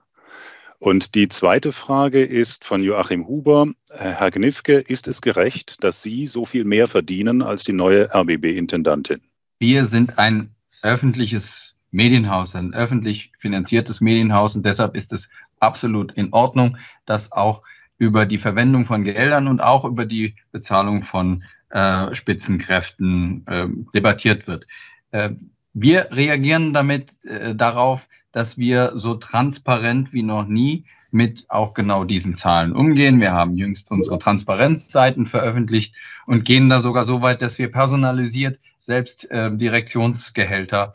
Und die zweite Frage ist von Joachim Huber. Herr Gnifke, ist es gerecht, dass Sie so viel mehr verdienen als die neue RBB-Intendantin? Wir sind ein öffentliches Medienhaus, ein öffentlich finanziertes Medienhaus und deshalb ist es absolut in Ordnung, dass auch über die Verwendung von Geldern und auch über die Bezahlung von äh, Spitzenkräften äh, debattiert wird. Äh, wir reagieren damit äh, darauf, dass wir so transparent wie noch nie mit auch genau diesen Zahlen umgehen. Wir haben jüngst unsere Transparenzseiten veröffentlicht und gehen da sogar so weit, dass wir personalisiert selbst äh, Direktionsgehälter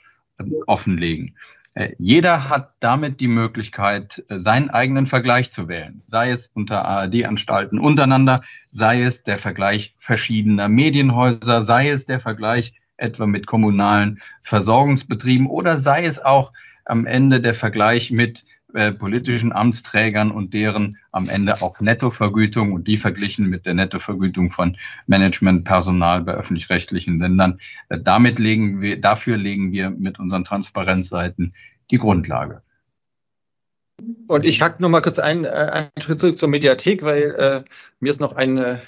offenlegen. Äh, jeder hat damit die Möglichkeit, äh, seinen eigenen Vergleich zu wählen, sei es unter ARD-Anstalten untereinander, sei es der Vergleich verschiedener Medienhäuser, sei es der Vergleich etwa mit kommunalen Versorgungsbetrieben oder sei es auch am Ende der Vergleich mit äh, politischen Amtsträgern und deren am Ende auch Nettovergütung und die verglichen mit der Nettovergütung von Managementpersonal bei öffentlich-rechtlichen Sendern. Äh, damit legen wir, dafür legen wir mit unseren Transparenzseiten die Grundlage. Und ich hack noch mal kurz einen, äh, einen Schritt zurück zur Mediathek, weil äh, mir ist noch eine,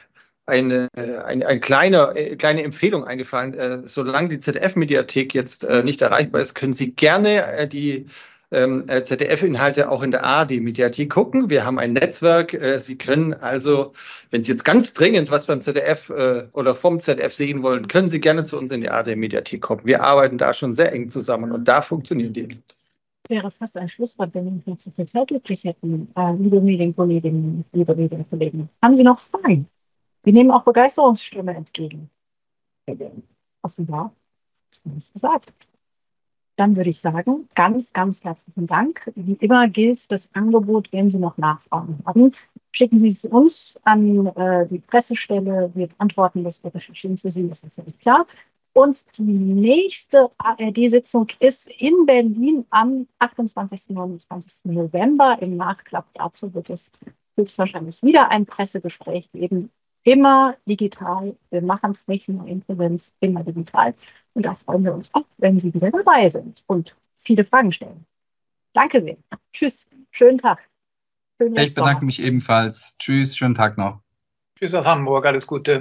eine, eine, eine kleine, äh, kleine Empfehlung eingefallen. Äh, solange die ZDF-Mediathek jetzt äh, nicht erreichbar ist, können Sie gerne die ähm, ZDF-Inhalte auch in der ARD-Mediathek gucken. Wir haben ein Netzwerk. Sie können also, wenn Sie jetzt ganz dringend was beim ZDF oder vom ZDF sehen wollen, können Sie gerne zu uns in die ARD-Mediathek kommen. Wir arbeiten da schon sehr eng zusammen und da funktionieren die. Das wäre fast ein Schlusswort, wenn wir noch so viel Zeit übrig hätten, liebe Medienkolleginnen, liebe Medienkollegen. Haben Sie noch Fragen? Wir nehmen auch Begeisterungsstimme entgegen. Offenbar ist nichts gesagt. Dann würde ich sagen, ganz, ganz herzlichen Dank. Wie immer gilt das Angebot, wenn Sie noch Nachfragen haben, schicken Sie es uns an äh, die Pressestelle. Wir beantworten das, wir recherchieren für Sie, das ist völlig klar. Und die nächste ARD-Sitzung ist in Berlin am 28. und 29. November. Im Nachklapp dazu wird es höchstwahrscheinlich wieder ein Pressegespräch geben immer digital. Wir machen es nicht nur in Präsenz, immer digital. Und da freuen wir uns auch, wenn Sie wieder dabei sind und viele Fragen stellen. Danke sehr. Tschüss. Schönen Tag. Schönen ich bedanke mich ebenfalls. Tschüss. Schönen Tag noch. Tschüss aus Hamburg. Alles Gute.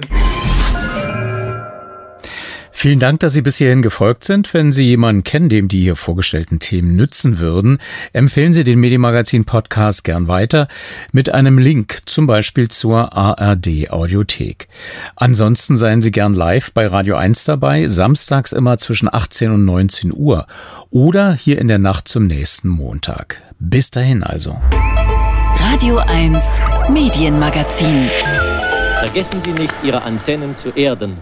Vielen Dank, dass Sie bis hierhin gefolgt sind. Wenn Sie jemanden kennen, dem die hier vorgestellten Themen nützen würden, empfehlen Sie den Medienmagazin Podcast gern weiter mit einem Link, zum Beispiel zur ARD Audiothek. Ansonsten seien Sie gern live bei Radio 1 dabei, samstags immer zwischen 18 und 19 Uhr oder hier in der Nacht zum nächsten Montag. Bis dahin also. Radio 1 Medienmagazin. Vergessen Sie nicht, Ihre Antennen zu erden.